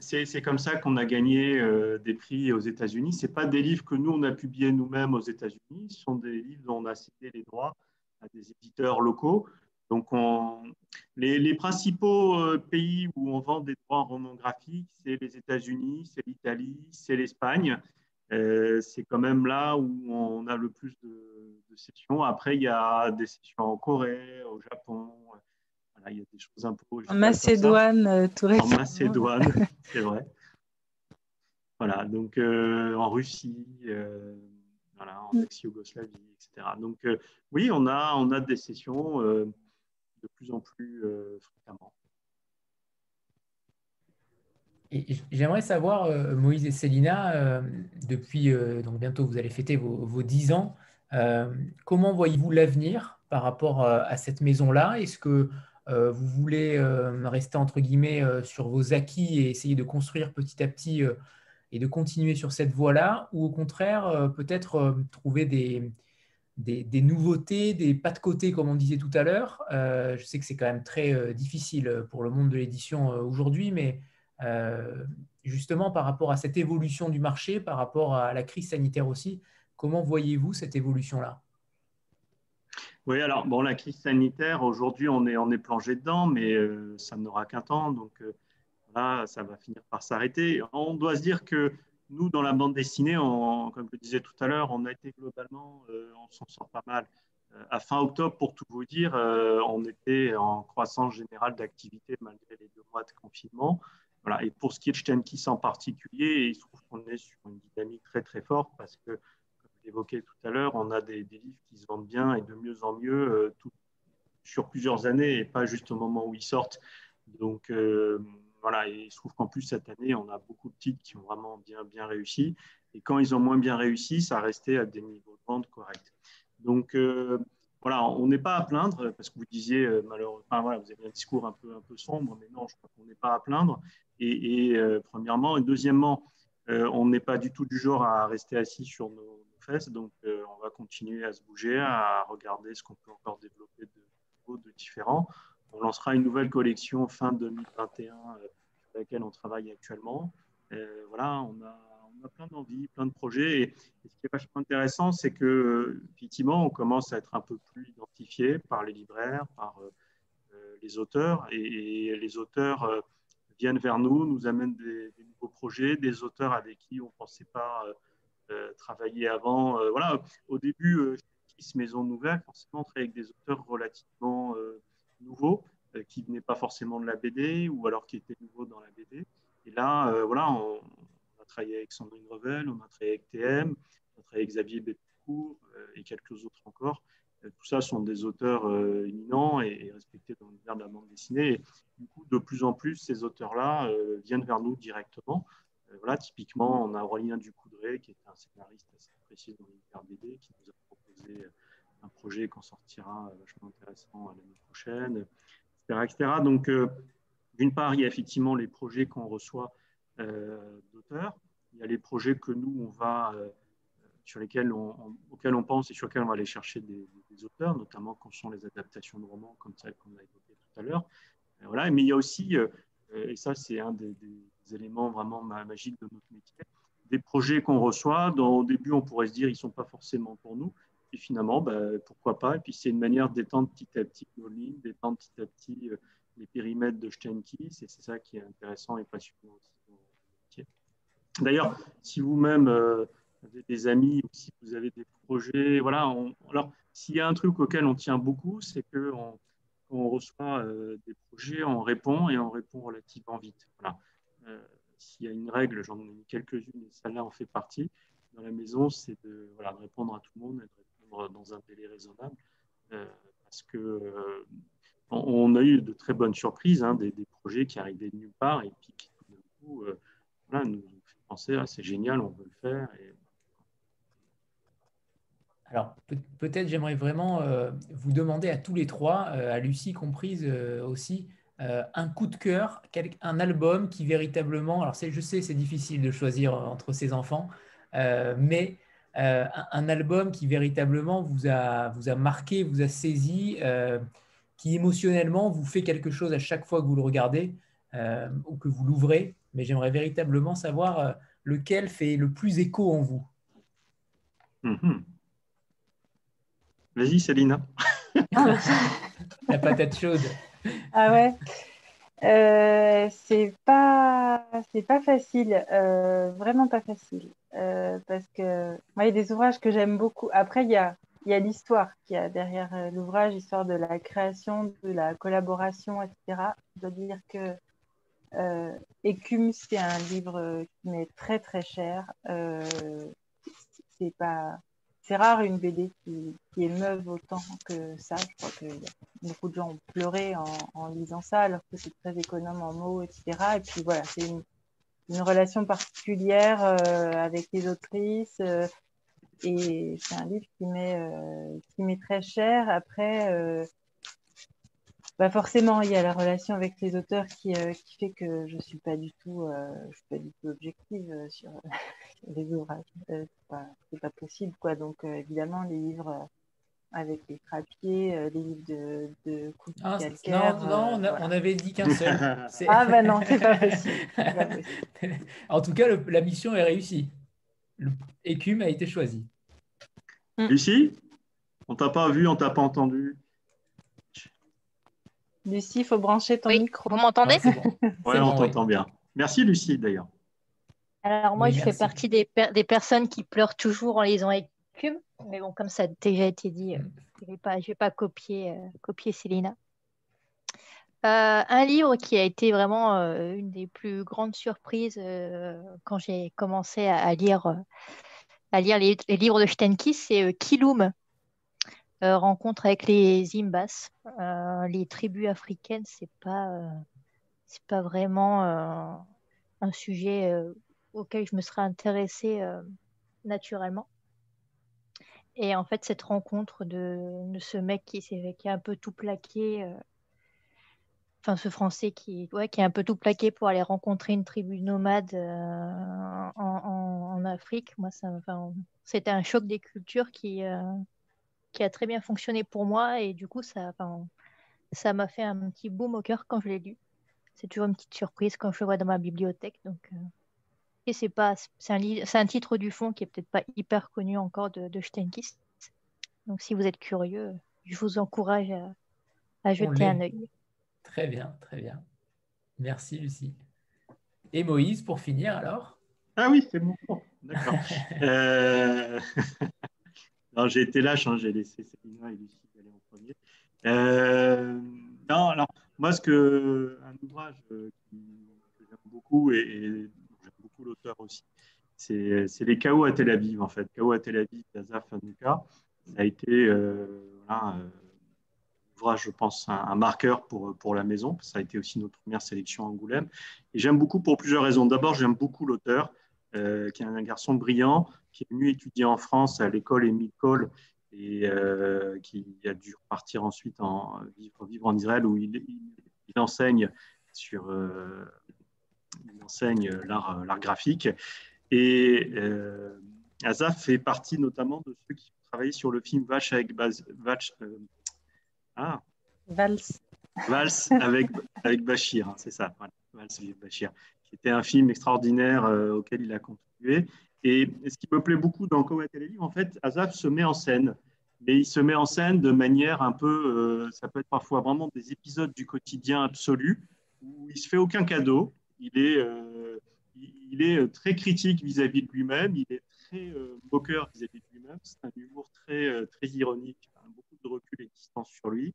c'est comme ça qu'on a gagné des prix aux États-Unis. Ce pas des livres que nous, on a publiés nous-mêmes aux États-Unis. Ce sont des livres dont on a cité les droits à des éditeurs locaux. Donc, les, principaux euh, pays où on vend des droits en roman graphique, c'est les États-Unis, c'est l'Italie, c'est l'Espagne. Euh, c'est quand même là où on a le plus de, sessions. Après, il y a des sessions en Corée, au Japon. il y a des choses un peu. En Macédoine, euh, tout récemment. En Macédoine, c'est vrai. voilà, donc en Russie, voilà, en mm. ex-Yougoslavie, etc. Donc oui, on a, on a des sessions de plus en plus fréquemment. J'aimerais savoir, Moïse et Célina, depuis donc bientôt vous allez fêter vos, vos 10 ans, comment voyez-vous l'avenir par rapport à cette maison-là? Est-ce que euh, vous voulez euh, rester entre guillemets euh, sur vos acquis et essayer de construire petit à petit et de continuer sur cette voie-là, ou au contraire, peut-être trouver des, des, nouveautés, des pas de côté, comme on disait tout à l'heure. je sais que c'est quand même très difficile pour le monde de l'édition aujourd'hui, mais justement par rapport à cette évolution du marché, par rapport à la crise sanitaire aussi, comment voyez-vous cette évolution-là? Oui, alors, bon, la crise sanitaire, aujourd'hui, on est, on est plongé dedans, mais euh, ça n'aura qu'un temps. Donc, euh, là, ça va finir par s'arrêter. On doit se dire que nous, dans la bande dessinée, comme je le disais tout à l'heure, on a été globalement, euh, on s'en sort pas mal. à fin octobre, pour tout vous dire, on était en croissance générale d'activité malgré les deux mois de confinement. Voilà. Et pour ce qui est de Stenkiss en particulier, il se trouve qu'on est sur une dynamique très, très forte parce que évoqué tout à l'heure, on a des, livres qui se vendent bien et de mieux en mieux euh, sur plusieurs années et pas juste au moment où ils sortent. Donc euh, voilà, et se trouve qu'en plus cette année, on a beaucoup de titres qui ont vraiment bien, bien réussi. Et quand ils ont moins bien réussi, ça restait à des niveaux de vente corrects. Donc euh, voilà, on n'est pas à plaindre parce que vous disiez malheureusement, voilà, vous avez un discours un peu, un peu sombre, mais non, je crois qu'on n'est pas à plaindre. Et, et premièrement, et deuxièmement, on n'est pas du tout du genre à rester assis sur nos, donc, euh, on va continuer à se bouger, à regarder ce qu'on peut encore développer de de différents. On lancera une nouvelle collection fin 2021 euh, sur laquelle on travaille actuellement. Euh, voilà, on a, plein d'envies, plein de projets. Et, ce qui est vachement intéressant, c'est que effectivement, on commence à être un peu plus identifié par les libraires, par les auteurs. Et, les auteurs viennent vers nous, nous amènent des, nouveaux projets, des auteurs avec qui on ne pensait pas euh, travaillé avant. Euh, voilà, au début, euh, Maison Nouvelle, forcément, on avec des auteurs relativement nouveaux, qui venaient pas forcément de la BD ou alors qui étaient nouveaux dans la BD. Et là, voilà, on, a travaillé avec Sandrine Revel, on a travaillé avec TM, on a travaillé avec Xavier Bettencourt et quelques autres encore. tout ça sont des auteurs éminents et, respectés dans l'univers de la bande dessinée. Et du coup, de plus en plus, ces auteurs-là viennent vers nous directement. voilà, typiquement, on a Aurélien Ducoux qui est un scénariste assez apprécié dans l'univers BD, qui nous a proposé un projet qu'on sortira euh, vachement intéressant l'année prochaine, etc. Donc, euh, d'une part, il y a effectivement les projets qu'on reçoit euh, d'auteurs. Il y a les projets que nous, on va, sur lesquels on, auxquels on pense et sur lesquels on va aller chercher des, auteurs, notamment quand sont les adaptations de romans, comme celle qu'on a évoquées tout à l'heure. Voilà. Mais il y a aussi, et ça, c'est un des, éléments vraiment magiques de notre métier, des projets qu'on reçoit. Dans, au début, on pourrait se dire ils ne sont pas forcément pour nous. Et finalement, bah, pourquoi pas Et puis, c'est une manière d'étendre petit à petit nos lignes, d'étendre petit à petit euh, les périmètres de Steinkiss. Et c'est ça qui est intéressant et passionnant aussi. D'ailleurs, si vous-même euh, avez des amis ou si vous avez des projets, voilà. alors, s'il y a un truc auquel on tient beaucoup, c'est que on, reçoit euh, des projets, on répond et on répond relativement vite. Voilà s'il y a une règle, j'en ai quelques-unes et celle-là en fait partie, dans la maison, c'est de, voilà, de, répondre à tout le monde dans un délai raisonnable. Euh, parce que euh, on, a eu de très bonnes surprises, hein, des, projets qui arrivaient de nulle part et puis qui tout d'un coup euh, voilà, nous penser ah, c'est génial, on veut le faire. Alors peut-être j'aimerais vraiment vous demander à tous les trois, à Lucie comprise aussi, un coup de cœur, un album qui véritablement, alors je sais c'est difficile de choisir entre ses enfants, mais euh, un, album qui véritablement vous a, vous a marqué, vous a saisi, qui émotionnellement vous fait quelque chose à chaque fois que vous le regardez ou que vous l'ouvrez, mais j'aimerais véritablement savoir lequel fait le plus écho en vous. Mhm. Vas-y, Célina. La patate chaude. Ah ouais. Euh, c'est pas c'est pas facile, euh, vraiment pas facile, euh, parce que moi il y a des ouvrages que j'aime beaucoup. Après il y a y a l'histoire qui a derrière l'ouvrage, l'histoire de la création, de la collaboration, etc. Je dois dire que Écume, c'est un livre qui m'est très très cher. c'est pas c'est rare une BD qui, émeuve autant que ça. Je crois que beaucoup de gens ont pleuré en, lisant ça, alors que c'est très économe en mots, etc. Et puis voilà, c'est une, relation particulière euh, avec les autrices. Euh, et c'est un livre qui m'est euh, qui m'est très cher. Après, bah forcément, il y a la relation avec les auteurs qui, qui fait que je suis pas du tout, suis pas du tout objective sur, les ouvrages. c'est pas possible, quoi. Donc évidemment, les livres avec les frappiers, les livres de, de coups ah, calcaire. Non, non on, avait dit qu'un seul. ah ben non, c'est pas possible. Pas possible. en tout cas, la mission est réussie. L'écume a été choisi. Mm. Lucie, on t'a pas vu, on t'a pas entendu. Lucie, il faut brancher ton micro. Vous m'entendez? Oui, on t'entend bien. Merci Lucie d'ailleurs. Alors moi, je fais partie des, des, personnes qui pleurent toujours en lisant Écume. Mais bon, comme ça a déjà été dit, euh, mm. je ne vais pas, vais pas copier, euh, copier Célina. Euh, un livre qui a été vraiment une des plus grandes surprises quand j'ai commencé à, lire, à lire les, livres de Stenkis, c'est Kilum, Rencontre avec les Zimbas. les tribus africaines, c'est pas, c'est pas vraiment un sujet auquel je me serais intéressée naturellement. Et en fait, cette rencontre de, ce mec qui, qui a un peu tout plaqué, euh, enfin ce Français qui, ouais, qui a un peu tout plaqué pour aller rencontrer une tribu nomade euh, en, Afrique, moi, c'était un choc des cultures qui, euh, qui a très bien fonctionné pour moi. Et du coup, ça, ça m'a fait un petit boom au cœur quand je l'ai lu. C'est toujours une petite surprise quand je le vois dans ma bibliothèque. Donc, c'est pas, c'est un, un, titre du fond qui est peut-être pas hyper connu encore de, de Donc, si vous êtes curieux, je vous encourage à, jeter un œil. Très bien, très bien. Merci, Lucie. Et Moïse, pour finir, alors? Ah oui, c'est bon. D'accord. euh... j'ai été lâche, hein, j'ai laissé Céline et Lucie aller en premier. euh... non, alors, moi, ce que, un ouvrage euh, qui, que j'aime beaucoup et l'auteur aussi. C'est les chaos à Tel Aviv, en fait. Chaos à Tel Aviv d'Azaf Hanouka. Ça a été euh, voilà, euh, ouvrage, je pense, un, marqueur pour, pour la maison. Ça a été aussi notre première sélection à Angoulême. Et j'aime beaucoup pour plusieurs raisons. D'abord, j'aime beaucoup l'auteur, euh, qui est un garçon brillant, qui est venu étudier en France à l'école Émile Cole et qui a dû repartir ensuite en, vivre, vivre en Israël où il enseigne sur il enseigne l'art, graphique. Et euh, Azaf fait partie notamment de ceux qui ont travaillé sur le film Vache avec Baz, Vache, euh, ah. Vals. Vals avec, avec Bachir, hein, c'est ça, Vals avec Bachir, qui était un film extraordinaire euh, auquel il a contribué. Et, ce qui me plaît beaucoup dans Kowa Livre, en fait, Azaf se met en scène. Mais il se met en scène de manière un peu, ça peut être parfois vraiment des épisodes du quotidien absolu, où il se fait aucun cadeau, il est, euh, il est euh, très critique vis-à-vis de lui-même, il est très euh, moqueur vis-à-vis de lui-même, c'est un humour très, très ironique, beaucoup de recul et distance sur lui.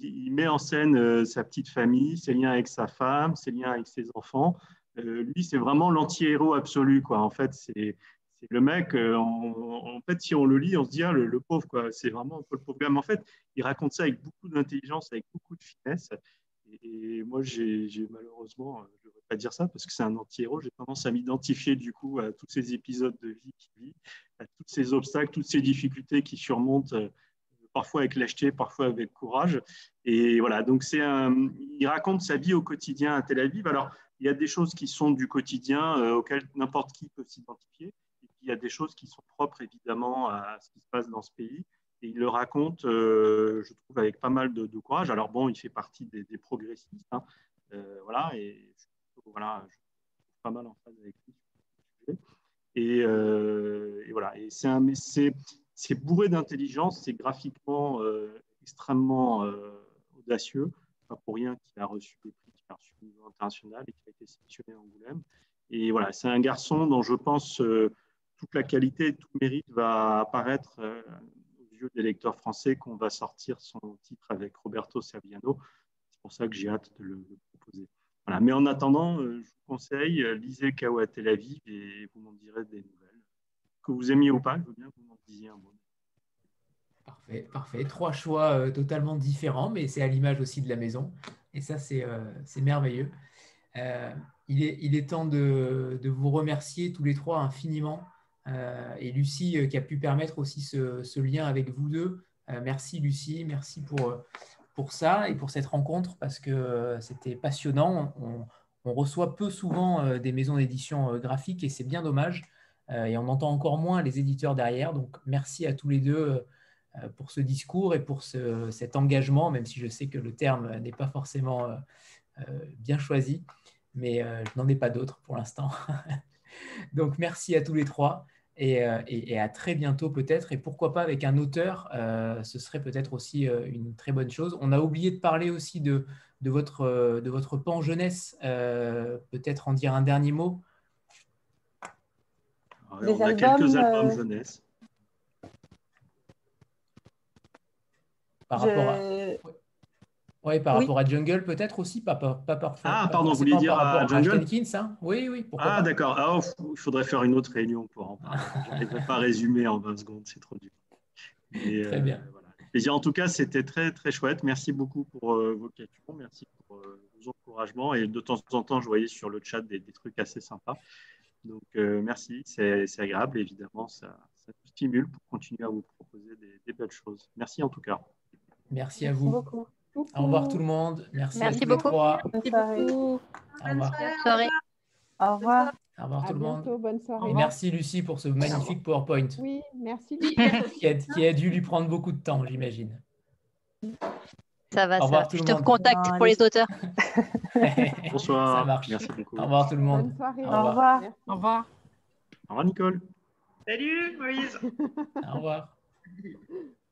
Il, met en scène sa petite famille, ses liens avec sa femme, ses liens avec ses enfants. lui, c'est vraiment l'anti-héros absolu. Quoi. En fait, c'est le mec, en, fait, si on le lit, on se dit, ah, le, pauvre, quoi. c'est vraiment un peu le pauvre. Mais en fait, il raconte ça avec beaucoup d'intelligence, avec beaucoup de finesse. Et, moi, j'ai malheureusement, dire ça parce que c'est un anti-héros. J'ai tendance à m'identifier du coup à tous ces épisodes de vie qu'il vit, à tous ces obstacles, toutes ces difficultés qui surmontent euh, parfois avec lâcheté, parfois avec courage. Et voilà, donc c'est un, il raconte sa vie au quotidien à Tel Aviv. Alors, il y a des choses qui sont du quotidien euh, auxquelles n'importe qui peut s'identifier. Et puis, il y a des choses qui sont propres évidemment à ce qui se passe dans ce pays. Et il le raconte, euh, je trouve, avec pas mal de, courage. Alors bon, il fait partie des, progressistes. Hein. voilà, et voilà, je trouve pas mal en phase avec lui. Et, euh, et voilà, et c'est un, c'est bourré d'intelligence, c'est graphiquement euh, extrêmement euh, audacieux, pas pour rien qu'il a reçu des prix qu'il a niveau international et qu'il a été sélectionné à Angoulême. Et voilà, c'est un garçon dont je pense toute la qualité et tout le mérite va apparaître aux yeux des lecteurs français qu'on va sortir son titre avec Roberto Saviano. C'est pour ça que j'ai hâte de le proposer. Voilà. Mais en attendant, je vous conseille, lisez Chaos à Tel Aviv et vous m'en direz des nouvelles. Que vous aimiez ou pas, je veux bien que vous m'en disiez un mot. Parfait, parfait. Trois choix totalement différents, mais c'est à l'image aussi de la maison. Et ça, c'est merveilleux. il, est, il est temps de, de, vous remercier tous les trois infiniment. et Lucie, qui a pu permettre aussi ce, ce lien avec vous deux. merci Lucie, merci pour, pour ça et pour cette rencontre parce que euh, c'était passionnant. On, reçoit peu souvent euh, des maisons d'édition euh, graphiques et c'est bien dommage. et on entend encore moins les éditeurs derrière. Donc merci à tous les deux pour ce discours et pour cet engagement, même si je sais que le terme n'est pas forcément bien choisi, mais je n'en ai pas d'autres pour l'instant. Donc merci à tous les trois. Euh, et, à très bientôt peut-être. Et pourquoi pas avec un auteur, euh, ce serait peut-être aussi euh, une très bonne chose. On a oublié de parler aussi de, de votre, de votre pan jeunesse. peut-être en dire un dernier mot? on a quelques albums jeunesse. Par rapport à... Oui, par rapport à Jungle, peut-être aussi, pas, pas, pas Ah, pardon, vous vouliez dire à Jungle hein Oui, oui. Ah, d'accord. Ah, il faudrait faire une autre réunion pour en parler. Je ne vais pas résumer en 20 secondes, c'est trop dur. très bien. Euh, en tout cas, c'était très, très chouette. Merci beaucoup pour euh, vos questions. Merci pour euh, vos encouragements. Et de temps en temps, je voyais sur le chat des, trucs assez sympas. Donc, merci. C'est agréable. Évidemment, ça, ça, nous stimule pour continuer à vous proposer des, des belles choses. Merci en tout cas. Merci à vous. Merci beaucoup. Au revoir tout le monde. Merci, Merci beaucoup. Merci beaucoup. Au revoir. Bonne soirée. Au revoir. Au revoir tout le monde. Bonne soirée. Et merci Lucie pour ce magnifique PowerPoint. Oui, merci. qui, a, qui a dû lui prendre beaucoup de temps, j'imagine. Ça va, ça Je te recontacte pour les auteurs. Bonsoir. Ça marche. Merci beaucoup. Au revoir tout le monde. Bonne soirée. Au revoir. Au revoir. Au revoir Nicole. Salut Moïse. Au revoir.